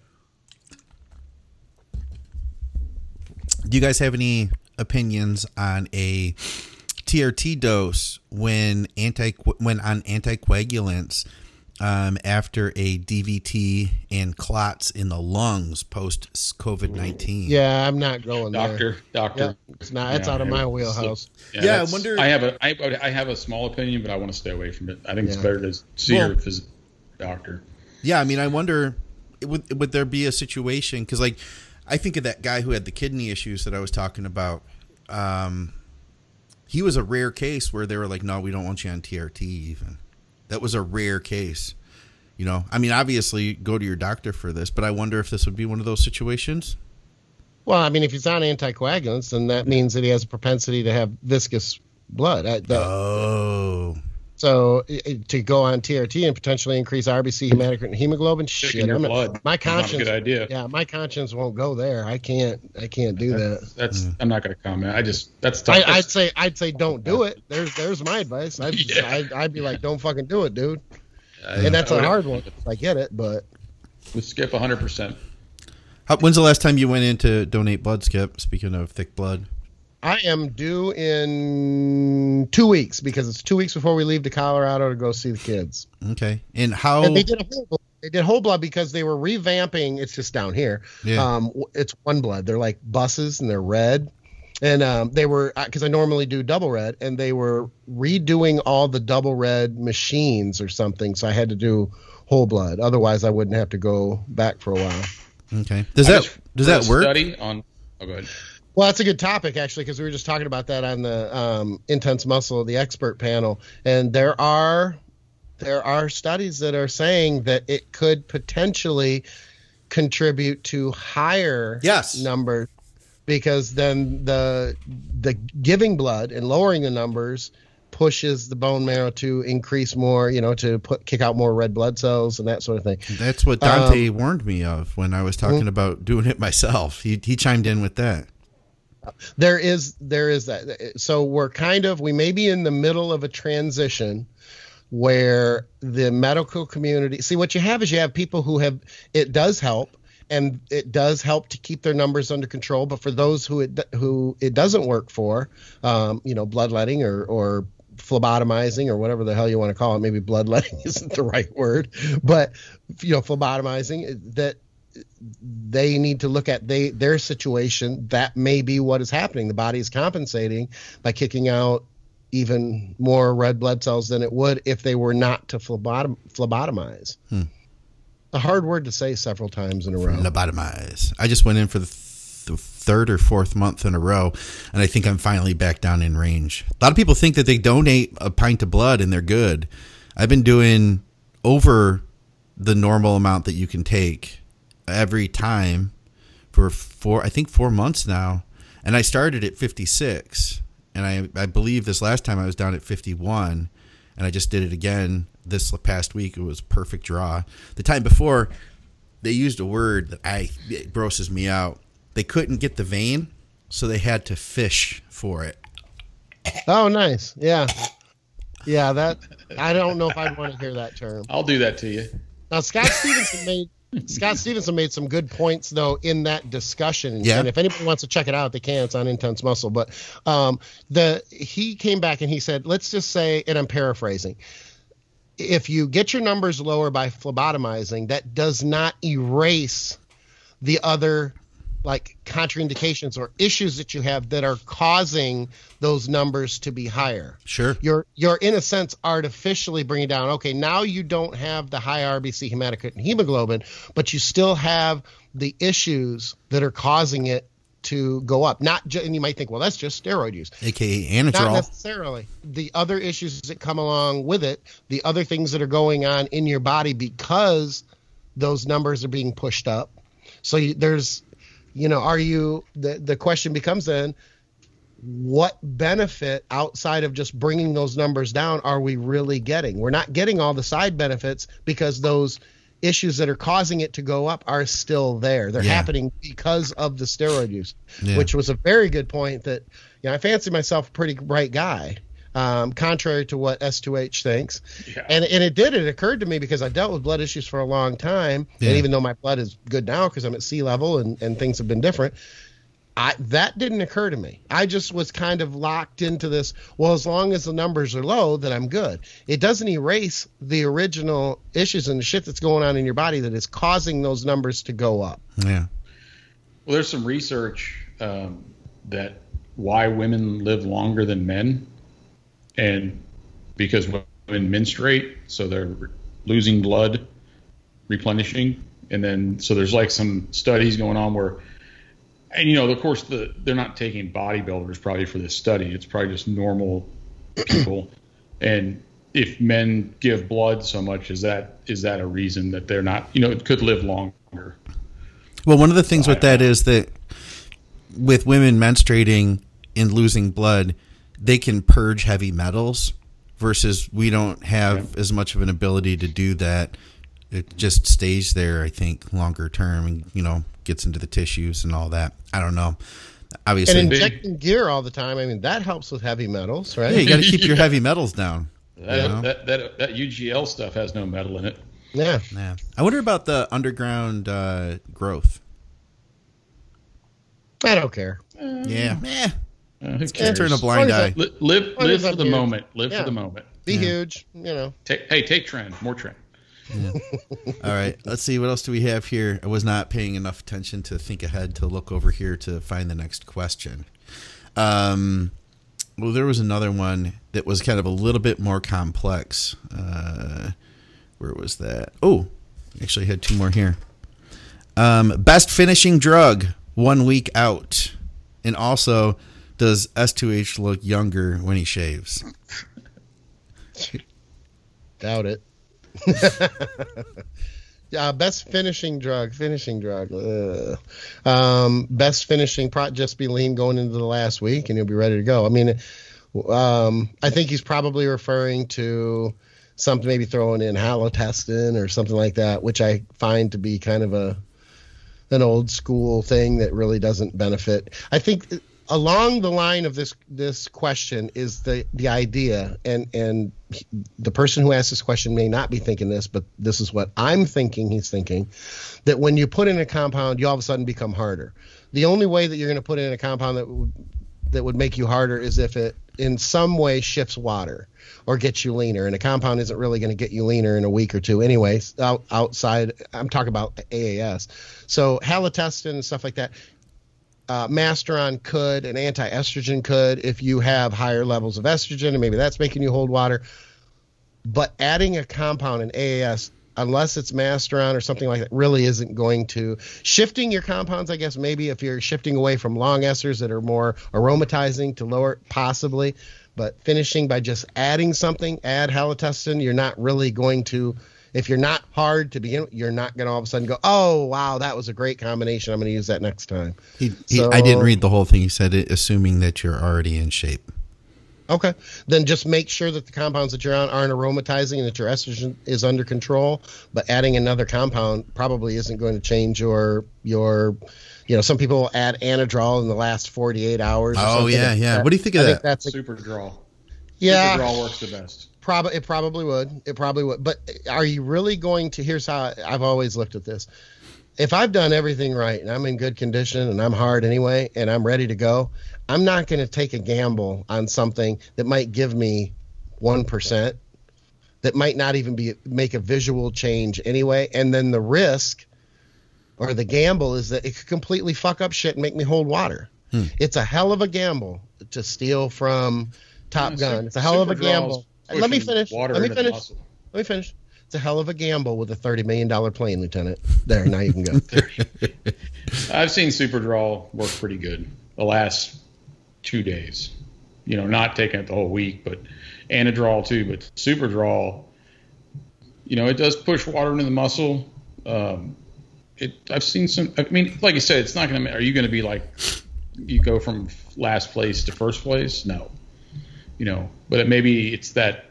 Do you guys have any opinions on a TRT dose when anti when on anticoagulants um, after a DVT and clots in the lungs post COVID nineteen? Yeah, I'm not going there. Doctor, doctor. Yep, it's not. It's Yeah, out of my yeah. wheelhouse. Yeah, I wonder- I have a I, I have a small opinion, but I want to stay away from it. I think it's better to see Well- your phys- doctor. Yeah, I mean, I wonder would would there be a situation because like I think of that guy who had the kidney issues that I was talking about. Um, he was a rare case where they were like, "No, we don't want you on TRT." Even that was a rare case. You know, I mean, obviously, go to your doctor for this, but I wonder if this would be one of those situations. Well, I mean, if he's on anticoagulants, then that means that he has a propensity to have viscous blood. I, that, Oh, so i- i- to go on TRT and potentially increase RBC, hematocrit, and hemoglobin, Taking shit, your I'm not- blood. my Not a conscience. good idea. Yeah, my conscience won't go there. I can't. I can't do that. That's mm. I'm not going to comment. I just that's tough. I, That's- I'd say I'd say don't do it. There's there's my advice. I'd, Yeah. I'd, I'd be like, don't fucking do it, dude. I- And that's a hard one. I get it, but Would skip 100. percent when's the last time you went in to donate blood, Skip? Speaking of thick blood. I am due in two weeks because it's two weeks before we leave to Colorado to go see the kids. Okay, and how? And they did a whole blood. They did whole blood because they were revamping. It's just down here. Yeah. Um, it's OneBlood. They're like buses and they're red. And um, they were because I normally do double red, and they were redoing all the double red machines or something. So I had to do whole blood. Otherwise, I wouldn't have to go back for a while. okay, does I that does that work? Study on. Oh, go ahead. Well, that's a good topic actually, because we were just talking about that on the um, intense muscle, the expert panel, and there are there are studies that are saying that it could potentially contribute to higher Yes. numbers because then the the giving blood and lowering the numbers pushes the bone marrow to increase more, you know, to put kick out more red blood cells and that sort of thing. That's what Um, Dante warned me of when I was talking Mm-hmm. about doing it myself. He he chimed in with that. There is there is that. So we're kind of we may be in the middle of a transition where the medical community see what you have is you have people who have it does help and it does help to keep their numbers under control but for those who it who it doesn't work for um, you know bloodletting or or phlebotomizing or whatever the hell you want to call it maybe bloodletting isn't the right word but you know phlebotomizing that they need to look at they their situation that may be what is happening the body is compensating by kicking out even more red blood cells than it would if they were not to phlebot- phlebotomize hmm. a hard word to say several times in a row Lobotomize. I just went in for the, th- the third or fourth month in a row, and I think I'm finally back down in range. A lot of people think that they donate a pint of blood and they're good. I've been doing over the normal amount that you can take every time for four, I think four months now, and I started at 56, and I I believe this last time I was down at 51, and I just did it again this past week. It was perfect draw. The time before, they used a word that I it grosses me out. They couldn't get the vein, so they had to fish for it. oh nice yeah yeah that i don't know if i'd want to hear that term I'll do that to you. Now Scott Stevenson made Scott Stevenson made some good points though in that discussion. Yeah. And if anybody wants to check it out, they can. It's on Intense Muscle. But um, the he came back and he said, let's just say, and I'm paraphrasing. If you get your numbers lower by phlebotomizing, that does not erase the other like contraindications or issues that you have that are causing those numbers to be higher. Sure. you're you're in a sense artificially bringing down okay now you don't have the high rbc hematocrit and hemoglobin but you still have the issues that are causing it to go up. Not ju- and you might think well that's just steroid use. AKA not necessarily. The other issues that come along with it the other things that are going on in your body because those numbers are being pushed up. So you, there's you know are you the the question becomes then what benefit outside of just bringing those numbers down are we really getting we're not getting all the side benefits because those issues that are causing it to go up are still there they're Yeah. happening because of the steroid use Yeah. which was a very good point that you know i fancy myself a pretty bright guy um, contrary to what S2H thinks. Yeah. And, and it did. It occurred to me because I dealt with blood issues for a long time. Yeah. And even though my blood is good now because I'm at sea level and, and things have been different, I, that didn't occur to me. I just was kind of locked into this. Well, as long as the numbers are low, then I'm good. It doesn't erase the original issues and the shit that's going on in your body that is causing those numbers to go up. Yeah. Well, there's some research um, that why women live longer than men, and because women menstruate, so they're losing blood, replenishing, and then so there's like some studies going on where and you know, of course, the they're not taking bodybuilders probably for this study. It's probably just normal people. and if men give blood so much, is that is that a reason that they're not? You know, it could live longer. Well, one of the things with that is that with women menstruating and losing blood, they can purge heavy metals versus we don't have yeah. as much of an ability to do that. It just stays there, I think, longer term, and you know, gets into the tissues and all that. I don't know. Obviously, and injecting gear all the time. I mean, that helps with heavy metals, right? Yeah, you got to keep your heavy metals down. That, you know? that, that, that UGL stuff has no metal in it. Yeah. Yeah. I wonder about the underground uh, growth. I don't care. Uh, yeah. Eh. Uh, who cares? Turn a blind eye. live, live, live for the huge. moment. Live yeah. for the moment. Be yeah. huge. You know. Take, hey, take tren. More tren. Yeah. All right. Let's see. What else do we have here? I was not paying enough attention to think ahead to look over here to find the next question. Um, well, there was another one that was kind of a little bit more complex. Uh, where was that? Oh, actually, I had two more here. Um, best finishing drug one week out, and also, does S2H look younger when he shaves? Doubt it. uh, best finishing drug, finishing drug. Um, best finishing pro just be lean going into the last week, and you'll be ready to go. I mean, um, I think he's probably referring to something maybe throwing in halotestin or something like that, which I find to be kind of a an old school thing that really doesn't benefit. I think along the line of this this question is the the idea and and the person who asked this question may not be thinking this but this is what i'm thinking he's thinking that when you put in a compound you all of a sudden become harder. The only way that you're going to put in a compound that w- that would make you harder is if it in some way shifts water or gets you leaner and a compound isn't really going to get you leaner in a week or two anyways out, outside i'm talking about aas so halotestin and stuff like that uh, Masteron could, an anti-estrogen could, if you have higher levels of estrogen, and maybe that's making you hold water. But adding a compound in AAS, unless it's Masteron or something like that, really isn't going to shifting your compounds. I guess maybe if you're shifting away from long esters that are more aromatizing to lower, possibly. But finishing by just adding something, add halotestin, you're not really going to if you're not hard to begin, you're not going to all of a sudden go, "Oh, wow, that was a great combination. I'm going to use that next time." He, he, so, I didn't read the whole thing. He said it, assuming that you're already in shape. Okay, then just make sure that the compounds that you're on aren't aromatizing and that your estrogen is under control. But adding another compound probably isn't going to change your your. You know, some people add anadrol in the last 48 hours. oh yeah, yeah. That. What do you think of I that? Think that's a, Superdrol. Yeah, Superdrol works the best. Probably it probably would. It probably would. But are you really going to? Here's how I've always looked at this. If I've done everything right and I'm in good condition and I'm hard anyway and I'm ready to go, I'm not going to take a gamble on something that might give me one percent, that might not even be make a visual change anyway. And then the risk or the gamble is that it could completely fuck up shit and make me hold water. Hmm. It's a hell of a gamble to steal from Top yeah, Gun. It's a hell of a gamble let me finish. Let me finish. Let me finish. It's a hell of a gamble with a thirty million dollar plane, Lieutenant. There, now you can go. I've seen Superdrol work pretty good the last two days. You know, not taking it the whole week, but Anadrol too. But Superdrol, you know, it does push water into the muscle. Um, it I've seen some. I mean, like you said, it's not going to. Are you going to be like you go from last place to first place? No you know, but it maybe it's that.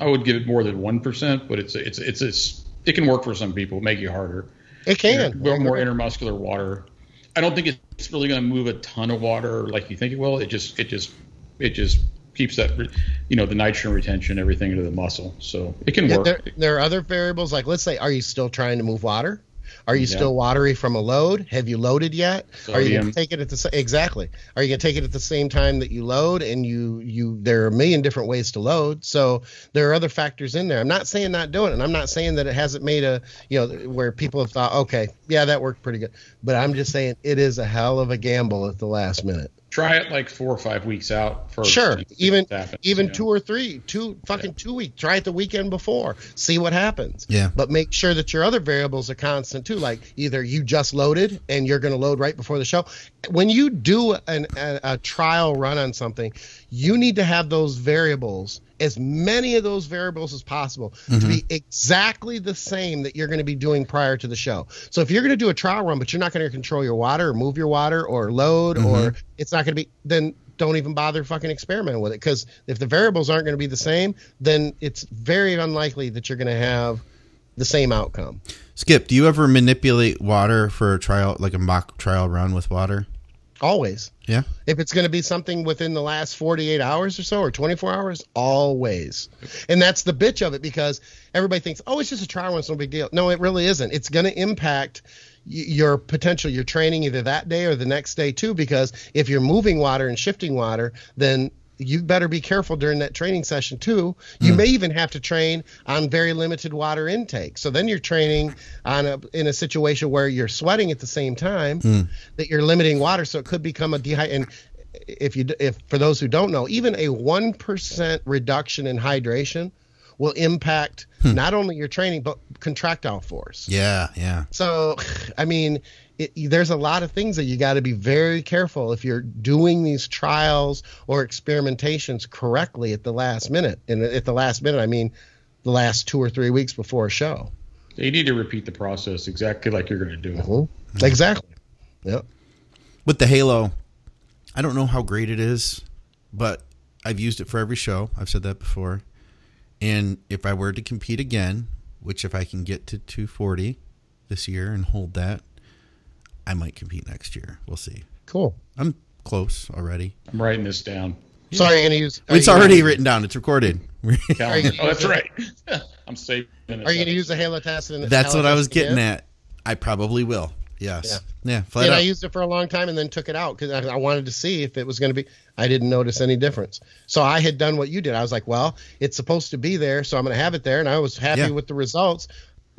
I would give it more than one percent, but it's it's it's it's it can work for some people, make you harder. It can. You know, more intermuscular water. I don't think it's really going to move a ton of water like you think it will. It just it just it just keeps that you know the nitrogen retention everything into the muscle so it can yeah, work there, there, are other variables like let's say are you still trying to move water Are you Yeah. still watery from a load? Have you loaded yet? Are you going to take it at the exactly? Are you going to take it at the same time that you load? And you you there are a million different ways to load. So there are other factors in there. I'm not saying not doing it. and I'm not saying that it hasn't made a you know where people have thought, okay, yeah, that worked pretty good. But I'm just saying it is a hell of a gamble at the last minute. Try it like four or five weeks out first. Sure, even happens, even you know. two or three, two fucking two weeks. Try it the weekend before, see what happens. Yeah. But make sure that your other variables are constant too. Like either you just loaded and you're going to load right before the show. When you do an, a, a trial run on something, you need to have those variables, as many of those variables as possible, to mm-hmm. be exactly the same that you're going to be doing prior to the show. So if you're going to do a trial run, but you're not going to control your water or move your water or load, mm-hmm. or it's not going to be, then don't even bother fucking experimenting with it. Because if the variables aren't going to be the same, then it's very unlikely that you're going to have the same outcome. Skip, do you ever manipulate water for a trial, like a mock trial run with water? Always. Yeah. If it's going to be something within the last 48 hours or so or 24 hours, always. And that's the bitch of it because everybody thinks, oh, it's just a trial run, it's no big deal. No, it really isn't. It's going to impact your potential, your training either that day or the next day too, because if you're moving water and shifting water, then you better be careful during that training session too. You hmm. may even have to train on very limited water intake. So then you're training on a in a situation where you're sweating at the same time hmm. that you're limiting water, so it could become a dehy. And if you if for those who don't know, even a one percent reduction in hydration will impact hmm. not only your training but contractile force. Yeah. Yeah. So, I mean, it, there's a lot of things that you got to be very careful if you're doing these trials or experimentations correctly at the last minute. And at the last minute, I mean the last two or three weeks before a show. You need to repeat the process exactly like you're going to do it. Mhm. Exactly. Yep. With the Halo, I don't know how great it is, but I've used it for every show. I've said that before. And if I were to compete again, which if I can get to 240 this year and hold that, I might compete next year. We'll see. Cool. I'm close already. I'm writing this down. So are you going to use? are It's you gonna- already written down. It's recorded. Oh, that's right. I'm saving it. Are you going to use the Halo test? And That's what I was getting at. at. I probably will. Yes. Yeah. flat and out. I used it for a long time and then took it out because I, I wanted to see if it was going to be. I didn't notice any difference. So I had done what you did. I was like, well, it's supposed to be there, so I'm going to have it there. And I was happy Yeah. with the results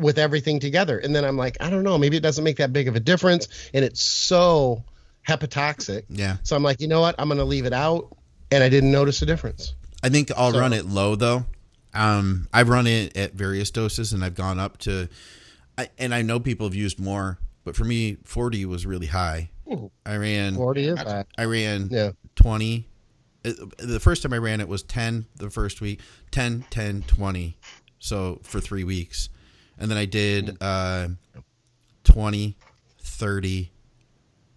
with everything together. And then I'm like, I don't know, maybe it doesn't make that big of a difference. And it's so hepatotoxic. yeah. So I'm like, you know what? I'm going to leave it out. And I didn't notice a difference. I think I'll So- run it low though. Um, I've run it at various doses, and I've gone up to, I, and I know people have used more, but for me, forty was really high. Ooh. I ran, 40 is that. I ran Yeah. twenty. Uh, The first time I ran it was ten. The first week, 10, 10, 20. So for three weeks, and then I did uh, 20, 30,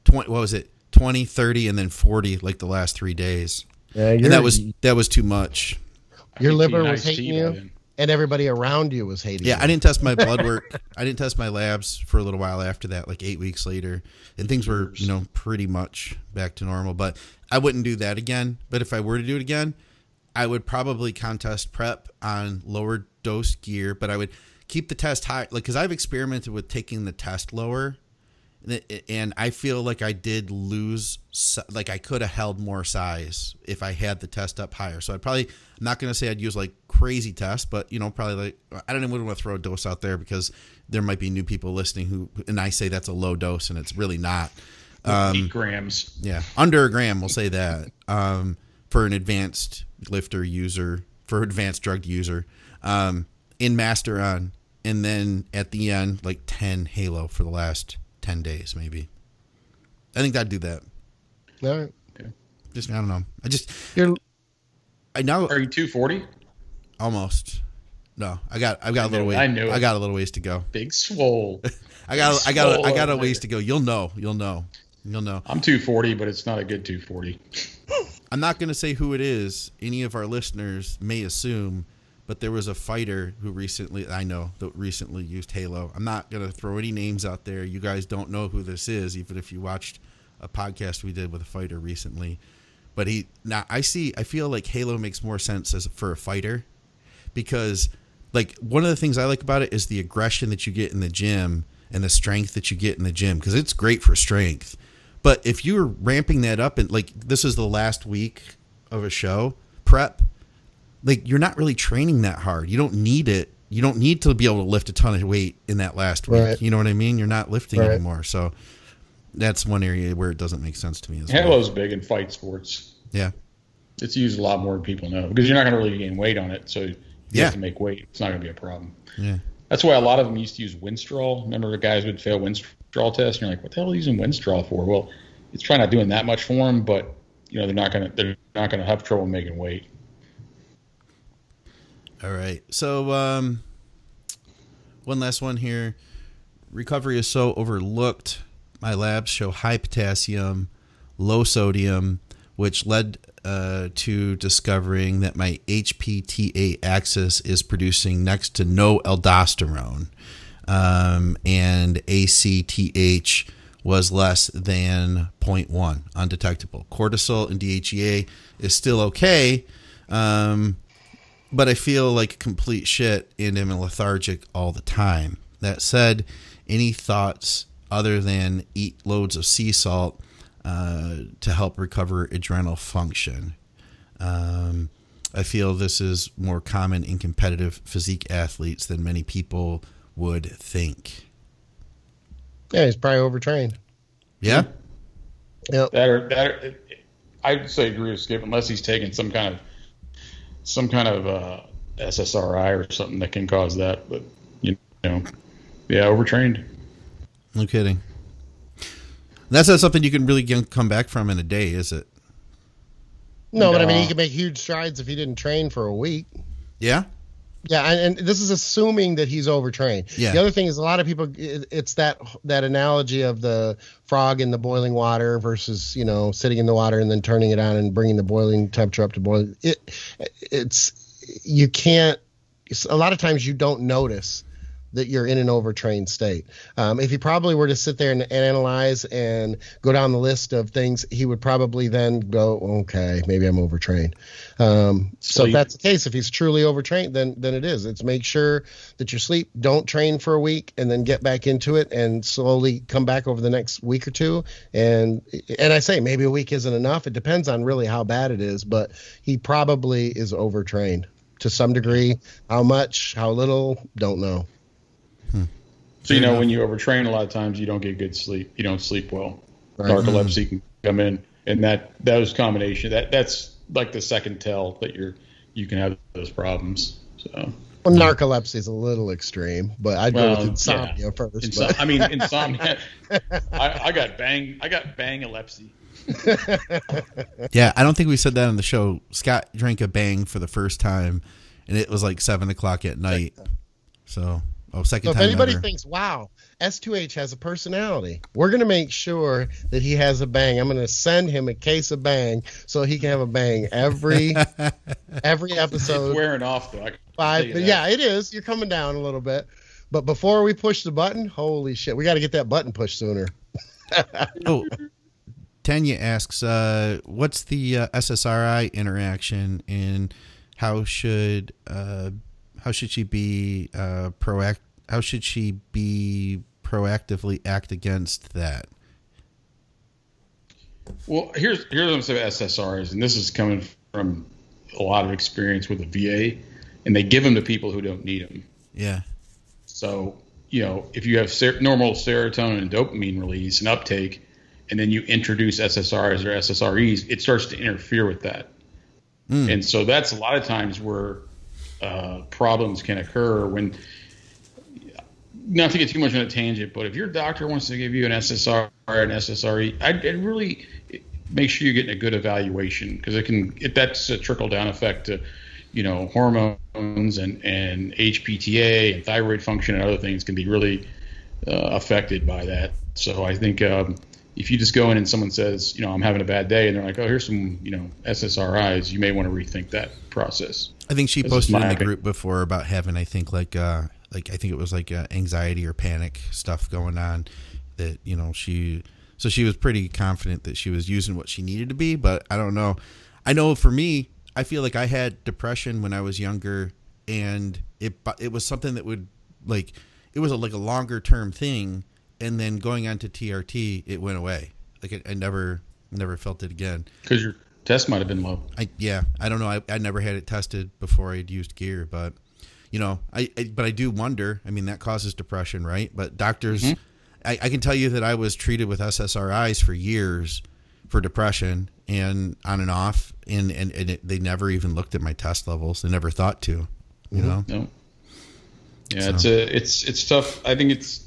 20, What was it? 20, 30, and then forty, like the last three days. Yeah, And that was that was too much. your liver was nice hating you, then. and everybody around you was hating Yeah, you. I didn't test my blood work. I didn't test my labs for a little while after that, like eight weeks later, and things were, you know, pretty much back to normal. But I wouldn't do that again. But if I were to do it again, I would probably contest prep on lower dose gear, but I would keep the test high, like because I've experimented with taking the test lower, and it- and I feel like I did lose, like I could have held more size if I had the test up higher. So I'd probably, I'm not going to say I'd use like crazy tests, but you know, probably like I don't even want to throw a dose out there because there might be new people listening who, and I say that's a low dose and it's really not. Um, Eight grams. Yeah, under a gram, we'll say that. Um, for an advanced lifter user, for advanced drug user, um, in Masteron, and then at the end, like ten Halo for the last ten days, maybe. I think I'd do that. All right. Just I don't know. I just You're I know. Are you 240? almost. No, I got I've got a little knew way. I knew I got a little ways to go. Big swole. I got I got I got a Swole. ways to go. You'll know. You'll know. You'll know. I'm 240, but it's not a good 240. I'm not going to say who it is. Any of our listeners may assume, but there was a fighter who recently, I know, that recently used Halo. I'm not to throw any names out there. You guys don't know who this is, even if you watched a podcast we did with a fighter recently. But he, now I see, I feel like Halo makes more sense as for a fighter because, like, one of the things I like about it is the aggression that you get in the gym and the strength that you get in the gym because it's great for strength. But if you're ramping that up and like this is the last week of a show prep, like you're not really training that hard. You don't need it. You don't need to be able to lift a ton of weight in that last week. Right. You know what I mean? You're not lifting Right. anymore. So that's one area where it doesn't make sense to me as well. Halo's big in fight sports. Yeah. It's used a lot more than people know because you're not going to really gain weight on it. So you Yeah. have to make weight. It's not going to be a problem. Yeah. That's why a lot of them used to use Winstrol. Remember, the guys would fail Winstrol tests, and you're like, "What the hell are you using Winstrol for?" Well, it's probably not doing that much for them, but you know they're not going to they're not going to have trouble making weight. All right. So, um, one last one here. Recovery is so overlooked. My labs show high potassium, low sodium, which led uh, to discovering that my HPTA axis is producing next to no aldosterone. Um, and ACTH was less than 0.1, undetectable. Cortisol and DHEA is still okay. Um, but I feel like complete shit and am lethargic all the time. That said, any thoughts other than eat loads of sea salt uh, to help recover adrenal function? Um, I feel this is more common in competitive physique athletes than many people would think. Yeah, he's probably overtrained. Yeah? Yep. That or that, or, I'd say agree with Skip unless he's taking some kind of some kind of uh, SSRI or something that can cause that. But you know, yeah, overtrained. No kidding. That's not something you can really get- come back from in a day, is it? No, but I mean, No. he could make huge strides if he didn't train for a week. Yeah? Yeah, and, and this is assuming that he's overtrained. Yeah. The other thing is a lot of people. It, it's that that analogy of the frog in the boiling water versus you know sitting in the water and then turning it on and bringing the boiling temperature up to boil. It it's you can't. A lot of times you don't notice that you're in an overtrained state. Um, if he probably were to sit there and, and analyze and go down the list of things, he would probably then go, okay, maybe I'm overtrained. Um, so if Sleep. that's the case, if he's truly overtrained, then then it is. It's make sure that you sleep, don't train for a week, and then get back into it, and slowly come back over the next week or two. And and I say maybe a week isn't enough. It depends on really how bad it is, but he probably is overtrained to some degree. How much, how little, don't know. So you know enough. when you overtrain, a lot of times you don't get good sleep. You don't sleep well. Right. Narcolepsy mm-hmm. can come in, and that those combination that that's like the second tell that you're you can have those problems. So Well, narcolepsy is a little extreme, but I'd go with insomnia yeah. first. Inso- but- I mean insomnia. I, I got bang. I got bang epilepsy. Yeah, I don't think we said that on the show. Scott drank a bang for the first time, and it was like seven o'clock at night. So, oh, second So if anybody ever. thinks, "Wow, S2H has a personality," we're gonna make sure that he has a bang. I'm gonna send him a case of bang so he can have a bang every every It's episode. wearing off though. Five, but yeah, it is. You're coming down a little bit, but before we push the button, holy shit, we got to get that button pushed sooner. oh, Tanya asks, uh, "What's the uh, SSRI interaction, and how should uh, how should she be uh, proact? How should she be proactively act against that?" Well, here's here's what I'm saying about SSRIs, and this is coming from a lot of experience with the VA, and they give them to people who don't need them. Yeah, So, you know, if you have ser- normal serotonin and dopamine release and uptake, and then you introduce SSRIs or SSREs, it starts to interfere with that. And so that's a lot of times where uh, problems can occur when, not to get too much on a tangent, but if your doctor wants to give you an SSR or an SSRE, I'd, I'd really make sure you're getting a good evaluation because it can, it, that's a trickle down effect to, you know, hormones and, and HPTA and thyroid function and other things can be really uh, affected by that. So I think um, if you just go in and someone says, you know, I'm having a bad day, and they're like, oh, here's some, you know, SSRIs, you may want to rethink that process. I think she This posted in the opinion. group before about having, I think, like, uh, like I think it was like uh, anxiety or panic stuff going on. That you know she, so she was pretty confident that she was using what she needed to be. But I don't know. I know for me, I feel like I had depression when I was younger, and it it was something that would like it was a, like a longer term thing, and then going on to TRT, it went away. Like it, I never never felt it again. Because your test might have been low. I yeah, I don't know. I, I never had it tested before I'd used gear, but you know, I, I but I do wonder. I mean, that causes depression, right? But doctors, Mhm. I, I can tell you that I was treated with SSRIs for years for depression and on and off, and and, and it, they never even looked at my test levels. They never thought to, you know. No. Yeah, it's a it's it's tough. I think it's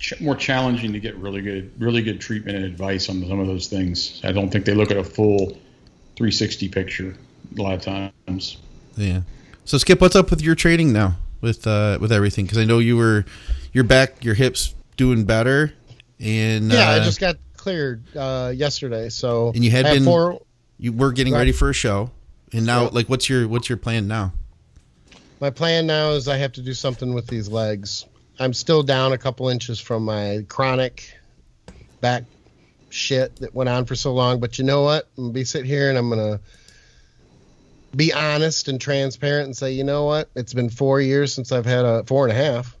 ch- more challenging to get really good really good treatment and advice on some of those things. I don't think they look at a full 360 picture a lot of times. Yeah. So Skip, what's up with your training now with uh with everything? Because I know you were your back, your hips doing better, and Yeah, uh, I just got cleared uh, yesterday, so And you had been- four. you were getting Right. ready for a show, and now Yep. like what's your what's your plan now? My plan now is I have to do something with these legs. I'm still down a couple inches from my chronic back shit that went on for so long. But you know what? I'm gonna be sit here and I'm gonna be honest and transparent and say, you know what? It's been four years since I've had a four and a half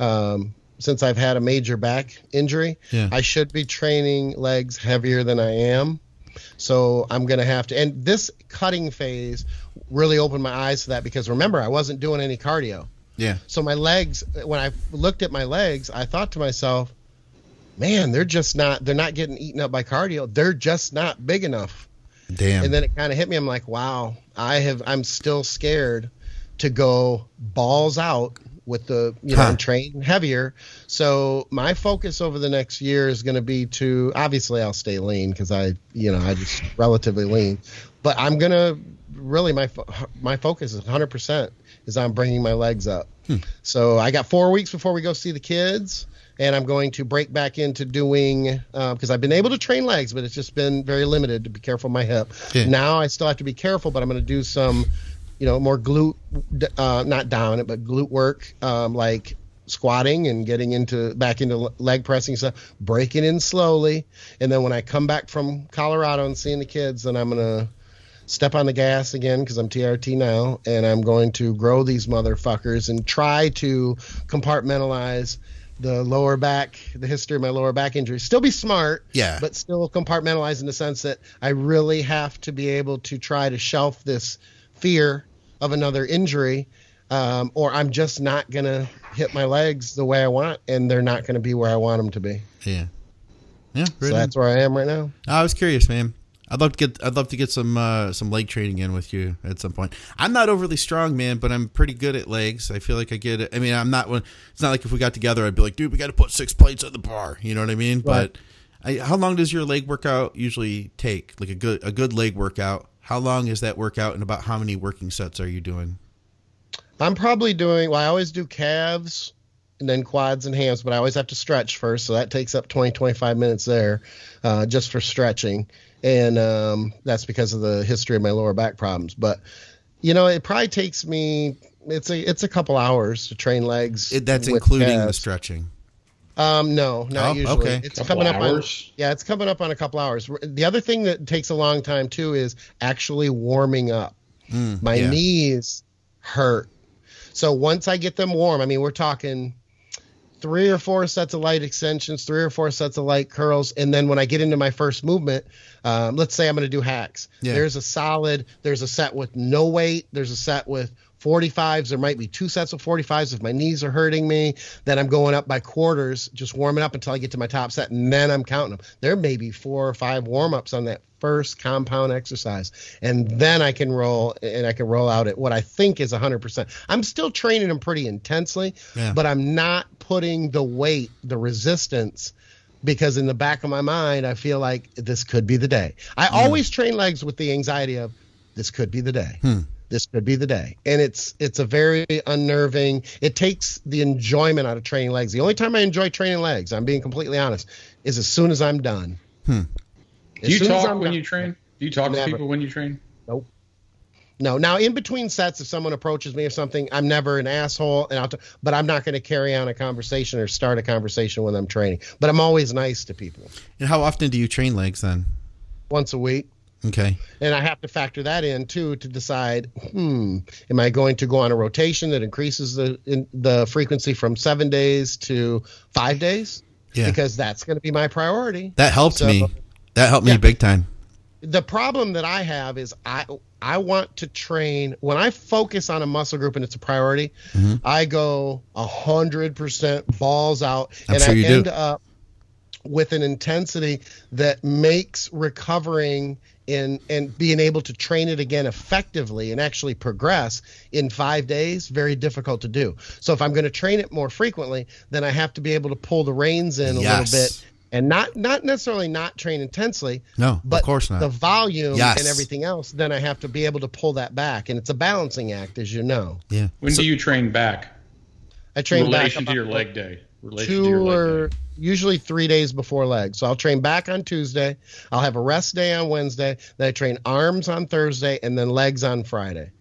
um, since I've had a major back injury. Yeah. I should be training legs heavier than I am. So I'm going to have to. And this cutting phase really opened my eyes to that because remember, I wasn't doing any cardio. Yeah. So my legs, when I looked at my legs, I thought to myself, man, they're just not, they're not getting eaten up by cardio. They're just not big enough. Damn. And then it kind of hit me. I'm like, wow, I have, I'm still scared to go balls out with the, you know, Huh. train heavier. So my focus over the next year is going to be to, obviously I'll stay lean because I, you know, I just relatively lean, but I'm going to really, my, my focus is 100% is on bringing my legs up. So I got four weeks before we go see the kids, and I'm going to break back into doing because I've been able to train legs, but it's just been very limited to be careful of my hip. Yeah. Now I still have to be careful, but I'm going to do some, you know, more glute, uh, not dominant, but glute work, um, like squatting and getting into back into leg pressing stuff, breaking in slowly, and then when I come back from Colorado and seeing the kids, then I'm gonna step on the gas again because I'm TRT now, and I'm going to grow these motherfuckers and try to compartmentalize the lower back, the history of my lower back injury. Still be smart, Yeah. but still compartmentalize in the sense that I really have to be able to try to shelf this fear of another injury, um, or I'm just not gonna hit my legs the way I want, and they're not gonna be where I want them to be. yeah. Yeah. So on. that's where I am right now. I was curious, man. I'd love to get I'd love to get some uh, some leg training in with you at some point. I'm not overly strong, man, but I'm pretty good at legs. I feel like I get it. I mean, I'm not one. It's not like if we got together, I'd be like, dude, we got to put six plates on the bar. You know what I mean? Right. But I, how long does your leg workout usually take? Like a good a good leg workout. How long is that workout, and about how many working sets are you doing? I'm probably doing. Well, I always do calves and then quads and hams, but I always have to stretch first, so that takes up 20, 25 minutes there, uh, just for stretching, and um, that's because of the history of my lower back problems. But you know, it probably takes me. It's a it's a couple hours to train legs. It, that's with including the stretching. Um, no, not Oh, usually. okay. It's Couple coming up on yeah, it's coming up on a couple hours. The other thing that takes a long time too is actually warming up. Mm, My yeah. knees hurt. So once I get them warm, I mean, we're talking three or four sets of light extensions, three or four sets of light curls, and then when I get into my first movement, um, let's say I'm going to do hacks. Yeah. There's a solid. There's a set with no weight. There's a set with 45s. There might be two sets of 45s if my knees are hurting me. Then I'm going up by quarters, just warming up until I get to my top set, and then I'm counting them. There may be four or five warm ups on that first compound exercise, and then I can roll and I can roll out at what I think is 100%. I'm still training them pretty intensely, Yeah. but I'm not putting the weight, the resistance because in the back of my mind I feel like this could be the day. I always train legs with the anxiety of this could be the day. Hmm. This could be the day. And it's it's a very unnerving. It takes the enjoyment out of training legs. The only time I enjoy training legs, I'm being completely honest, is as soon as I'm done. Hmm. Do you talk when done. you train? Do you talk Never. to people when you train? Nope. No. Now, in between sets, if someone approaches me or something, I'm never an asshole, and I'll. T- but I'm not going to carry on a conversation or start a conversation when I'm training. But I'm always nice to people. And how often do you train legs then? Once a week. Okay. And I have to factor that in too to decide, hmm, am I going to go on a rotation that increases the in, the frequency from seven days to five days? Yeah. Because that's going to be my priority. That helped So- me. That helped me big time. the problem that I have is I I want to train when I focus on a muscle group and it's a priority. Mm-hmm. I go a hundred percent balls out, I'm and sure I you do. end up with an intensity that makes recovering in and being able to train it again effectively and actually progress in five days very difficult to do. So if I'm going to train it more frequently, then I have to be able to pull the reins in a Yes. little bit and not not necessarily not train intensely No, but of course not. the volume Yes. and everything else, then I have to be able to pull that back, and it's a balancing act, as you know. yeah. When So- do you train back? I train back relation to your leg day. Relation to your leg or day. Usually three days before legs. So I'll train back on Tuesday. I'll have a rest day on Wednesday. Then I train arms on Thursday, and then legs on Friday.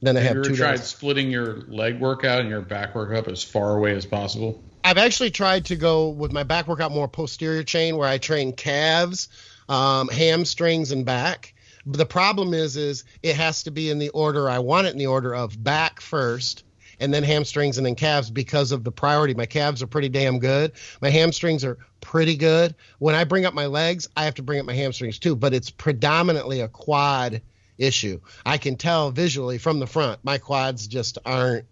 Then I Have have you two tried days. splitting your leg workout and your back workout as far away as possible? I've actually tried to go with my back workout more posterior chain, where I train calves, um, hamstrings, and back. But the problem is, is it has to be in the order I want it in the order of back first, and then hamstrings, and then calves because of the priority. My calves are pretty damn good. My hamstrings are pretty good. When I bring up my legs, I have to bring up my hamstrings too. But it's predominantly a quad issue. I can tell visually from the front, my quads just aren't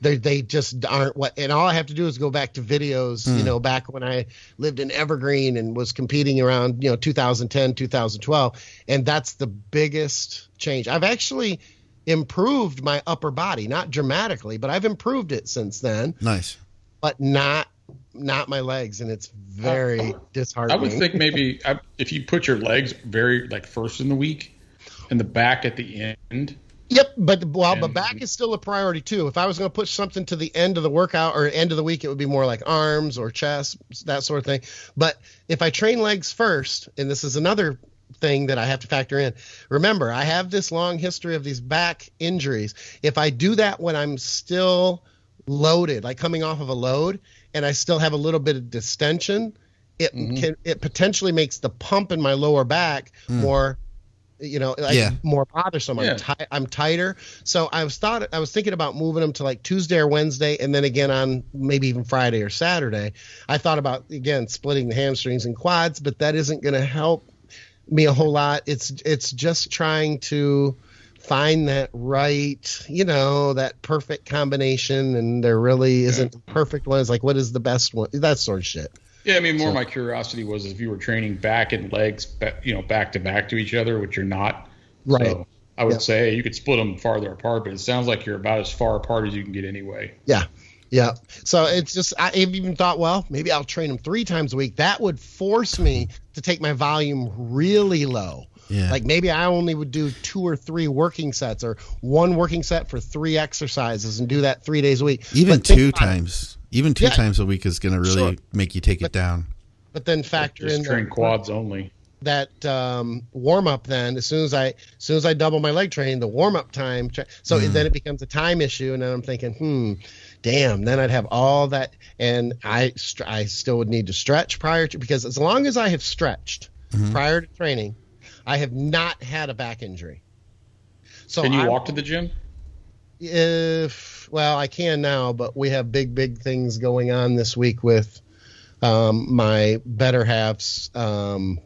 they they just aren't what and all I have to do is go back to videos, you hmm. know, back when I lived in Evergreen and was competing around, you know, 2010, 2012, and that's the biggest change. I've actually improved my upper body, not dramatically, but I've improved it since then, nice. but not not my legs and it's very I disheartening. I would think maybe I, if you put your legs very like first in the week and the back at the end. Yep, but well, but back is still a priority too. If I was going to push something to the end of the workout or end of the week, it would be more like arms or chest, that sort of thing. But if I train legs first, and this is another thing that I have to factor in. Remember, I have this long history of these back injuries. If I do that when I'm still loaded, like coming off of a load, and I still have a little bit of distension, it mm-hmm. can it potentially makes the pump in my lower back mm. more you know, like Yeah. more bothersome. Yeah. I'm, ti- I'm tighter. So I was thought I was thinking about moving them to like Tuesday or Wednesday, and then again on maybe even Friday or Saturday. I thought about again splitting the hamstrings and quads, but that isn't going to help me a whole lot. It's it's just trying to find that right, you know, that perfect combination, and there really isn't a perfect one. It's like what is the best one? That sort of shit. Yeah, I mean, more my curiosity was if you were training back and legs, you know, back to back to each other, which you're not. Right. So I would Yeah. say you could split them farther apart, but it sounds like you're about as far apart as you can get anyway. Yeah. Yeah. So it's just, I've even thought, well, maybe I'll train them three times a week. That would force me to take my volume really low. Yeah. Like maybe I only would do two or three working sets or one working set for three exercises and do that three days a week. Even But two about it. times. Even two Yeah. times a week is going to really Sure. make you take it down. But then factor Just in train that- quads only. that um, warm up then as soon as I as soon as I double my leg training, the warm up time. tra- So Mm. then it becomes a time issue, and then I'm thinking, hmm, damn. Then I'd have all that, and I str- I still would need to stretch prior to because as long as I have stretched Mm-hmm. prior to training, I have not had a back injury. So Can you I- walk to the gym? if well i can now but we have big big things going on this week with um, my better half's um,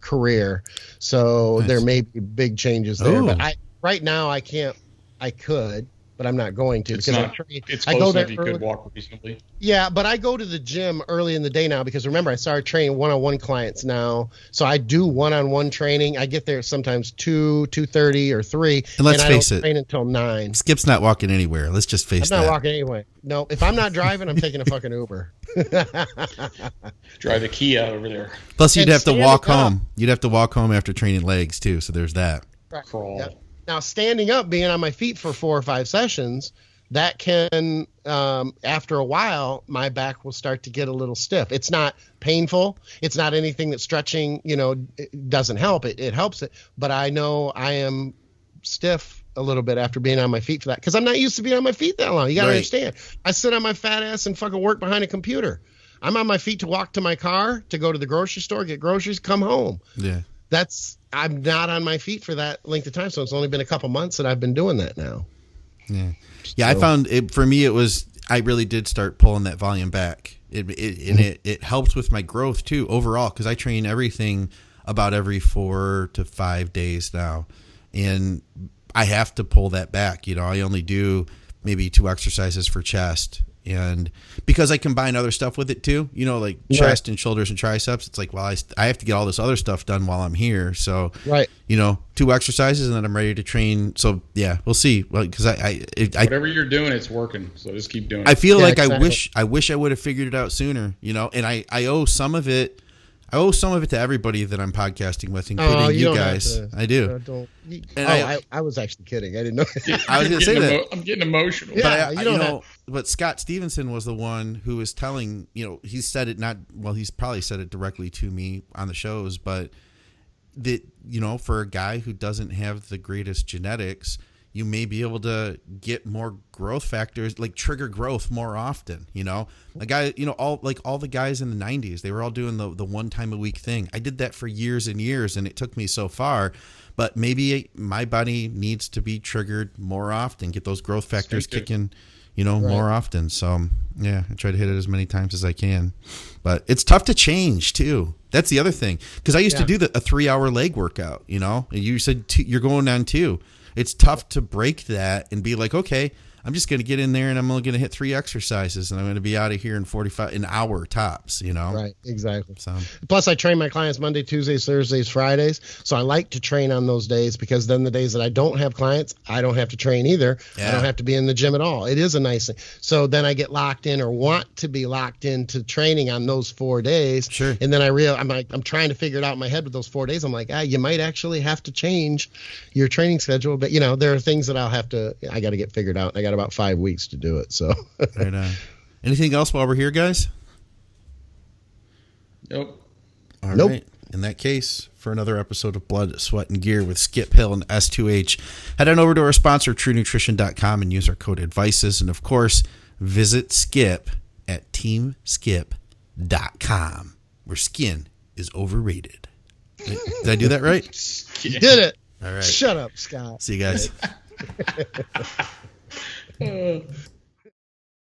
career so Nice. there may be big changes there but Oh. i right now i can't i could but i'm not going to It's because not. I, train, It's I close go enough there you early, could walk reasonably. yeah but i go to the gym early in the day now because remember i started training one-on-one clients now so i do one-on-one training i get there sometimes 2 2.30 or 3 And let's I face don't it, train until 9 Skip's not walking anywhere. Let's just face it. I'm not that. walking anyway. No, if I'm not driving, I'm taking a fucking Uber. Drive a Kia over there. Plus, you'd And have to standing walk up. home. You'd have to walk home after training legs too. So there's that. Crawl. Yeah. Now, standing up, being on my feet for four or five sessions, that can, um, after a while, my back will start to get a little stiff. It's not painful. It's not anything that stretching, you know, doesn't help. It, it helps it. But I know I am stiff a little bit after being on my feet for that because I'm not used to being on my feet that long. You got to Right. understand. I sit on my fat ass and fucking work behind a computer. I'm on my feet to walk to my car, to go to the grocery store, get groceries, come home. Yeah. That's I'm not on my feet for that length of time. So it's only been a couple months that I've been doing that now. Yeah, yeah. I found it for me. It was I really did start pulling that volume back. It, it and it it helped with my growth too overall because I train everything about every four to five days now, and I have to pull that back. You know, I only do maybe two exercises for chest and because I combine other stuff with it too, you know, like chest and shoulders and triceps, it's like, well, I, I have to get all this other stuff done while I'm here. So, right, you know, two exercises and then I'm ready to train. So, yeah, we'll see. Well, because I, I, it, I, whatever you're doing, it's working. So just keep doing it. I feel Yeah, like I exactly. wish, I wish I would have figured it out sooner, you know, and I, I owe some of it. I owe some of it to everybody that I'm podcasting with, including Oh, you, don't guys. to- I do. uh, don't, you- oh, I- I, I, was actually kidding. I didn't know. I was I'm gonna say getting that. I'm getting emotional. Yeah. but I, you don't you have- but Scott Stevenson was the one who was telling, you know, he said it not well, he's probably said it directly to me on the shows, but that you know, for a guy who doesn't have the greatest genetics, you may be able to get more growth factors, like trigger growth more often. You know, a guy, you know, all like all the guys in the '90s, they were all doing the the one time a week thing. I did that for years and years, and it took me so far. But maybe my body needs to be triggered more often, get those growth factors Instinctive. kicking, you know, more often. So yeah, I try to hit it as many times as I can. But it's tough to change too. That's the other thing because I used to do the, a three-hour leg workout. You know, and you said two, you're going on two. It's tough to break that and be like, okay, I'm just going to get in there and I'm only going to hit three exercises and I'm going to be out of here in 45 an hour tops. You know, right, exactly. So Plus, I train my clients Monday, Tuesdays, Thursdays, Fridays. So I like to train on those days because then the days that I don't have clients, I don't have to train either. I don't have to be in the gym at all. It is a nice thing. So then I get locked in or want to be locked into training on those four days. Sure. And then I real I'm like I'm trying to figure it out in my head with those four days. I'm like, ah, you might actually have to change your training schedule. But you know, there are things that I'll have to I got to get figured out. I got about five weeks to do it. So right on. Anything else while we're here, guys? Nope. All right. Nope. In that case, for another episode of Blood, Sweat, and Gear with Skip Hill and S2H, head on over to our sponsor, TrueNutrition.com, and use our code ADVICES. And of course, visit Skip at TeamSkip.com, where skin is overrated. Did I do that right? you did it. All right. Shut up, Scott. See you guys. Uh,